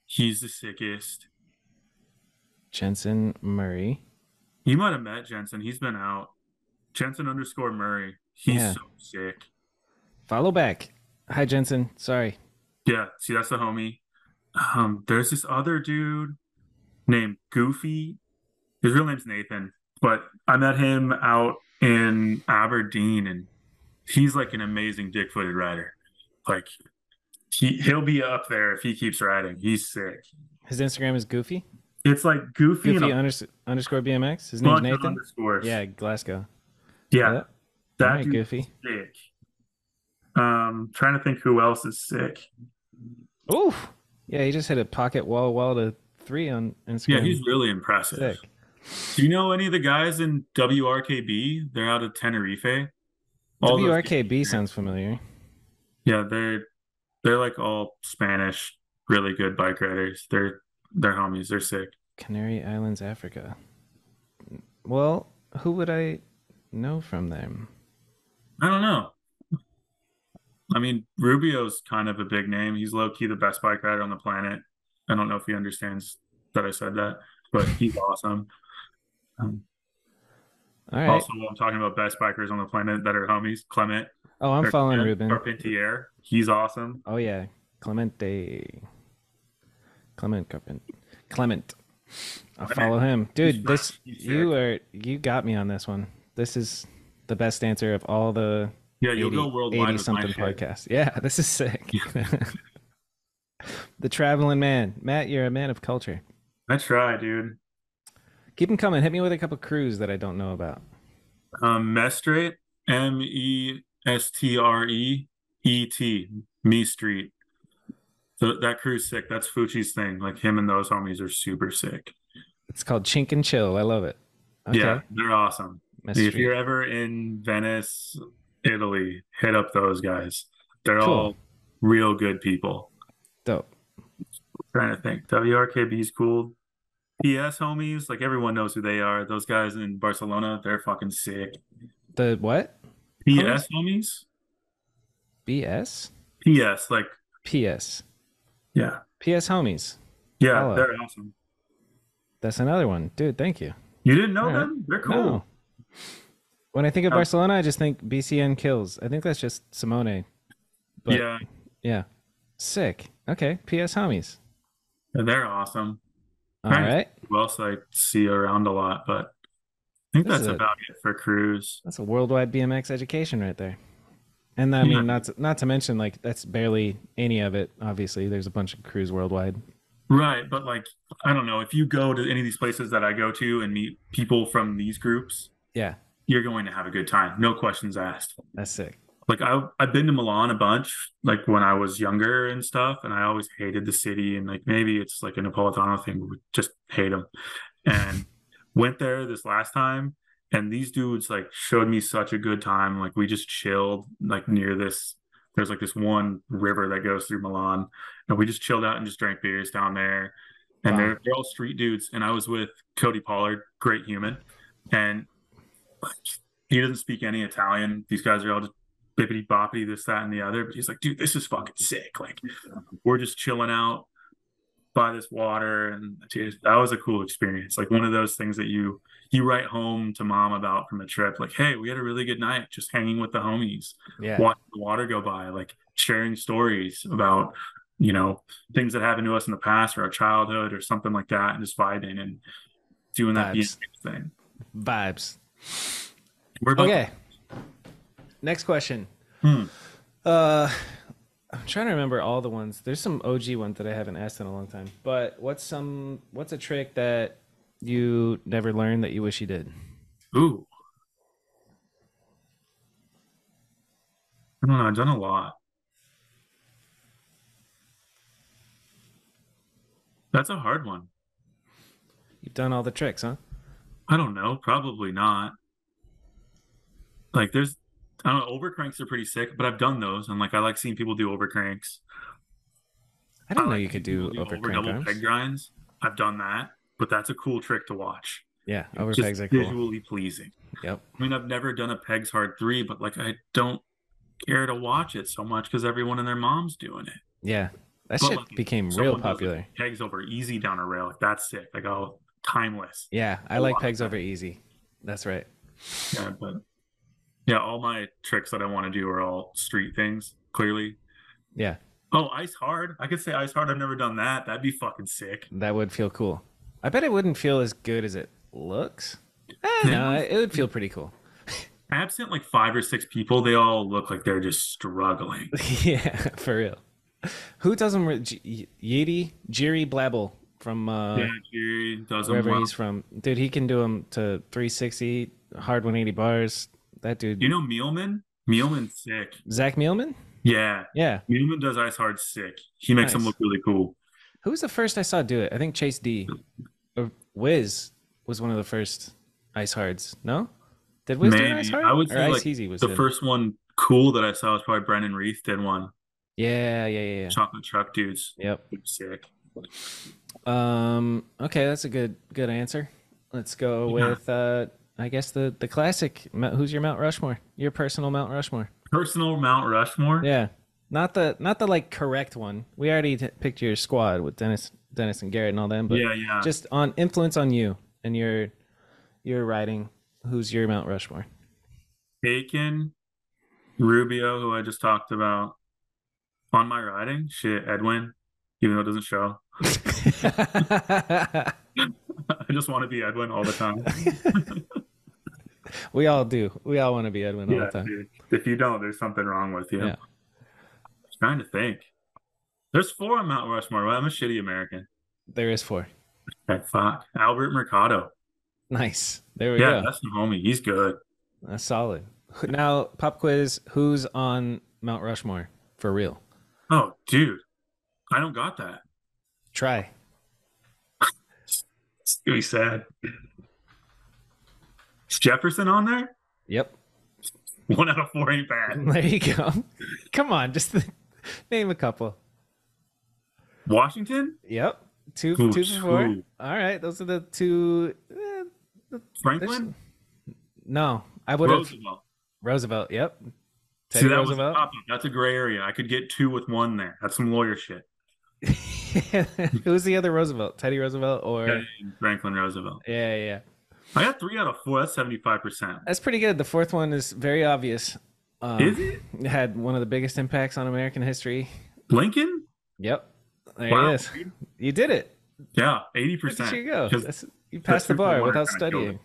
Speaker 1: he's the sickest.
Speaker 2: Jensen Murray.
Speaker 1: You might have met Jensen. He's been out. Jensen underscore Murray. He's
Speaker 2: Yeah.
Speaker 1: so sick.
Speaker 2: Follow back. Hi, Jensen. Sorry.
Speaker 1: Yeah, see, that's the homie. Um, there's this other dude named Goofy. His real name's Nathan, but I met him out in Aberdeen, and he's like an amazing dick-footed rider. Like he he'll be up there if he keeps riding. He's sick.
Speaker 2: His Instagram is Goofy.
Speaker 1: It's like Goofy,
Speaker 2: Goofy
Speaker 1: and
Speaker 2: unders- underscore BMX. His name's Nathan.
Speaker 1: underscores.
Speaker 2: Yeah, Glasgow.
Speaker 1: yeah,
Speaker 2: Yep.
Speaker 1: that
Speaker 2: right, Goofy.
Speaker 1: sick. Um, trying to think who else is sick.
Speaker 2: Oof. Yeah, he just hit a pocket wall wall to three on Instagram.
Speaker 1: Yeah, he's really impressive.
Speaker 2: sick.
Speaker 1: Do you know any of the guys in WRKB? They're out of Tenerife. All
Speaker 2: WRKB sounds familiar.
Speaker 1: yeah, they're they're like all Spanish, really good bike riders. They're they're homies. They're sick.
Speaker 2: Canary Islands, Africa. Well, who would I know from them?
Speaker 1: I don't know. I mean, Rubio's kind of a big name. He's low key the best bike rider on the planet. I don't know if he understands that I said that, but he's awesome. Um,
Speaker 2: All right.
Speaker 1: Also, while I'm talking about best bikers on the planet that are homies, Clement
Speaker 2: oh, I'm following Ruben.
Speaker 1: Carpentier. He's awesome.
Speaker 2: Oh yeah, Clemente. Clement Carpent. Clement. I'll follow him, dude. This. You are you got me on this one. This is the best answer of all the
Speaker 1: Yeah, you'll
Speaker 2: 80,
Speaker 1: go worldwide
Speaker 2: 80 something podcast. Yeah, this is sick. the traveling man, Matt. You're a man of culture.
Speaker 1: I try, dude.
Speaker 2: Keep them coming. Hit me with a couple crews that I don't know about.
Speaker 1: Um, Mestreet, M E S T R E E T, Me Street. So that crew's sick. That's Fucci's thing. Like him and those homies are super sick.
Speaker 2: It's called Chink and Chill. I love it. Okay.
Speaker 1: Yeah, they're awesome.
Speaker 2: Mess
Speaker 1: If you're ever in Venice, Italy, hit up those guys. They're
Speaker 2: Cool.
Speaker 1: all real good people.
Speaker 2: Dope.
Speaker 1: trying to think. WRKB's cool. PS homies, like everyone knows who they are. Those guys in Barcelona, they're fucking sick.
Speaker 2: The what?
Speaker 1: PS homies?
Speaker 2: BS?
Speaker 1: PS, like
Speaker 2: PS.
Speaker 1: Yeah.
Speaker 2: PS homies.
Speaker 1: Yeah,
Speaker 2: Hello.
Speaker 1: they're awesome.
Speaker 2: That's another one. Dude, thank you.
Speaker 1: You didn't know
Speaker 2: All right.
Speaker 1: them? They're cool.
Speaker 2: No. When I think of
Speaker 1: Oh.
Speaker 2: Barcelona, I just think BCN kills. I think that's just Simone. But
Speaker 1: yeah,
Speaker 2: yeah. Sick. Okay. PS homies.
Speaker 1: they're awesome.
Speaker 2: All
Speaker 1: Nice.
Speaker 2: right.
Speaker 1: Who else I see around a lot, but I think
Speaker 2: This
Speaker 1: that's
Speaker 2: a-
Speaker 1: about it for cruise.
Speaker 2: That's a worldwide BMX education right there. And I
Speaker 1: hmm.
Speaker 2: mean, not to, not to mention like that's barely any of it. Obviously, there's a bunch of crews worldwide.
Speaker 1: Right, but like I don't know if you go to any of these places that I go to and meet people from these groups,
Speaker 2: Yeah,
Speaker 1: you're going to have a good time. No questions asked.
Speaker 2: that's sick.
Speaker 1: Like I I've been to Milan a bunch, like when I was younger and stuff, and I always hated the city and like maybe it's like a Napolitano thing, but we just hate them. And went there this last time, and these dudes like showed me such a good time. Like we just chilled like near this. There's like this one river that goes through Milan, and we just chilled out and just drank beers down there. And
Speaker 2: Wow.
Speaker 1: they're they're all street dudes. And I was with Cody Pollard, great human, and like he doesn't speak any Italian. These guys are all just bippity boppity, this, that, and the other. But he's like, dude, this is fucking sick. Like, we're just chilling out by this water, and dude, that was a cool experience. Like one of those things that you you write home to mom about from a trip. Like, hey, we had a really good night, just hanging with the homies,
Speaker 2: Yeah,
Speaker 1: watching the water go by, like sharing stories about you know things that happened to us in the past or our childhood or something like that, and just vibing and doing that
Speaker 2: Vibes.
Speaker 1: Thing.
Speaker 2: vibes.
Speaker 1: We're about
Speaker 2: Okay. Next question.
Speaker 1: Hmm.
Speaker 2: Uh, I'm trying to remember all the ones. There's some OG ones that I haven't asked in a long time. But what's some? What's a trick that you never learned that you wish you did?
Speaker 1: Ooh. I don't know. I've done a lot. That's a hard one.
Speaker 2: You've done all the tricks, huh?
Speaker 1: I don't know. Probably not. Like, there's, I don't know. Overcranks are pretty sick, but I've done those, and like, I like seeing people do overcranks.
Speaker 2: I don't know
Speaker 1: like
Speaker 2: you could do
Speaker 1: people
Speaker 2: over
Speaker 1: double
Speaker 2: arms.
Speaker 1: peg grinds. I've done that, but that's a cool trick to watch.
Speaker 2: Yeah, over
Speaker 1: Just
Speaker 2: pegs are cool.
Speaker 1: visually pleasing.
Speaker 2: Yep.
Speaker 1: I mean, I've never done a pegs hard three, but like, I don't care to watch it so much because everyone and their mom's doing it.
Speaker 2: Yeah, that
Speaker 1: But,
Speaker 2: shit
Speaker 1: like,
Speaker 2: became real
Speaker 1: does, like,
Speaker 2: popular.
Speaker 1: Pegs over easy down a rail, like that's sick. Like oh, timeless.
Speaker 2: Yeah, I like pegs over easy. That's right.
Speaker 1: Yeah, but yeah, all my tricks that I want to do are all street things. Clearly.
Speaker 2: Yeah,
Speaker 1: Oh, ice hard. I could say ice hard. I've never done that. That'd be fucking sick.
Speaker 2: that would feel cool. I bet it wouldn't feel as good as it looks. Eh, no, it would feel pretty cool.
Speaker 1: Absent like five or six people, they all look like they're just struggling.
Speaker 2: yeah, for real. Who does them? G- Yeti, Jiri Blabble from uh,
Speaker 1: yeah, Jerry does
Speaker 2: wherever
Speaker 1: well.
Speaker 2: he's from. Dude, he can do them to 360, hard 180 bars. That dude,
Speaker 1: You know Mealman? Mealman's sick.
Speaker 2: Zach Mielman?
Speaker 1: Yeah,
Speaker 2: Yeah.
Speaker 1: Mealman does ice hard sick. He makes them
Speaker 2: Nice.
Speaker 1: look really cool.
Speaker 2: Who was the first I saw do it? I think Chase D. Or Wiz was one of the first ice hards. No? Did Wiz do ice hard?
Speaker 1: I would
Speaker 2: or
Speaker 1: say
Speaker 2: Ice
Speaker 1: like
Speaker 2: Easy was
Speaker 1: the first one cool that I saw was probably Brendan Reith did one.
Speaker 2: Yeah, yeah, yeah, yeah.
Speaker 1: Chocolate truck dudes.
Speaker 2: Yep.
Speaker 1: Sick.
Speaker 2: Um. Okay, that's a good good answer. Let's go
Speaker 1: Yeah.
Speaker 2: with uh. I guess the the classic. Who's your Mount Rushmore? Your personal Mount Rushmore.
Speaker 1: Personal Mount Rushmore.
Speaker 2: Yeah. Not the not the like correct one. We already t- picked your squad with Dennis Dennis and Garrett and all them, but
Speaker 1: yeah, yeah.
Speaker 2: just on influence on you and your your writing. Who's your Mount Rushmore?
Speaker 1: Bacon, Rubio, who I just talked about. On my writing, shit, Edwin, even though it doesn't show. I just want to be Edwin all the time.
Speaker 2: we all do. We all want to be Edwin all the time.
Speaker 1: dude. If you don't, there's something wrong with you.
Speaker 2: Yeah.
Speaker 1: trying to think. There's four on Mount Rushmore. Well, I'm a shitty American.
Speaker 2: There is four.
Speaker 1: Okay, fuck. Albert Mercado.
Speaker 2: Nice. There we
Speaker 1: Yeah,
Speaker 2: go.
Speaker 1: Yeah, that's the homie. He's good.
Speaker 2: That's solid. Now, pop quiz. Who's on Mount Rushmore for real?
Speaker 1: Oh, dude. I don't got that.
Speaker 2: Try.
Speaker 1: It's gonna be sad. Is Jefferson on there?
Speaker 2: Yep.
Speaker 1: One out of four ain't bad.
Speaker 2: There you go. Come on, just name a couple.
Speaker 1: Washington?
Speaker 2: Yep. Two,
Speaker 1: Ooh,
Speaker 2: two for four.
Speaker 1: ooh.
Speaker 2: All right, those are the two. eh,
Speaker 1: Franklin?
Speaker 2: no, I would have
Speaker 1: Roosevelt.
Speaker 2: Roosevelt. Yep.
Speaker 1: See,
Speaker 2: Teddy
Speaker 1: that was a
Speaker 2: Roosevelt.
Speaker 1: That's a gray area. I could get two with one there. That's some lawyer shit.
Speaker 2: Who's the other Roosevelt? Teddy Roosevelt or
Speaker 1: Yeah, Franklin Roosevelt.
Speaker 2: yeah, yeah, yeah.
Speaker 1: I got three out of four. That's seventy-five percent.
Speaker 2: That's pretty good. The fourth one is very obvious. Uh,
Speaker 1: Is it
Speaker 2: had one of the biggest impacts on American history.
Speaker 1: Lincoln?
Speaker 2: Yep, there
Speaker 1: Wow,
Speaker 2: it is.
Speaker 1: dude.
Speaker 2: You did it.
Speaker 1: Yeah, eighty percent.
Speaker 2: at you go. That's, you passed the bar without studying.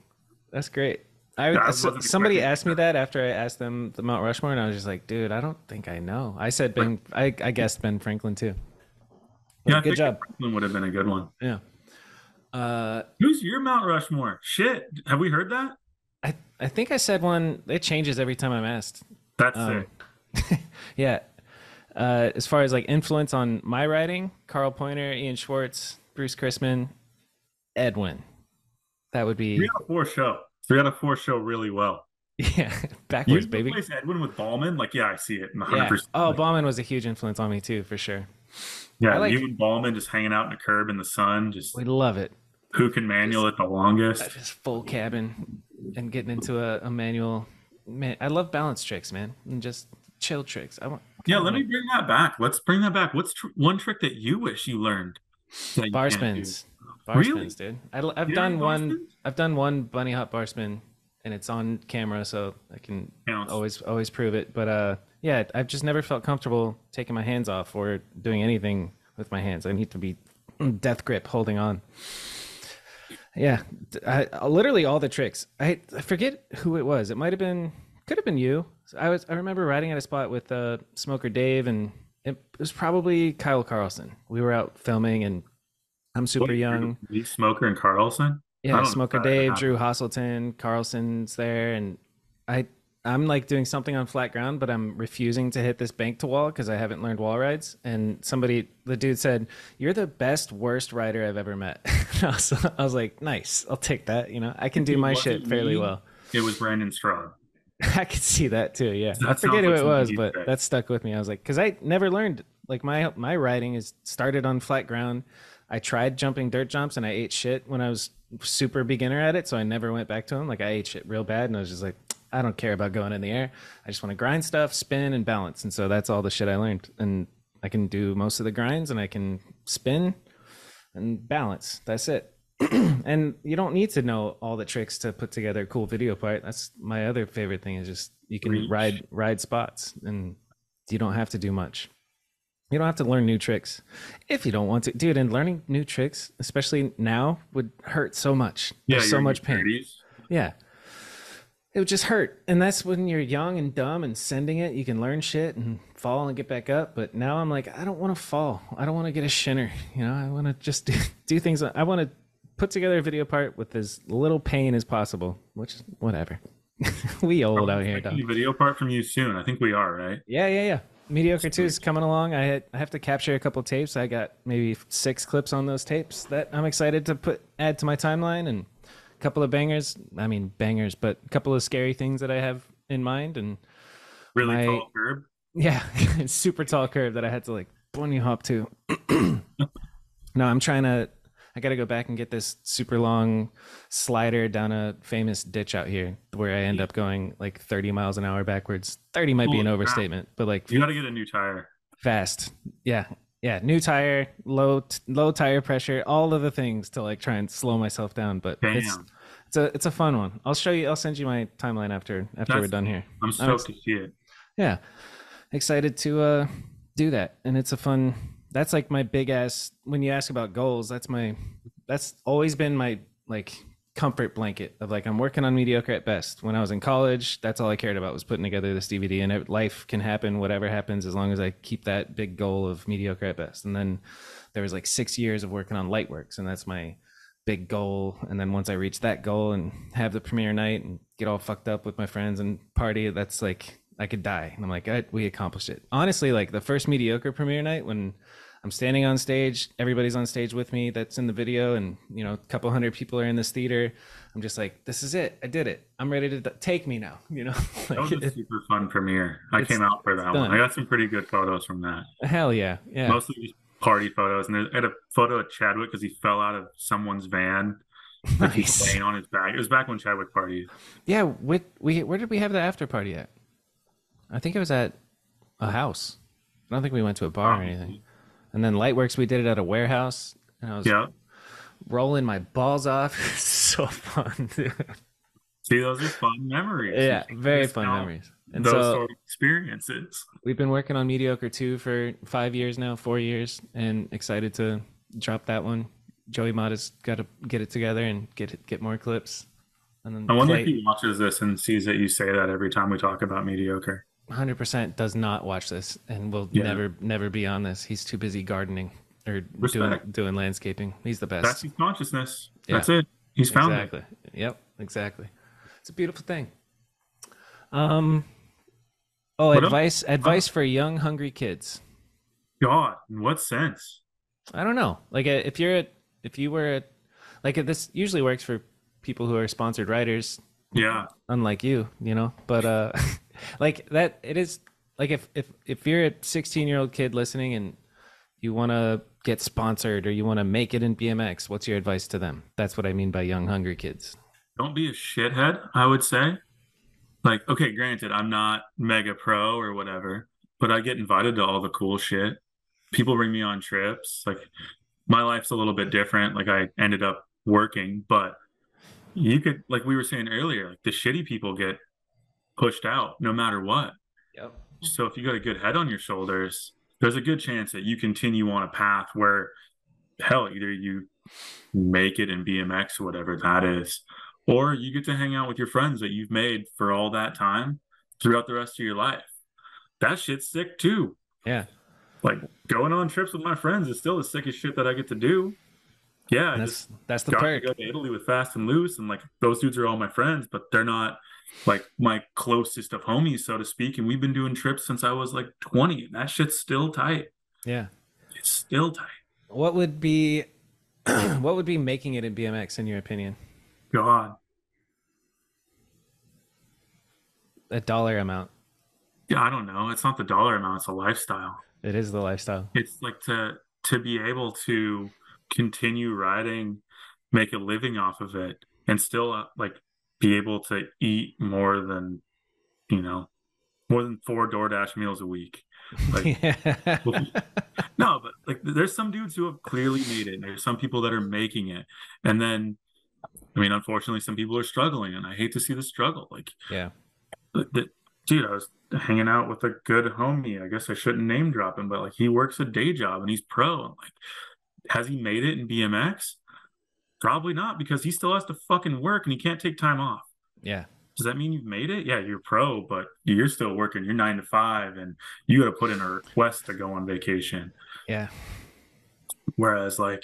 Speaker 2: That's great. I,
Speaker 1: Yeah, I
Speaker 2: somebody asked me
Speaker 1: that.
Speaker 2: after I asked them the Mount Rushmore, and I was just like, dude, I don't think I know. I said Ben. I, I guessed Ben Franklin too.
Speaker 1: Yeah, I
Speaker 2: good job.
Speaker 1: Franklin would have been a good one.
Speaker 2: Yeah. Uh,
Speaker 1: Who's your Mount Rushmore? Shit, have we heard that?
Speaker 2: I I think I said one. It changes every time I'm asked.
Speaker 1: That's
Speaker 2: Um,
Speaker 1: sick.
Speaker 2: Yeah. Uh, as far as like influence on my writing, Carl Pointer, Ian Schwartz, Bruce Crisman, Edwin. That would be
Speaker 1: Three out of four show. Three out of four show really well.
Speaker 2: yeah,
Speaker 1: You
Speaker 2: backwards, baby.
Speaker 1: replace Edwin with Ballman? Like, yeah, I see it. 100%.
Speaker 2: Yeah. Oh, Bauman was a huge influence on me too, for sure.
Speaker 1: yeah.
Speaker 2: I like-
Speaker 1: you and Ballman just hanging out in the curb in the sun, just
Speaker 2: We love it.
Speaker 1: Who can manual it the longest.
Speaker 2: Just full cabin and getting into a, a manual. Man, I love balance tricks, man, and just chill tricks. I want
Speaker 1: Yeah, let me bring that back. Let's bring that back. What's tr- one trick that you wish you learned? that you
Speaker 2: bar
Speaker 1: can't
Speaker 2: spins. Bar
Speaker 1: Really?
Speaker 2: spins, dude. I, have
Speaker 1: You
Speaker 2: done
Speaker 1: done
Speaker 2: one.
Speaker 1: spins?
Speaker 2: I've done one bunny hop bar spin, and it's on camera, so I can
Speaker 1: Counts.
Speaker 2: always always prove it. But uh, yeah, I've just never felt comfortable taking my hands off or doing anything with my hands. I need to be death grip, holding on. Yeah, I, I- literally all the tricks. I, I forget who it was. It might have been, could have been you. I was. I remember riding at a spot with uh, Smoker Dave, and it was probably Kyle Carlson. We were out filming, and I'm super
Speaker 1: What,
Speaker 2: young.
Speaker 1: Smoker and Carlson.
Speaker 2: Yeah, Smoker Dave. Drew Hasselton, Carlson's there, and I I'm like doing something on flat ground, but I'm refusing to hit this bank to wall because I haven't learned wall rides. And somebody, the dude said, "You're the best worst rider I've ever met." I, was, I was like, "Nice, I'll take that." You know, I can do my shit fairly
Speaker 1: me.
Speaker 2: well.
Speaker 1: It was Brandon Stroud.
Speaker 2: I could see that too. Yeah,
Speaker 1: That
Speaker 2: I forget who it was, but
Speaker 1: you'd
Speaker 2: that stuck with me. I was like, because I never learned like my my riding is started on flat ground. I tried jumping dirt jumps and I ate shit when I was super beginner at it, so I never went back to them. Like I ate shit real bad, and I was just like, I don't care about going in the air. I just want to grind stuff, spin, and balance. And so that's all the shit I learned. And I can do most of the grinds, and I can spin and balance. That's it. and you don't need to know all the tricks to put together a cool video part. That's my other favorite thing is just you can
Speaker 1: Reach.
Speaker 2: ride ride spots and you don't have to do much. You don't have to learn new tricks if you don't want to. Dude, and learning new tricks, especially now, would hurt so much.
Speaker 1: Yeah,
Speaker 2: There's so much pain.
Speaker 1: 30s.
Speaker 2: Yeah. It would just hurt. And that's when you're young and dumb and sending it. You can learn shit and fall and get back up. But now I'm like, I don't want to fall. I don't want to get a shinner. You know, I want to just do, do things. I want to put together a video part with as little pain as possible, which, whatever. we old out here, dog.
Speaker 1: Video part from you soon. I think we are, right?
Speaker 2: Yeah, yeah, yeah. Mediocre two is coming along. I had, I have to capture a couple tapes. I got maybe six clips on those tapes that I'm excited to put add to my timeline and couple of bangers. I mean bangers, but a couple of scary things that I have in mind and
Speaker 1: Really
Speaker 2: My-
Speaker 1: tall curb.
Speaker 2: yeah, super tall curb that I had to like bunny hop to. no, I'm trying to. I got to go back and get this super long slider down a famous ditch out here where I end up going like 30 miles an hour backwards. 30 might be an overstatement, but like
Speaker 1: You got to get a new tire.
Speaker 2: fast. Yeah. Yeah, new tire, low t- low tire pressure, all of the things to like try and slow myself down, but
Speaker 1: Damn.
Speaker 2: it's it's a it's a fun one. I'll show you I'll send you my timeline after after we're done here.
Speaker 1: I'm stoked to see it.
Speaker 2: Yeah. Excited to uh do that. And it's a fun that's like my big ass when you ask about goals, that's my that's always been my like comfort blanket of like I'm working on mediocre at best. When I was in college, that's all I cared about was putting together this DVD and life can happen whatever happens as long as I keep that big goal of mediocre at best. And then there was like 6 years of working on Lightworks and that's my big goal and then once I reach that goal and have the premiere night and get all fucked up with my friends and party, that's like I could die. And I'm like, we accomplished it. Honestly, like the first mediocre premiere night when I'm standing on stage, everybody's on stage with me that's in the video, and you know, a couple hundred people are in this theater. I'm just like, this is it. I did it. I'm ready to take me now. You know,
Speaker 1: That was a super fun premiere. I came out for that one. I got some pretty good photos from that.
Speaker 2: hell yeah, yeah.
Speaker 1: Mostly just party photos. And I had a photo of Chadwick because he fell out of someone's van. Like
Speaker 2: Nice.
Speaker 1: laying on his back. It was back when Chadwick partied.
Speaker 2: Yeah, with we where did we have the after party at? I think it was at a house. I don't think we went to a bar or
Speaker 1: Oh.
Speaker 2: anything. And then Lightworks, we did it at a warehouse, and I was
Speaker 1: Yeah.
Speaker 2: rolling my balls off. so fun, dude.
Speaker 1: See, those are fun memories.
Speaker 2: yeah, very fun
Speaker 1: out-
Speaker 2: memories. And
Speaker 1: those
Speaker 2: so
Speaker 1: sort of experiences.
Speaker 2: we've been working on Mediocre 2 for five years now, four years, and excited to drop that one. Joey Mott has got to get it together and get it, get more clips. And then
Speaker 1: I wonder
Speaker 2: Clay
Speaker 1: if he watches this and sees that you say that every time we talk about mediocre.
Speaker 2: 100% does not watch this and will
Speaker 1: Yeah.
Speaker 2: never never be on this. He's too busy gardening or doing
Speaker 1: Respect.
Speaker 2: doing landscaping. He's the best.
Speaker 1: That's his consciousness.
Speaker 2: Yeah.
Speaker 1: That's it. He's found it.
Speaker 2: exactly. Yep, exactly. It's a beautiful thing. Um Oh,
Speaker 1: What else?
Speaker 2: advice advice for young hungry kids.
Speaker 1: God, in what sense?
Speaker 2: I don't know. Like uh, if you're at if you were at like uh, this usually works for people who are sponsored writers
Speaker 1: Yeah.
Speaker 2: unlike you, you know. But uh like that it is like if if if you're a 16-year-old kid listening and you want to get sponsored or you want to make it in BMX, what's your advice to them? That's what I mean by young hungry kids.
Speaker 1: Don't be a shithead, I would say. Like, okay, granted, I'm not mega pro or whatever, but I get invited to all the cool shit. People bring me on trips. Like, my life's a little bit different. Like, I ended up working, but you could, like we were saying earlier, like the shitty people get pushed out no matter what.
Speaker 2: Yep.
Speaker 1: So if you got a good head on your shoulders, there's a good chance that you continue on a path where hell, either you make it in BMX or whatever that is, or you get to hang out with your friends that you've made for all that time throughout the rest of your life. That shit's sick too.
Speaker 2: Yeah.
Speaker 1: Like going on trips with my friends is still the sickest shit that I get to do. Yeah,
Speaker 2: That's that's the perk.
Speaker 1: to go to Italy with Fast and Loose, and like those dudes are all my friends, but they're not like my closest of homies, so to speak. And we've been doing trips since I was like 20, and that shit's still tight.
Speaker 2: Yeah.
Speaker 1: It's still tight.
Speaker 2: What would be what would be making it in BMX in your opinion?
Speaker 1: God,
Speaker 2: A dollar amount.
Speaker 1: yeah, I don't know. It's not the dollar amount; it's a lifestyle.
Speaker 2: It is the lifestyle.
Speaker 1: It's like to to be able to continue riding, make a living off of it, and still uh, like be able to eat more than you know more than four DoorDash meals a week. Like No, but like there's some dudes who have clearly made it. And there's some people that are making it. And then I mean, unfortunately some people are struggling and I hate to see the struggle. Like
Speaker 2: yeah.
Speaker 1: the, dude, I was hanging out with a good homie. I guess I shouldn't name drop him, but like he works a day job and he's pro. And like, has he made it in BMX? Probably not because he still has to fucking work and he can't take time off.
Speaker 2: Yeah.
Speaker 1: Does that mean you've made it? Yeah, you're pro, but you're still working. You're nine to five, and you got to put in a request to go on vacation.
Speaker 2: Yeah.
Speaker 1: Whereas, like,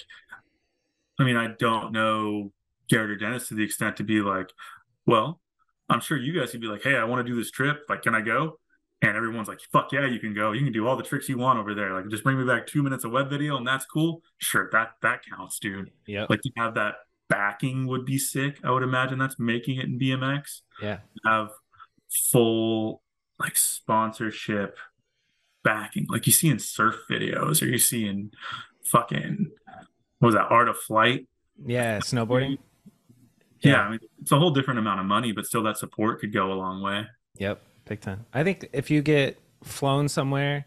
Speaker 1: I mean, I don't know Garrett or Dennis to the extent to be like, well, I'm sure you guys could be like, hey, I want to do this trip. Like, can I go? And everyone's like, fuck yeah, you can go. You can do all the tricks you want over there. Like, just bring me back two minutes of web video, and that's cool. Sure, that that counts, dude.
Speaker 2: Yep.
Speaker 1: Like, to have that backing would be sick. I would imagine that's making it in BMX.
Speaker 2: Yeah.
Speaker 1: Have full like sponsorship backing, like you see in surf videos, or you see in fucking what was that Art of Flight?
Speaker 2: Yeah. Snowboarding.
Speaker 1: Yeah,
Speaker 2: Yeah.
Speaker 1: I mean it's a whole different amount of money, but still that support could go a long way.
Speaker 2: Yep. Big time. I think if you get flown somewhere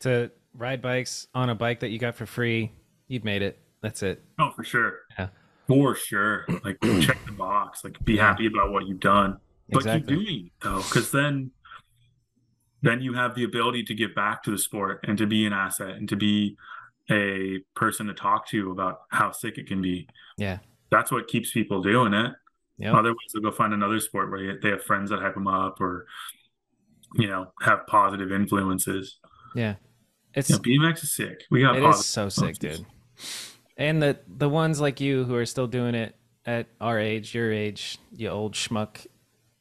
Speaker 2: to ride bikes on a bike that you got for free, you've made it. That's it.
Speaker 1: Oh, for sure.
Speaker 2: Yeah.
Speaker 1: For sure. Like check the box. Like be happy about what you've done. But
Speaker 2: Exactly.
Speaker 1: keep doing it though, because then then you have the ability to give back to the sport and to be an asset and to be a person to talk to about how sick it can be.
Speaker 2: Yeah.
Speaker 1: That's what keeps people doing it.
Speaker 2: Yep.
Speaker 1: Otherwise, they'll go find another sport where they have friends that hype them up or, you know, have positive influences.
Speaker 2: Yeah. It's
Speaker 1: You know, BMX is sick. We got
Speaker 2: it is so sick, dude. And the the ones like you who are still doing it at our age, your age, you old schmuck,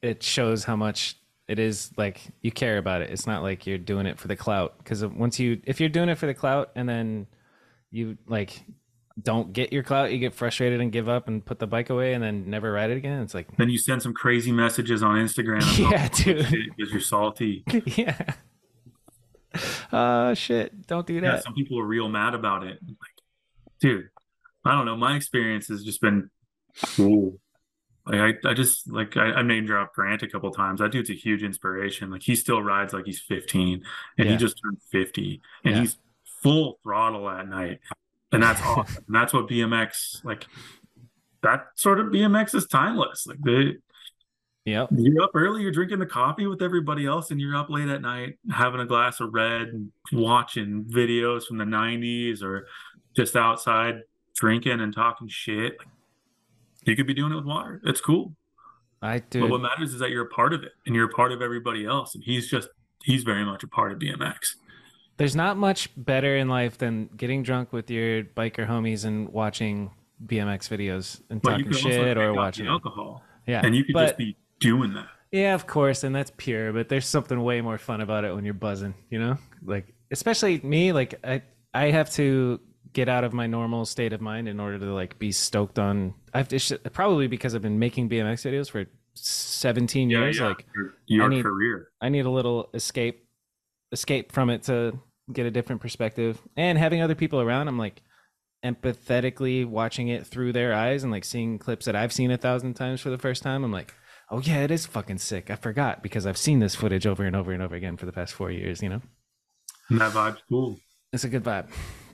Speaker 2: it shows how much it is like you care about it. It's not like you're doing it for the clout. Because once you, if you're doing it for the clout and then you like don't get your clout, you get frustrated and give up and put the bike away and then never ride it again. It's like,
Speaker 1: Then you send some crazy messages on Instagram. about
Speaker 2: Yeah, dude.
Speaker 1: Because you're salty.
Speaker 2: yeah. Uh shit. Don't do
Speaker 1: Yeah,
Speaker 2: that.
Speaker 1: some people are real mad about it. Like, dude, I don't know. My experience has just been cool. Like I, I just like I, I name drop Grant a couple times. That dude's a huge inspiration. Like he still rides like he's 15 and
Speaker 2: Yeah.
Speaker 1: he just turned 50 and
Speaker 2: Yeah.
Speaker 1: he's full throttle at night. And that's awesome. and that's what BMX like that sort of BMX is timeless. Like they
Speaker 2: Yep.
Speaker 1: You're up early, you're drinking the coffee with everybody else, and you're up late at night having a glass of red watching videos from the 90s or just outside drinking and talking shit. You could be doing it with water. It's cool.
Speaker 2: I do.
Speaker 1: But what matters is that you're a part of it and you're a part of everybody else. And he's just, he's very much a part of BMX.
Speaker 2: There's not much better in life than getting drunk with your biker homies and watching BMX videos and
Speaker 1: But
Speaker 2: talking shit or watching.
Speaker 1: alcohol.
Speaker 2: Yeah.
Speaker 1: And you could
Speaker 2: but,
Speaker 1: just be doing that.
Speaker 2: Yeah, of course, and that's pure, but there's something way more fun about it when you're buzzing, you know? Like especially me, like I I have to get out of my normal state of mind in order to like be stoked on I've just probably because I've been making BMX videos for 17
Speaker 1: Yeah,
Speaker 2: years
Speaker 1: yeah.
Speaker 2: like
Speaker 1: your, your
Speaker 2: I need-
Speaker 1: career.
Speaker 2: I need a little escape escape from it to get a different perspective. And having other people around, I'm like empathetically watching it through their eyes and like seeing clips that I've seen a thousand times for the first time. I'm like, oh yeah, it is fucking sick. I forgot because I've seen this footage over and over and over again for the past four years, you know?
Speaker 1: And that vibe's cool.
Speaker 2: It's a good vibe.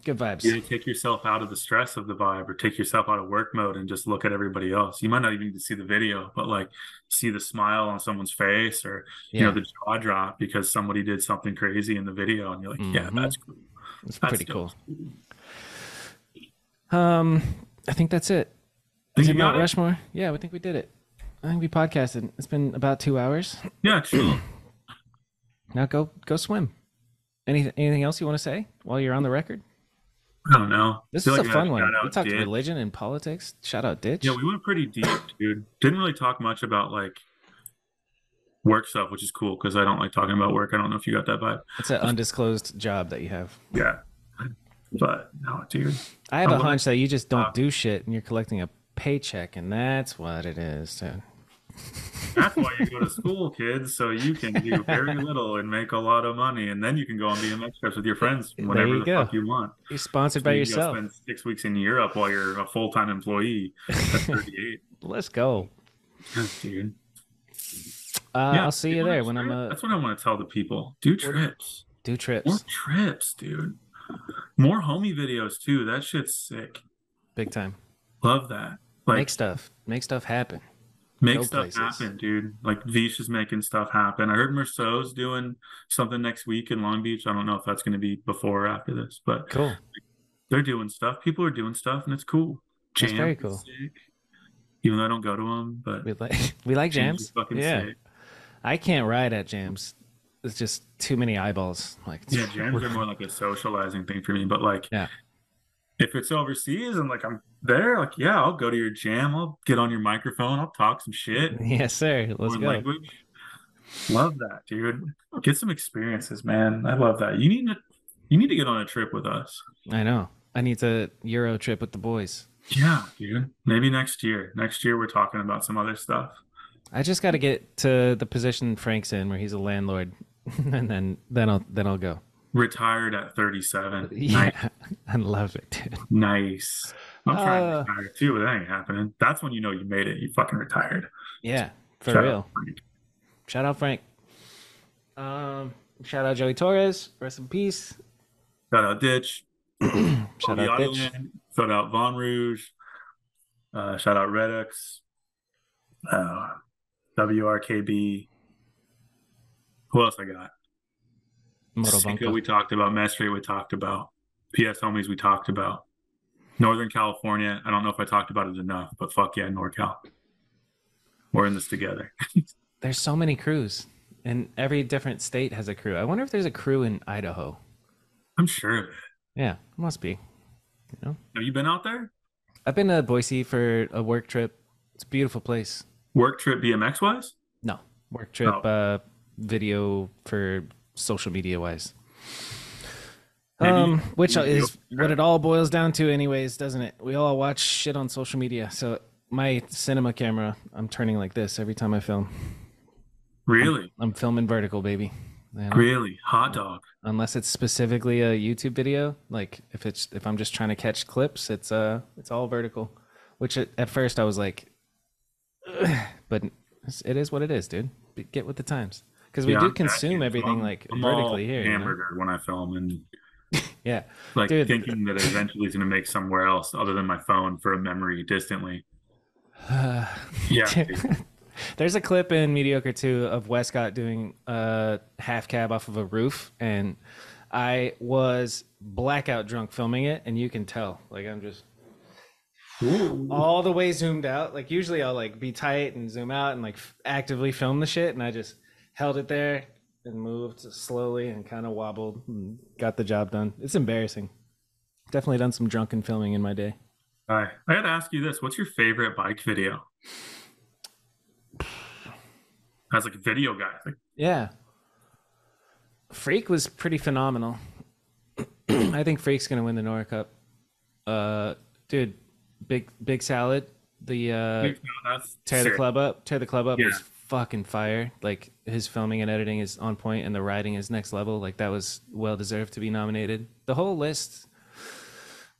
Speaker 2: Good vibes.
Speaker 1: You take yourself out of the stress of the vibe or take yourself out of work mode and just look at everybody else. You might not even need to see the video, but like see the smile on someone's face or you know the jaw drop because somebody did something crazy in the video and you're like, yeah,
Speaker 2: Mhm.
Speaker 1: that's cool.
Speaker 2: It's
Speaker 1: That's
Speaker 2: pretty
Speaker 1: dope.
Speaker 2: cool. Um, I think that's it.
Speaker 1: You
Speaker 2: it Mount
Speaker 1: it?
Speaker 2: Rushmore? Yeah, we think we did it. I think we podcasted. It's been about two hours.
Speaker 1: Yeah, chill.
Speaker 2: Now go go swim. Anything anything else you want to say while you're on the record?
Speaker 1: I don't know.
Speaker 2: This is
Speaker 1: like
Speaker 2: a fun one. We talked
Speaker 1: Ditch.
Speaker 2: religion and politics. Shout out Ditch.
Speaker 1: Yeah, we went pretty deep, dude. Didn't really talk much about like work stuff, which is cool because I don't like talking about work. I don't know if you got that vibe.
Speaker 2: it's an undisclosed job that you have.
Speaker 1: Yeah. But no, dude.
Speaker 2: I have
Speaker 1: I
Speaker 2: a hunch that you just don't
Speaker 1: uh,
Speaker 2: do shit and you're collecting a paycheck, and that's what it is. Dude.
Speaker 1: That's why you go to school, kids, so you can do very little and make a lot of money, and then you can go on BMX trips with your friends whenever the
Speaker 2: go.
Speaker 1: fuck you want.
Speaker 2: You're sponsored
Speaker 1: So
Speaker 2: by
Speaker 1: you
Speaker 2: yourself.
Speaker 1: spend six weeks in Europe while you're a full time employee at
Speaker 2: Let's go.
Speaker 1: dude.
Speaker 2: Uh,
Speaker 1: Yeah,
Speaker 2: I'll see you there when I'm
Speaker 1: trip?
Speaker 2: uh,
Speaker 1: That's what I want to tell the people. Do trips.
Speaker 2: do trips.
Speaker 1: More
Speaker 2: trips.
Speaker 1: trips, dude. More homie videos too. That shit's sick.
Speaker 2: Big time.
Speaker 1: Love that. Like
Speaker 2: Make stuff. Make stuff happen.
Speaker 1: Make
Speaker 2: go
Speaker 1: stuff
Speaker 2: places.
Speaker 1: happen, dude. Like Vish is making stuff happen. I heard Merceau's doing something next week in Long Beach. I don't know if that's going to be before or after this, but
Speaker 2: Cool.
Speaker 1: they're doing stuff. People are doing stuff, and it's cool.
Speaker 2: That's very cool.
Speaker 1: sick. Even though I don't go to them, but
Speaker 2: We like we like
Speaker 1: Jams
Speaker 2: Yeah.
Speaker 1: sick.
Speaker 2: I can't ride at jams. It's just too many eyeballs. Like
Speaker 1: Yeah, jams are more like a socializing thing for me. But like,
Speaker 2: Yeah.
Speaker 1: if it's overseas and like I'm there, like yeah, I'll go to your jam. I'll get on your microphone. I'll talk some shit.
Speaker 2: Yes, sir. Let's go.
Speaker 1: language. Love that, dude. Get some experiences, man. I love that. You need to you need to get on a trip with us.
Speaker 2: I know. I need to Euro trip with the boys.
Speaker 1: Yeah, dude. Maybe next year. Next year we're talking about some other stuff.
Speaker 2: I just got to get to the position Frank's in, where he's a landlord, and then then I'll then I'll go.
Speaker 1: Retired at 37.
Speaker 2: Yeah,
Speaker 1: Nice.
Speaker 2: I love it, dude.
Speaker 1: nice. I'm trying
Speaker 2: Uh,
Speaker 1: to retire too, but that ain't happening. That's when you know you made it. You fucking retired.
Speaker 2: Yeah, for
Speaker 1: Shout
Speaker 2: real.
Speaker 1: out,
Speaker 2: Shout out Frank. Um, shout out Joey Torres. Rest in peace.
Speaker 1: Shout out Ditch.
Speaker 2: Shout out Ditch.
Speaker 1: Shout out Von Rouge. Uh, shout out Redux. Uh, WRKB. Who else I got?
Speaker 2: Moto
Speaker 1: we talked about. Mestreet we talked about. PS Homies we talked about. Northern California. I don't know if I talked about it enough, but fuck yeah, NorCal. We're in this together.
Speaker 2: There's so many crews, and every different state has a crew. I wonder if there's a crew in Idaho.
Speaker 1: I'm sure.
Speaker 2: Yeah, must be. You know?
Speaker 1: Have you been out there?
Speaker 2: I've been to Boise for a work trip. It's a beautiful place.
Speaker 1: Work trip BMX wise?
Speaker 2: No, work trip,
Speaker 1: Oh.
Speaker 2: uh, video for social media wise. Um, which is what it all boils down to, anyways, doesn't it? We all watch shit on social media. So my cinema camera, I'm turning like this every time I film.
Speaker 1: Really?
Speaker 2: I'm filming vertical, baby. You know?
Speaker 1: Really? Hot dog.
Speaker 2: Unless it's specifically a YouTube video, like if it's if I'm just trying to catch clips, it's uh it's all vertical. Which at, at first I was like, "Ugh," but it's, what it is, dude. Get with the times, because we
Speaker 1: Yeah,
Speaker 2: do consume
Speaker 1: catching-
Speaker 2: everything
Speaker 1: I'm-
Speaker 2: like
Speaker 1: I'm all
Speaker 2: vertically here. you know?
Speaker 1: Hamburger when I film and
Speaker 2: Yeah,
Speaker 1: like
Speaker 2: Dude.
Speaker 1: thinking that eventually it's gonna make somewhere else other than my phone for a memory distantly. Yeah.
Speaker 2: There's a clip in Mediocre 2 of Westcott doing a half cab off of a roof, and I was blackout drunk filming it, and you can tell. Like, I'm just all the way zoomed out. Like, usually I'll like be tight and zoom out and like f- actively film the shit, and I just held it there and moved slowly and kind of wobbled and got the job done. It's embarrassing. Definitely done some drunken filming in my day.
Speaker 1: All right. I got to ask you this. What's your favorite bike video? As like a video guy. Like,
Speaker 2: Yeah. Freak was pretty phenomenal. I think Freak's gonna win the Nora Cup. Uh, dude, big big salad. The uh,
Speaker 1: no,
Speaker 2: tear the club up. Tear the club up
Speaker 1: Yeah.
Speaker 2: was fucking fire. Like his filming and editing is on point, and the writing is next level. Like that was well deserved to be nominated. The whole list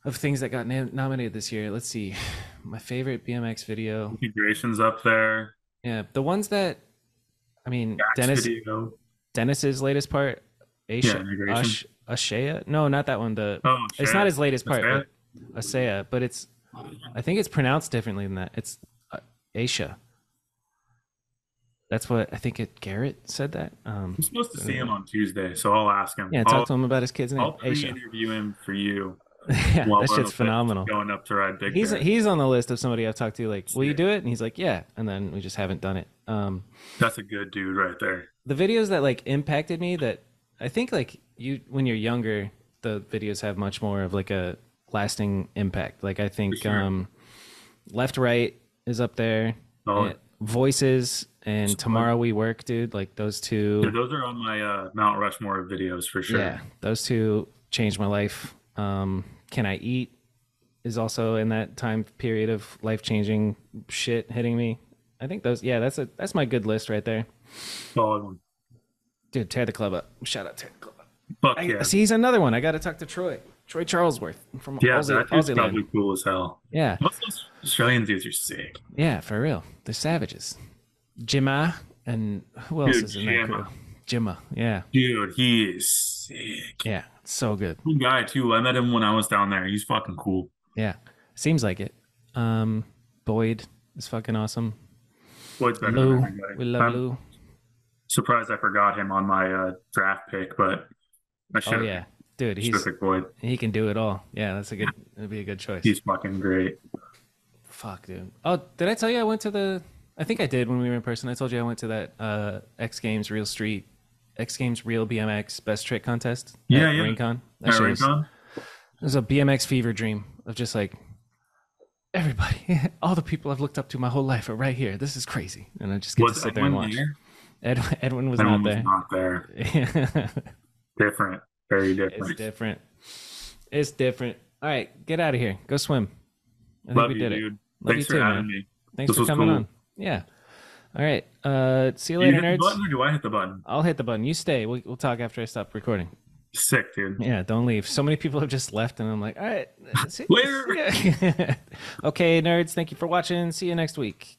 Speaker 2: of things that got na- nominated this year. Let's see, my favorite BMX video.
Speaker 1: Configurations up there.
Speaker 2: Yeah, the ones that. I mean,
Speaker 1: Dax
Speaker 2: Dennis
Speaker 1: video.
Speaker 2: Dennis's latest part,
Speaker 1: Yeah,
Speaker 2: Asha. Ash, Ashea? No, not that one. The
Speaker 1: Oh,
Speaker 2: it's not his latest part,
Speaker 1: Ashea?
Speaker 2: but but it's I think it's pronounced differently than that. It's uh, Asia. That's what I think. It Garrett said that. Um,
Speaker 1: I'm supposed to see him on Tuesday, so I'll ask him.
Speaker 2: yeah,
Speaker 1: I'll,
Speaker 2: talk to him about his kid's name,
Speaker 1: I'll pre-interview him for you.
Speaker 2: yeah, that shit's phenomenal.
Speaker 1: Going up to ride Big
Speaker 2: He's
Speaker 1: Bear.
Speaker 2: he's on the list of somebody I've talked to. Like, will you do it? And he's like, yeah. And then we just haven't done it. Um,
Speaker 1: That's a good dude right there.
Speaker 2: the videos that like impacted me that I think like you when you're younger, the videos have much more of like a lasting impact. Like I think
Speaker 1: sure.
Speaker 2: um left right is up there.
Speaker 1: Oh,
Speaker 2: Yeah, Voices and Tomorrow We Work, dude. Like those
Speaker 1: yeah,
Speaker 2: two
Speaker 1: those are on my uh, Mount Rushmore videos for sure.
Speaker 2: Yeah, those two changed my life. Um Can I Eat is also in that time period of life changing shit hitting me. I think those yeah, that's a that's my good list right there.
Speaker 1: Solid one.
Speaker 2: Dude, tear the club up. Shout out tear the club up.
Speaker 1: Fuck
Speaker 2: I,
Speaker 1: yeah.
Speaker 2: See, he's another one. I got to talk to Troy. Troy Charlesworth from
Speaker 1: Yeah,
Speaker 2: Aussie,
Speaker 1: that
Speaker 2: Aussie
Speaker 1: probably cool as hell.
Speaker 2: Yeah,
Speaker 1: those Australian dudes are sick.
Speaker 2: yeah, for real. They're savages. Jimma and who else
Speaker 1: Dude,
Speaker 2: is in that
Speaker 1: Jimma.
Speaker 2: crew? Jimma. Yeah,
Speaker 1: Dude, he is sick.
Speaker 2: yeah, so good.
Speaker 1: Cool guy too. I met him when I was down there. He's fucking cool.
Speaker 2: Yeah, seems like it. Um, Boyd is fucking awesome.
Speaker 1: Boyd's better
Speaker 2: Lou, we love
Speaker 1: I'm
Speaker 2: Lou.
Speaker 1: surprised I forgot him on my uh, draft pick, but I should
Speaker 2: Oh yeah, dude, he's
Speaker 1: Boyd.
Speaker 2: he can do it all. Yeah, that's a good. That'd be a good choice.
Speaker 1: He's fucking great.
Speaker 2: Fuck, dude. Oh, did I tell you I went to the? I think I did when we were in person. I told you I went to that uh, X Games Real Street, X Games Real BMX Best Trick Contest.
Speaker 1: Yeah, yeah.
Speaker 2: Rincon. That
Speaker 1: At
Speaker 2: shit was- It was a BMX fever dream of just like everybody, all the people I've looked up to my whole life are right here. This is crazy, and I just get to
Speaker 1: Was
Speaker 2: sit there and watch.
Speaker 1: there?
Speaker 2: Ed, Edwin was
Speaker 1: Edwin
Speaker 2: not
Speaker 1: was
Speaker 2: there.
Speaker 1: not there. Different. Very
Speaker 2: it's
Speaker 1: different.
Speaker 2: different. It's different. All right, get out of here. Go swim. I think
Speaker 1: Love
Speaker 2: we
Speaker 1: you,
Speaker 2: did it. Love
Speaker 1: Thanks
Speaker 2: you
Speaker 1: for
Speaker 2: too,
Speaker 1: having
Speaker 2: man.
Speaker 1: me.
Speaker 2: Thanks
Speaker 1: This
Speaker 2: for coming
Speaker 1: cool.
Speaker 2: on. Yeah. All right. Uh, see you
Speaker 1: Do you
Speaker 2: later,
Speaker 1: hit the
Speaker 2: nerds.
Speaker 1: button or do I hit the button?
Speaker 2: I'll hit the button. You stay. We'll, we'll talk after I stop recording.
Speaker 1: Sick, dude.
Speaker 2: Yeah, don't leave. So many people have just left, and I'm like, all right. see-
Speaker 1: Later.
Speaker 2: Okay, nerds. Thank you for watching. See you next week.